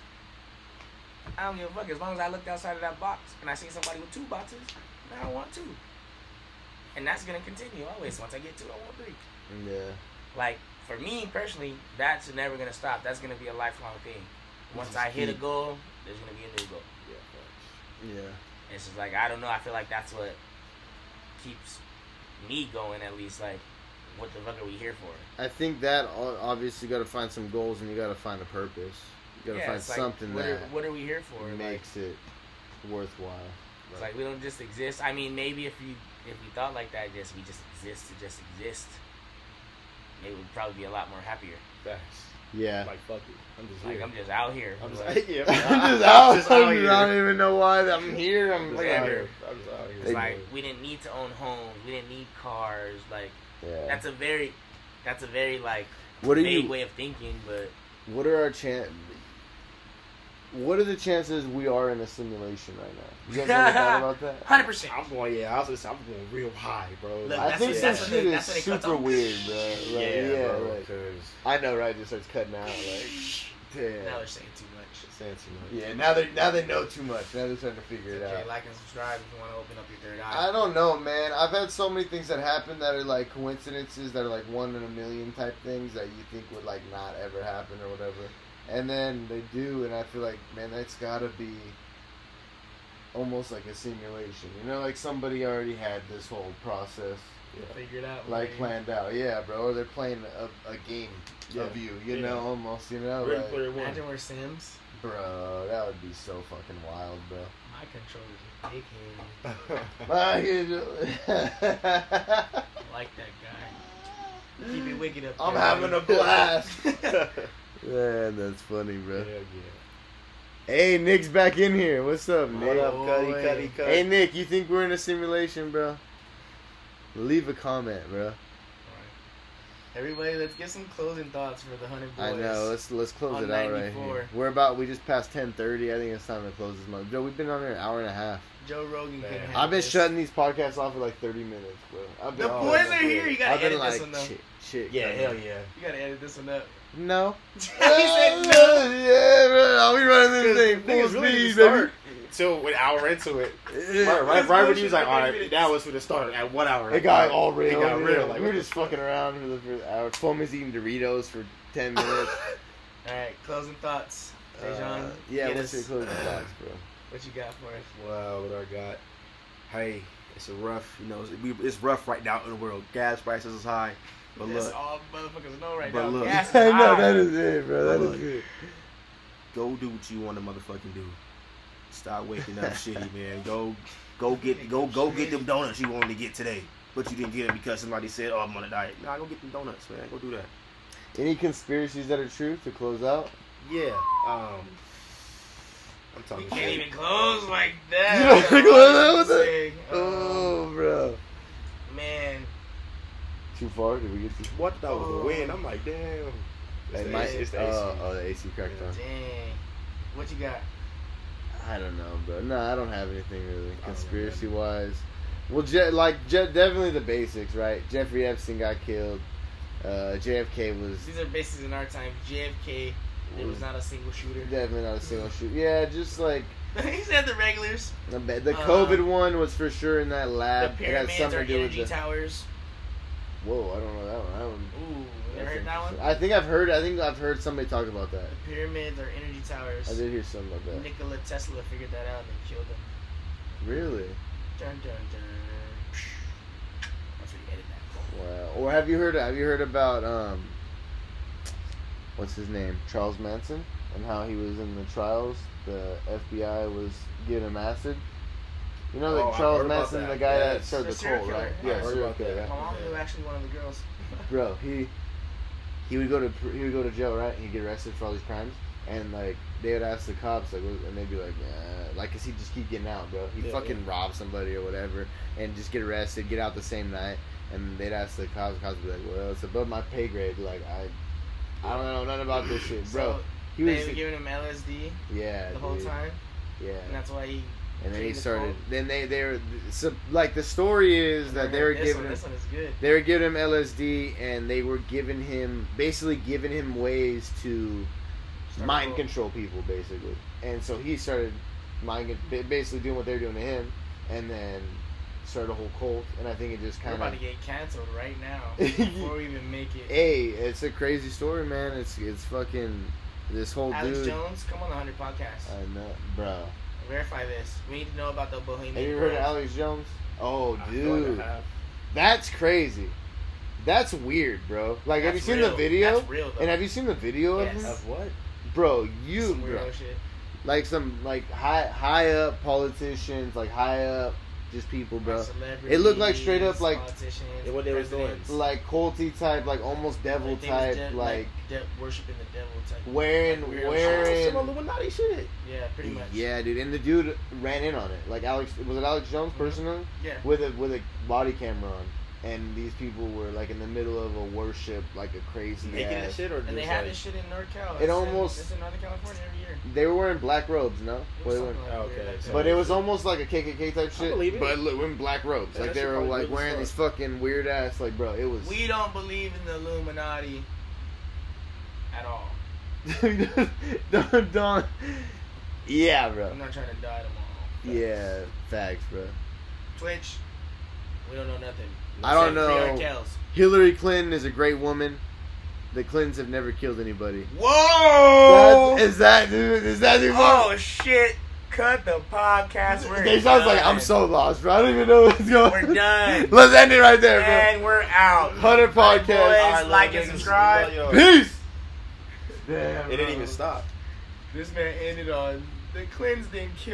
C: I don't give a fuck as long as I looked outside of that box and I see somebody with two boxes. Now I want two, and that's gonna continue always. Once I get two, I want three
A: Yeah.
C: like for me personally, that's never gonna stop. That's gonna be a lifelong thing. Once I hit a goal, there's gonna be a new goal.
D: Yeah.
A: Yeah.
C: It's just like I don't know. I feel like that's what keeps me going. At least like, what the fuck are we here for?
A: I think that o- obviously got to find some goals and you got to find a purpose. You got to
C: Yeah,
A: find
C: it's like,
A: something
C: what
A: that
C: are, what are we here for? Like,
A: makes it worthwhile.
C: it's like we don't just exist. I mean, maybe if you if we thought like that, just we just exist to just exist, maybe we'd probably be a lot more happier.
D: Facts.
A: Yeah.
D: Like fuck it. I'm just
C: Like
D: here.
C: I'm just out here.
D: I'm just
C: Like,
D: yeah. [laughs]
A: I'm just
D: I'm
A: out.
D: just out
A: I don't even know why I'm here. I'm
D: I'm just
A: like,
D: out here. I'm just out here.
C: It's like we didn't need to own homes. We didn't need cars. Like
A: yeah.
C: that's a very, that's a very like
A: What are
C: vague
A: you?
C: way of thinking. But
A: What are our chan? What are the chances we are in a simulation right now? You guys ever thought about that? [laughs]
C: hundred percent.
D: I'm going. Yeah, I was. Just, I'm going real high, bro.
C: Look,
A: I think
C: what-
A: some
C: that's
A: shit is
C: that's what they cut
A: super weird, bro. Like,
D: yeah,
A: yeah,
D: bro.
A: like, I know, right? Just starts cutting out, like, damn.
C: Now they're saying too much.
D: saying too much.
A: Yeah, now they now they know too much. Now they're starting to figure it out.
C: Okay,
A: out.
C: like and subscribe if you want to open up your third eye.
A: I don't know, man. I've had so many things that happen that are like coincidences that are like one in a million type things that you think would like not ever happen or whatever. And then they do, and I feel like, man, that's gotta be almost like a simulation. You know, like somebody already had this whole process
D: Yeah.
C: Figure it out.
A: like planned out. Yeah, bro. Or they're playing a, a game
D: Yeah.
A: of you, you
D: Yeah.
A: know, almost, you know?
D: Ready
A: Like,
D: Player One.
C: Imagine we're Sims.
A: bro, that would be so fucking wild, bro.
C: My controller's a dickhead. [laughs]
A: Like,
C: I [laughs] like that guy. Keep it wicked up.
A: I'm
C: there,
A: having a blast.
D: yeah, [laughs]
A: Man, that's funny, bro.
D: yeah.
A: Hey, Nick's back in here. What's up, Nick?
D: What up, Cuddy?
C: Boy.
D: Cuddy, Cuddy?
A: Hey, Nick, you think we're in a simulation, bro? Leave a comment, bro.
C: Alright. Everybody, let's get some closing thoughts for the hundred boys.
A: I know. Let's let's close it out right here. We're about. We just passed ten thirty. I think it's time to close this month. Joe, we've been on here an hour and a half.
C: Joe Rogan
D: Man.
C: can. have
A: I've been
C: this.
A: shutting these podcasts off for like thirty minutes, bro. I've been
C: The
A: all
C: boys
A: over
C: are here. You gotta
A: I've
C: edit
A: like
C: this one though.
A: shit, shit.
D: Yeah,
A: cut
D: hell yeah.
C: You gotta edit this one up.
A: No. [laughs]
C: he said [laughs] no.
A: yeah, bro. I'll be running this thing
D: Niggas
A: full
D: really didn't
A: speed,
D: start until an hour into it. Right, right,
C: Let's
D: right when he was like,
C: for
D: all
C: 30
D: that was for the start at one hour.
A: It got all real.
D: It got
A: yeah.
D: real. Like,
A: we were just fucking around for the first hour. Foamy's eating Doritos for ten [laughs] minutes.
C: All right, closing thoughts. Dejan,
A: Uh, yeah, what's your closing thoughts, bro?
C: What you got for us?
D: Wow, what I got? Hey, it's a rough, you know, it's, we, it's rough right now in the world. Gas prices is high, but
C: That's
D: look,
C: all motherfuckers know right
D: But
C: now.
D: look.
C: Gas is [laughs]
A: I know
C: high.
A: that is it, bro. That
D: Look.
A: is it.
D: go do what you want to motherfucking do. Stop waking up shitty, man. Go, go get, go, go get them donuts you wanted to get today, but you didn't get them because somebody said, "Oh, I'm on a diet." Nah, go get them donuts, man. Go do that.
A: Any conspiracies that are true to close out?
D: Yeah. Um, I'm
C: We
D: talking.
C: can't
D: shit.
C: even close like that.
A: You don't close out with that?
C: Saying, um,
A: Oh, bro.
C: man.
A: Too far? Did we get too
D: What that was
C: Oh.
D: a win. I'm like, damn.
A: Hey,
D: It's the
A: my-
D: AC, it's the AC.
A: oh, oh, the AC cracked on.
C: Dang. What you got?
A: I don't know, bro. No, I don't have anything really conspiracy wise. Well, Je- like Je- definitely the basics, right? Jeffrey Epstein got killed. Uh, JFK was
C: These are basics in our time. JFK. There was not a single shooter.
A: definitely not a single shooter. Yeah, just like [laughs]
C: he said the regulars.
A: the, the
C: Uh,
A: COVID one was for sure in that
C: The
A: lab. It had
C: pyramids
A: something
C: are
A: to do with the.
C: towers.
A: Whoa, I don't know that one. That one.
C: Ooh, you heard that one?
A: I think I've heard. I think I've heard somebody talk about that.
C: The pyramids are energy towers.
A: I did hear something about that.
C: Nikola Tesla figured that out and they killed him.
A: Really?
C: Dun dun dun. That's where you edit that.
A: Wow. Or have you heard? Have you heard about um? What's his name? Charles Manson and how he was in the trials. The FBI was giving him acid. You know that
D: Oh,
A: Charles Manson, the guy that started
C: The
A: the cult,
C: killer.
A: right?
C: I
A: Yeah,
D: heard
A: serial
D: about
A: killer.
D: that.
C: My mom knew actually one of the girls. [laughs]
A: Bro, he he would go to he would go to jail, right? He'd get arrested for all these crimes, and like they would ask the cops, like, and they'd be like, like, cause he just keep getting out, bro. He
B: Yeah,
A: fucking rob somebody or whatever, and just get arrested, get out the same night, and they'd ask the cops, the cops would be like, well, it's above my pay grade, like I, I don't know nothing about this shit, bro.
C: So
A: he
C: they were giving him LSD
A: yeah,
C: the whole
A: dude.
C: time,
A: yeah.
C: and that's why he.
A: And then he started. Then they they were so like the story is that they were
C: this
A: giving
C: one,
A: him
C: This one is good.
A: they were giving him LSD and they were giving him basically giving him ways to
C: Start
A: mind control people basically. And so he started mind basically doing what they're doing to him, and then started a whole cult. And I think it just kind
C: about
A: of
C: to get canceled right now [laughs] before we even make it.
A: hey, it's a crazy story, man. It's it's fucking this whole
C: Alex
A: dude.
C: Jones, come on the Hundred Podcast.
A: I know, bro.
C: Verify this. We need to know about the Bohemian.
A: Have you heard of Alex Jones? Oh,
B: I feel like I
A: dude. That's crazy. That's weird, bro. Like, have you seen
C: real.
A: the video?
C: That's real, though.
A: And have you seen the video
C: Yes.
A: of him?
B: Of what?
A: Bro, you,
C: Some
A: bro.
C: shit.
A: Like some like high high up politicians, like high up just people, bro.
C: Celebrities,
A: It looked like straight up, like-
C: politicians,
B: what they was doing.
A: Like culty type, like almost devil
C: Like,
A: type,
C: de-
A: like
C: de- worshiping the devil type.
A: wearing
C: like weirdo
A: wearing.
B: Some Illuminati shit.
C: Yeah, pretty much.
A: Yeah, dude, and the dude ran in on it. Like Alex, was it Alex Jones mm-hmm. personally?
C: Yeah.
A: with a with a body camera on, and these people were like in the middle of a worship, like a crazy.
B: Making
A: ass.
B: that shit or
C: And they
B: just
C: have
B: like,
C: this shit in NorCal.
A: It
C: It's in-
A: almost-
C: It's in Northern California every year.
A: They were wearing black robes, no?
C: It
A: Well,
C: was
A: they
C: something
A: weren't-
C: like
B: Oh, okay,
C: like.
A: But it was almost like a KKK type shit.
B: believe it.
A: But look, in black robes,
B: Yeah,
A: like they were like wearing these fucking weird ass, like bro, it was.
C: We don't believe in the Illuminati at all. [laughs]
A: don't, don't. Yeah, bro.
C: I'm not trying to die tomorrow.
A: Yeah, facts, bro.
C: Twitch, we don't know nothing.
A: I don't know. Hillary Clinton is a great woman. The Clintons have never killed anybody.
C: Whoa!
A: That's, is that dude? Is that dude?
C: oh shit! Cut the podcast. We're
A: They sounds like I'm so lost, bro. I don't even know what's going. on.
C: We're done.
A: Let's end it right there, bro.
C: and we're out.
A: Hundred podcast.
C: boys, like and subscribe.
A: Peace. Damn,
B: It didn't even stop.
C: This man ended on the cleanse didn't kill.